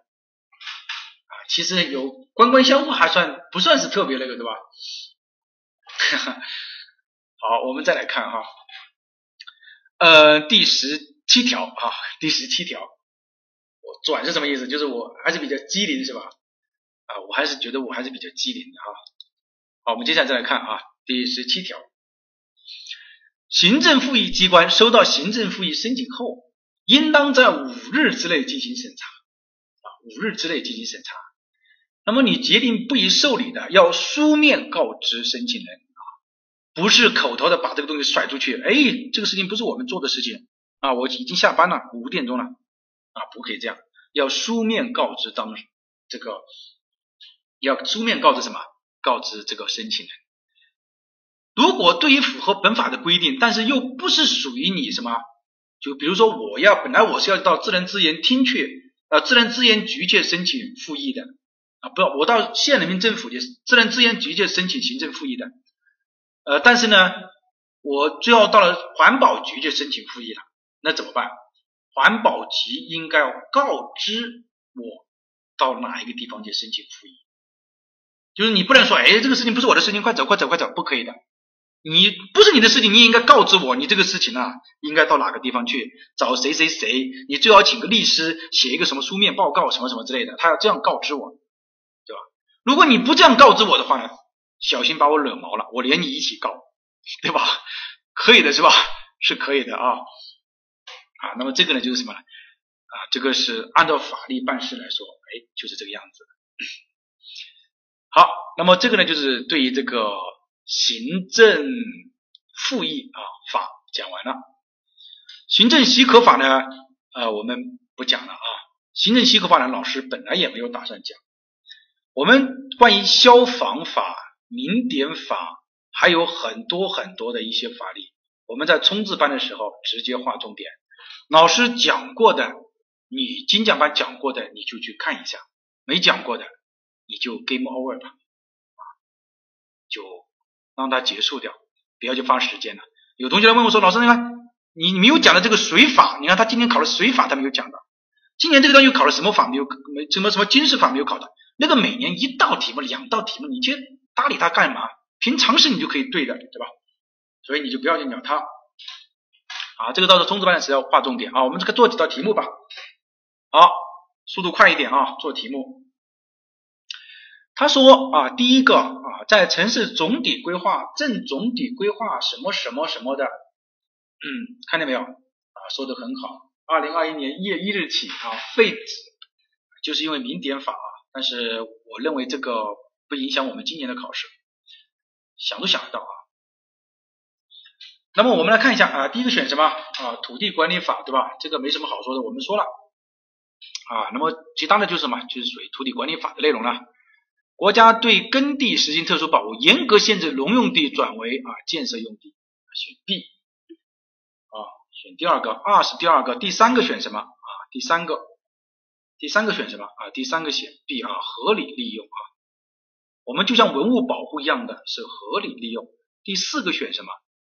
其实有官官相护还算不算是特别那个对吧？好，我们再来看哈，呃，第十七条啊，第十七条，我转是什么意思？就是我还是比较机灵是吧？啊，我还是觉得我还是比较机灵的哈。好，我们接下来再来看啊，第十七条。行政复议机关收到行政复议申请后，应当在五日之内进行审查，啊，五日之内进行审查。那么你决定不予受理的，要书面告知申请人啊，不是口头的把这个东西甩出去。哎，这个事情不是我们做的事情啊，我已经下班了，五点钟了啊，不可以这样，要书面告知当这个，要书面告知什么？告知这个申请人。如果对于符合本法的规定，但是又不是属于你什么，就比如说我要本来我是要到自然资源厅去，呃，自然资源局去申请复议的啊，不，我到县人民政府去自然资源局去申请行政复议的，呃，但是呢，我最后到了环保局去申请复议了，那怎么办？环保局应该要告知我到哪一个地方去申请复议，就是你不能说，哎，这个事情不是我的事情，快走，快走，快走，不可以的。你不是你的事情，你也应该告知我，你这个事情啊，应该到哪个地方去找谁谁谁，你最好请个律师写一个什么书面报告什么什么之类的，他要这样告知我，如果你不这样告知我的话呢，小心把我惹毛了，我连你一起告，对吧？可以的是吧？是可以的啊，啊，那么这个呢就是什么呢？啊，这个是按照法律办事来说，哎，就是这个样子。好，那么这个呢就是对于这个。行政复议啊法讲完了，行政许可法呢，呃，我们不讲了啊。行政许可法呢，老师本来也没有打算讲。我们关于消防法、民典法，还有很多很多的一些法律，我们在冲刺班的时候直接划重点。老师讲过的，你精讲班讲过的，你就去看一下；没讲过的，你就 game over 吧，啊，就。让它结束掉，不要去花时间了。有同学来问我说：“老师，你看你没有讲的这个水法，你看他今天考了水法，他没有讲到。今年这个东西考了什么法没有？没什么什么军事法没有考的。那个每年一道题目、两道题目，你去搭理他干嘛？凭常识你就可以对的，对吧？所以你就不要去鸟他。啊，这个到时候冲刺班的时候划重点啊。我们这个做几道题目吧。好，速度快一点啊，做题目。他说啊，第一个啊，在城市总体规划正总体规划什么什么什么的，嗯，看见没有啊？说的很好。二零二一年一月一日起啊，废止，就是因为民典法啊。但是我认为这个不影响我们今年的考试。想都想得到啊。那么我们来看一下啊，第一个选什么啊？土地管理法，对吧？这个没什么好说的，我们说了啊。那么其他的就是什么？就是属于土地管理法的内容了。国家对耕地实行特殊保护，严格限制农用地转为啊建设用地，选 B 啊，选第二个，二是第二个，第三个选什么啊？第三个，第三个选什么啊？第三个选 B 啊，合理利用啊。我们就像文物保护一样的是合理利用。第四个选什么？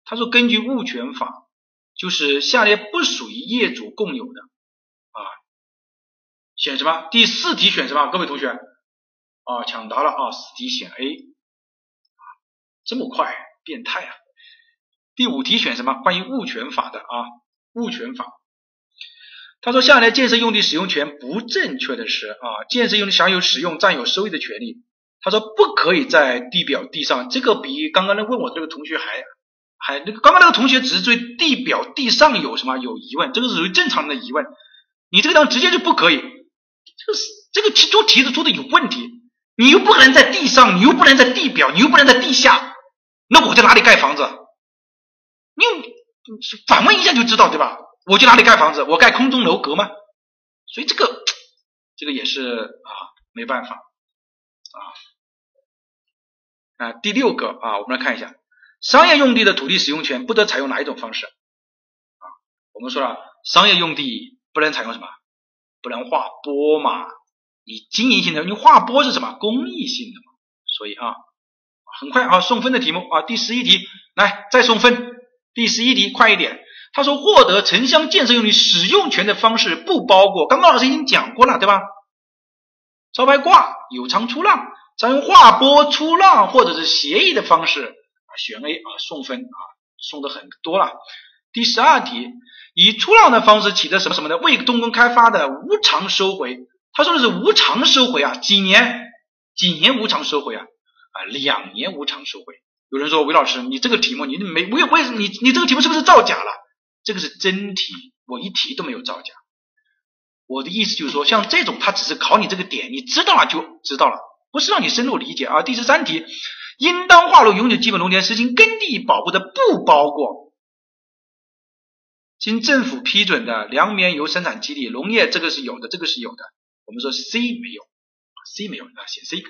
他说根据物权法，就是下列不属于业主共有的啊，选什么？第四题选什么？各位同学啊，抢答了啊，四题选 A，啊这么快，变态啊！第五题选什么？关于物权法的啊，物权法。他说下列建设用地使用权不正确的是啊，建设用地享有使用、占有、收益的权利。他说不可以在地表地上，这个比刚刚那问我这个同学还还那个刚刚那个同学只是对地表地上有什么有疑问，这个是属于正常的疑问。你这个地方直接就不可以，这个是这个题出题子出的有问题。你又不可能在地上，你又不能在地表，你又不能在地下，那我在哪里盖房子？你反问一下就知道对吧？我去哪里盖房子？我盖空中楼阁吗？所以这个这个也是啊，没办法啊啊。第六个啊，我们来看一下，商业用地的土地使用权不得采用哪一种方式啊？我们说了，商业用地不能采用什么？不能划拨嘛？你经营性的，你划拨是什么？公益性的嘛？所以啊，很快啊，送分的题目啊，第十一题来再送分。第十一题快一点。他说获得城乡建设用地使用权的方式不包括，刚刚老师已经讲过了，对吧？招牌挂、有偿出让、采用划拨、出让或者是协议的方式，选 A 啊，送分啊，送的很多了。第十二题，以出让的方式取得什么什么的未动工开发的无偿收回，他说的是无偿收回啊，几年？几年无偿收回啊？啊，两年无偿收回。有人说韦老师，你这个题目你没我也为你你这个题目是不是造假了？这个是真题，我一题都没有造假。我的意思就是说，像这种，它只是考你这个点，你知道了就知道了，不是让你深入理解啊。第十三题，应当划入永久基本农田实行耕地保护的不包括经政府批准的粮棉油生产基地，农业这个是有的，这个是有的。我们说 C 没有，C 没有那，写 C。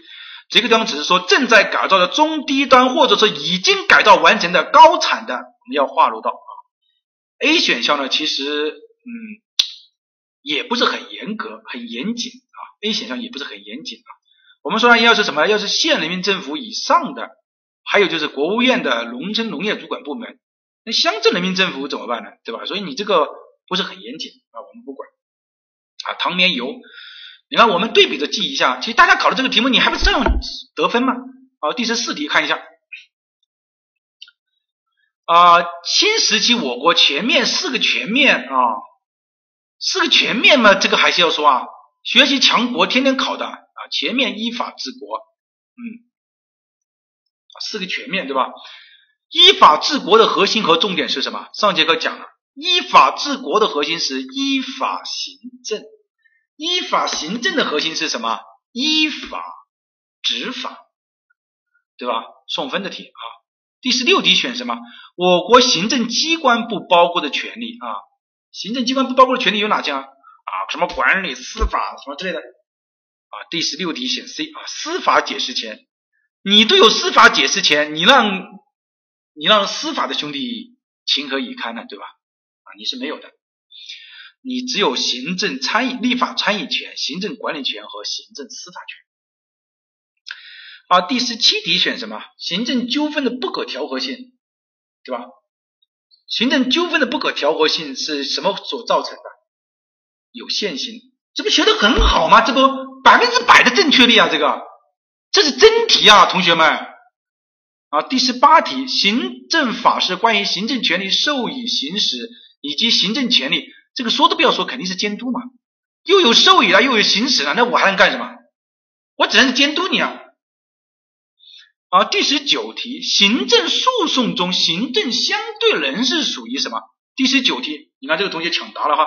这个地方只是说正在改造的中低端，或者说已经改造完成的高产的，我们要划入到。A 选项呢，其实嗯也不是很严格、很严谨啊。A 选项也不是很严谨啊。我们说，要是什么，要是县人民政府以上的，还有就是国务院的农村农业主管部门，那乡镇人民政府怎么办呢？对吧？所以你这个不是很严谨啊，我们不管啊。糖棉油，你看我们对比着记一下，其实大家考的这个题目，你还不是这样得分吗？好，第十四题看一下。啊，新时期我国全面四个全面啊，四个全面嘛，这个还是要说啊，学习强国天天考的啊，全面依法治国，嗯，四个全面对吧？依法治国的核心和重点是什么？上节课讲了，依法治国的核心是依法行政，依法行政的核心是什么？依法执法，对吧？送分的题啊。第十六题选什么？我国行政机关不包括的权利啊，行政机关不包括的权利有哪些啊？啊，什么管理、司法什么之类的啊？第十六题选 C 啊，司法解释权，你都有司法解释权，你让你让司法的兄弟情何以堪呢？对吧？啊，你是没有的，你只有行政参与、立法参与权、行政管理权和行政司法权。啊，第十七题选什么？行政纠纷的不可调和性，对吧？行政纠纷的不可调和性是什么所造成的？有限性，这不学的很好吗？这不百分之百的正确率啊！这个这是真题啊，同学们。啊，第十八题，行政法是关于行政权力授予行使以及行政权力，这个说都不要说，肯定是监督嘛。又有授予了，又有行使了，那我还能干什么？我只能监督你啊。啊，第十九题，行政诉讼中行政相对人是属于什么？第十九题，你看这个同学抢答了哈，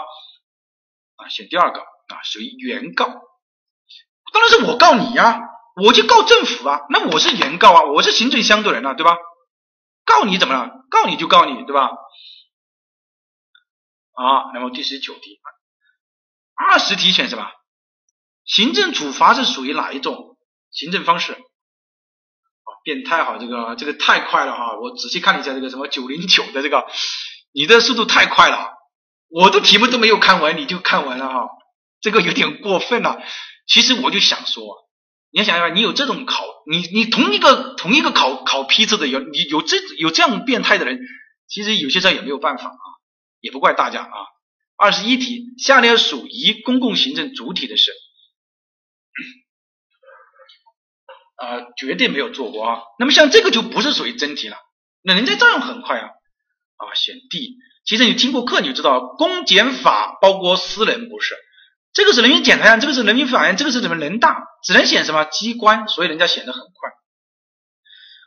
啊，选第二个啊，属于原告，当然是我告你呀，我就告政府啊，那我是原告啊，我是行政相对人啊，对吧？告你怎么了？告你就告你，对吧？啊，那么第十九题，二十题选什么？行政处罚是属于哪一种行政方式？变态哈，这个这个太快了哈！我仔细看了一下这个什么九零九的这个，你的速度太快了，我的题目都没有看完你就看完了哈，这个有点过分了。其实我就想说，你要想想，你有这种考，你你同一个同一个考考批次的有你有这有这样变态的人，其实有些时候也没有办法啊，也不怪大家啊。二十一题，下列属于公共行政主体的是？啊，绝对没有做过啊。那么像这个就不是属于真题了，那人家照样很快啊。啊，选 D。其实你听过课你就知道，公检法包括私人不是？这个是人民检察院，这个是人民法院，这个是什么人大，只能选什么机关，所以人家选的很快。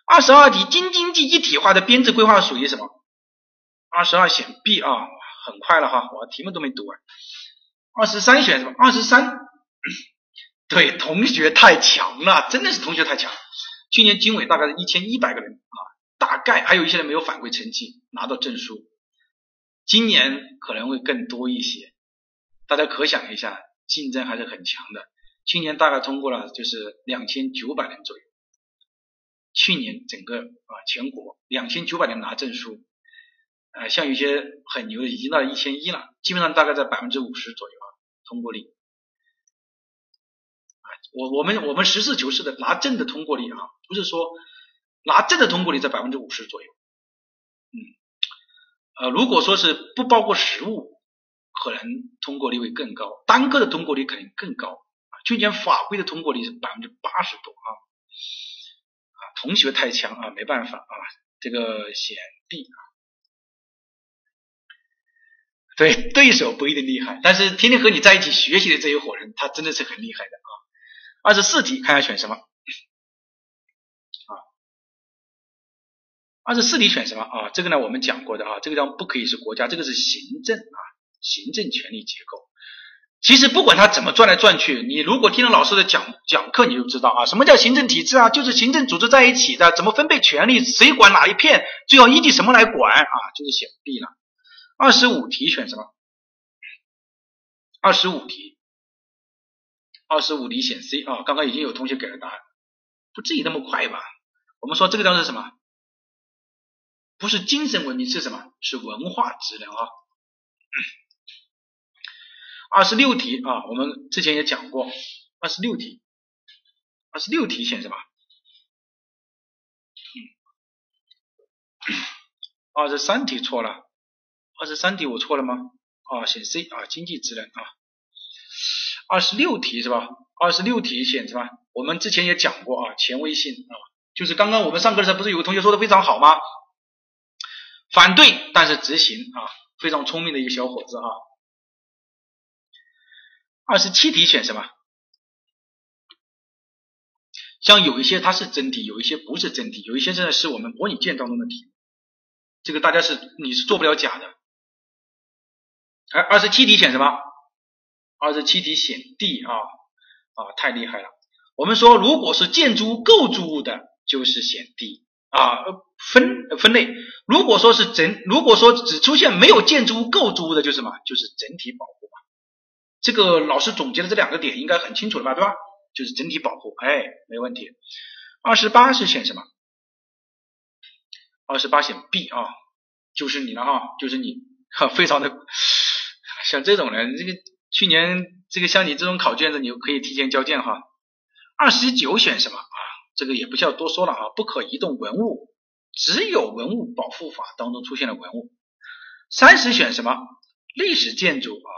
二十二题，京津冀一体化的编制规划属于什么？二十二选 B 啊，很快了哈，我题目都没读完。二十三选什么？二十三。对，同学太强了，真的是同学太强。去年经纬大概是一千一百个人啊，大概还有一些人没有反馈成绩拿到证书。今年可能会更多一些，大家可想一下，竞争还是很强的。去年大概通过了就是两千九百人左右，去年整个啊全国两千九百人拿证书，呃，像有些很牛的已经到一千一了，基本上大概在百分之五十左右啊通过率。我我们我们实事求是的拿证的通过率啊，不是说拿证的通过率在百分之五十左右，嗯，呃，如果说是不包括实物，可能通过率会更高，单个的通过率肯定更高啊。去年法规的通过率是百分之八十多啊，啊，同学太强啊，没办法啊，这个选 B 啊，对，对手不一定厉害，但是天天和你在一起学习的这一伙人，他真的是很厉害的啊。二十四题，看下选什么？啊，二十四题选什么啊？这个呢，我们讲过的啊，这个叫不可以是国家，这个是行政啊，行政权力结构。其实不管它怎么转来转去，你如果听了老师的讲讲课，你就知道啊，什么叫行政体制啊？就是行政组织在一起的，怎么分配权力，谁管哪一片，最后依据什么来管啊？就是选 B 了。二十五题选什么？二十五题。二十五题选 C 啊，刚刚已经有同学给了答案，不至于那么快吧？我们说这个叫是什么？不是精神文明是什么？是文化职能啊。二十六题啊，我们之前也讲过，二十六题，二十六题选什么？二十三题错了，二十三题我错了吗？啊，选 C 啊，经济职能啊。二十六题是吧？二十六题选什么？我们之前也讲过啊，权威性啊，就是刚刚我们上课的时候，不是有个同学说的非常好吗？反对但是执行啊，非常聪明的一个小伙子啊。二十七题选什么？像有一些它是真题，有一些不是真题，有一些真的是我们模拟卷当中的题，这个大家是你是做不了假的。而二十七题选什么？二十七题选 D 啊啊太厉害了！我们说，如果是建筑物构筑物的，就是选 D 啊分分类；如果说是整，如果说只出现没有建筑物构筑物的，就什么？就是整体保护嘛。这个老师总结的这两个点应该很清楚了吧？对吧？就是整体保护，哎，没问题。二十八是选什么？二十八选 B 啊，就是你了哈，就是你，非常的 像这种人，这个。去年这个像你这种考卷子，你就可以提前交卷哈。二十九选什么啊？这个也不需要多说了啊。不可移动文物，只有文物保护法当中出现了文物。三十选什么？历史建筑啊，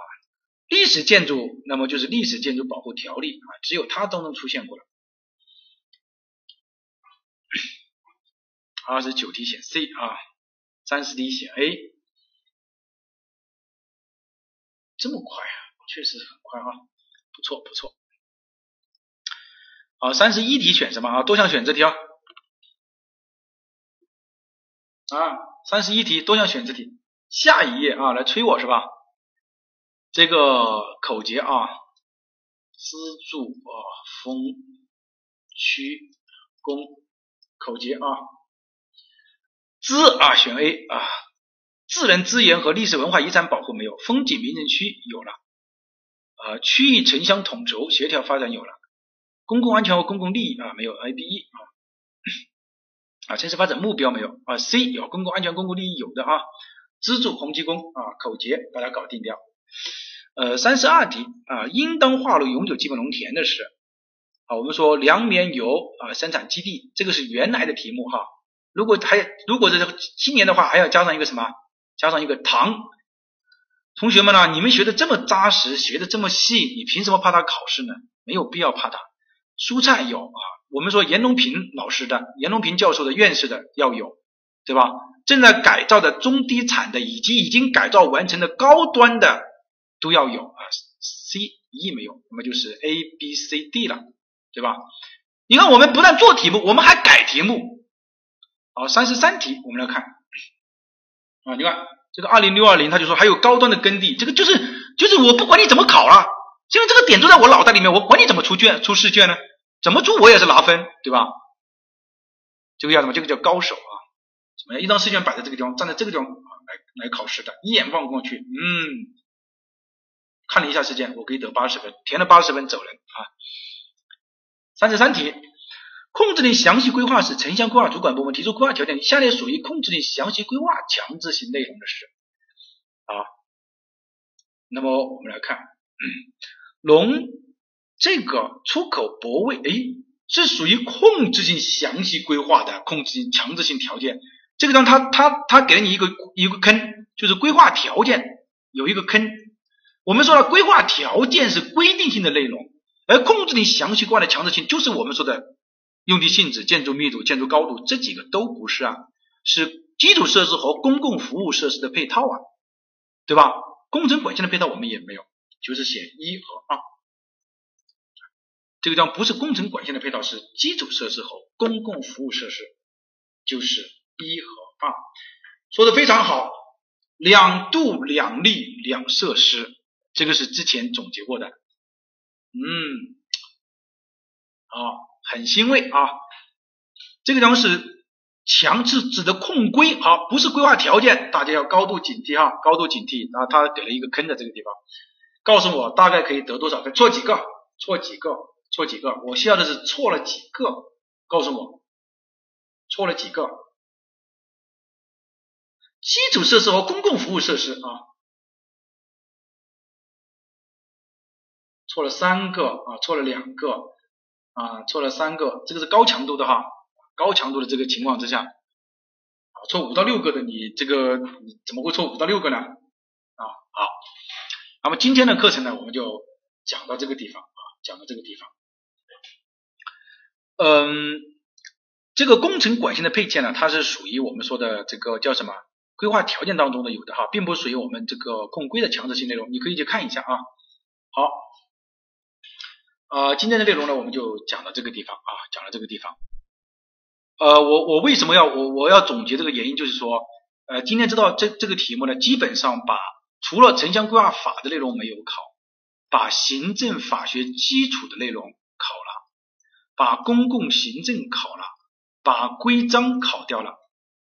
历史建筑，那么就是历史建筑保护条例啊，只有它当中出现过了。二十九题选 C 啊，三十题选 A，这么快啊？确实很快啊，不错不错。好，三十一题选什么啊？多项选择题啊。啊，三十一题多项选择题。下一页啊，来催我是吧？这个口诀啊，资助啊，风区公口诀啊，资啊选 A 啊，自然资源和历史文化遗产保护没有，风景名胜区有了，啊，区域城乡统筹协调发展有了，公共安全和公共利益啊没有 A B E 啊，啊，城市发展目标没有啊 C 有公共安全公共利益有的啊，资助洪基工啊口诀把它搞定掉。呃，三十二题啊，应当划入永久基本农田的是啊，我们说粮棉油啊生产基地，这个是原来的题目哈。如果还如果这个今年的话，还要加上一个什么？加上一个糖。同学们呢，你们学的这么扎实，学的这么细，你凭什么怕他考试呢？没有必要怕他。蔬菜有啊，我们说严隆平老师的、严隆平教授的、院士的要有，对吧？正在改造的中低产的，以及已经改造完成的高端的。都要有啊，C E 没有，那么就是 A B C D 了，对吧？你看我们不但做题目，我们还改题目。好，三十三题我们来看啊，你看这个二零六二零，他就说还有高端的耕地，这个就是就是我不管你怎么考了，因为这个点都在我脑袋里面，我管你怎么出卷出试卷呢？怎么出我也是拿分，对吧？这个叫什么？这个叫高手啊！怎么样？一张试卷摆在这个地方，站在这个地方来来考试的，一眼望过去，嗯。看了一下时间，我可以得八十分，填了八十分走人啊。三十三题，控制令详细规划是城乡规划主管部门提出规划条件，下列属于控制令详细规划强制性内容的是啊。那么我们来看，龙这个出口泊位，哎，是属于控制性详细规划的控制性强制性条件。这个地方他他他给了你一个一个坑，就是规划条件有一个坑。我们说了，规划条件是规定性的内容，而控制令详细规划的强制性，就是我们说的用地性质、建筑密度、建筑高度这几个都不是啊，是基础设施和公共服务设施的配套啊，对吧？工程管线的配套我们也没有，就是写一和二，这个地方不是工程管线的配套，是基础设施和公共服务设施，就是一和二，说的非常好，两度两立两设施。这个是之前总结过的，嗯，啊，很欣慰啊。这个地方是强制指的控规，好，不是规划条件，大家要高度警惕哈，高度警惕啊。他给了一个坑的这个地方，告诉我大概可以得多少分？错几个？错几个？错几个？我需要的是错了几个？告诉我，错了几个？基础设施和公共服务设施啊。错了三个啊，错了两个啊，错了三个，这个是高强度的哈，高强度的这个情况之下，错五到六个的，你这个你怎么会错五到六个呢？啊，好，那么今天的课程呢，我们就讲到这个地方啊，讲到这个地方。嗯，这个工程管线的配件呢，它是属于我们说的这个叫什么规划条件当中的有的哈，并不属于我们这个控规的强制性内容，你可以去看一下啊。好。呃，今天的内容呢，我们就讲到这个地方啊，讲到这个地方。呃，我我为什么要我我要总结这个原因，就是说，呃，今天知道这这个题目呢，基本上把除了城乡规划法的内容没有考，把行政法学基础的内容考了，把公共行政考了，把规章考掉了。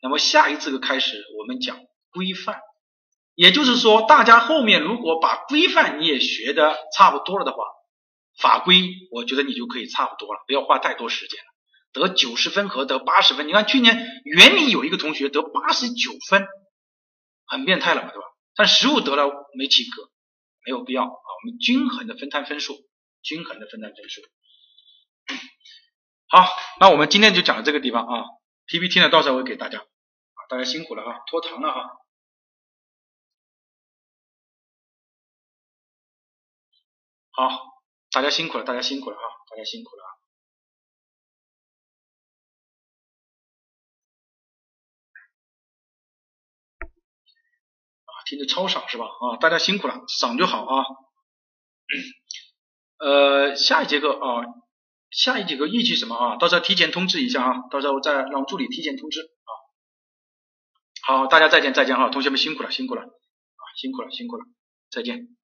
那么下一次的开始，我们讲规范，也就是说，大家后面如果把规范你也学的差不多了的话。法规，我觉得你就可以差不多了，不要花太多时间了。得九十分和得八十分，你看去年原理有一个同学得八十九分，很变态了嘛，对吧？但实物得了没及格，没有必要啊。我们均衡的分摊分数，均衡的分摊分数。好，那我们今天就讲到这个地方啊。PPT 呢，到时候我给大家，大家辛苦了啊，拖堂了哈。好。大家辛苦了，大家辛苦了啊！大家辛苦了啊！听着超爽是吧？啊，大家辛苦了，爽就好啊。呃，下一节课啊，下一节课预计什么啊？到时候提前通知一下啊，到时候再让助理提前通知啊。好，大家再见再见哈，同学们辛苦了辛苦了啊，辛苦了辛苦了，再见。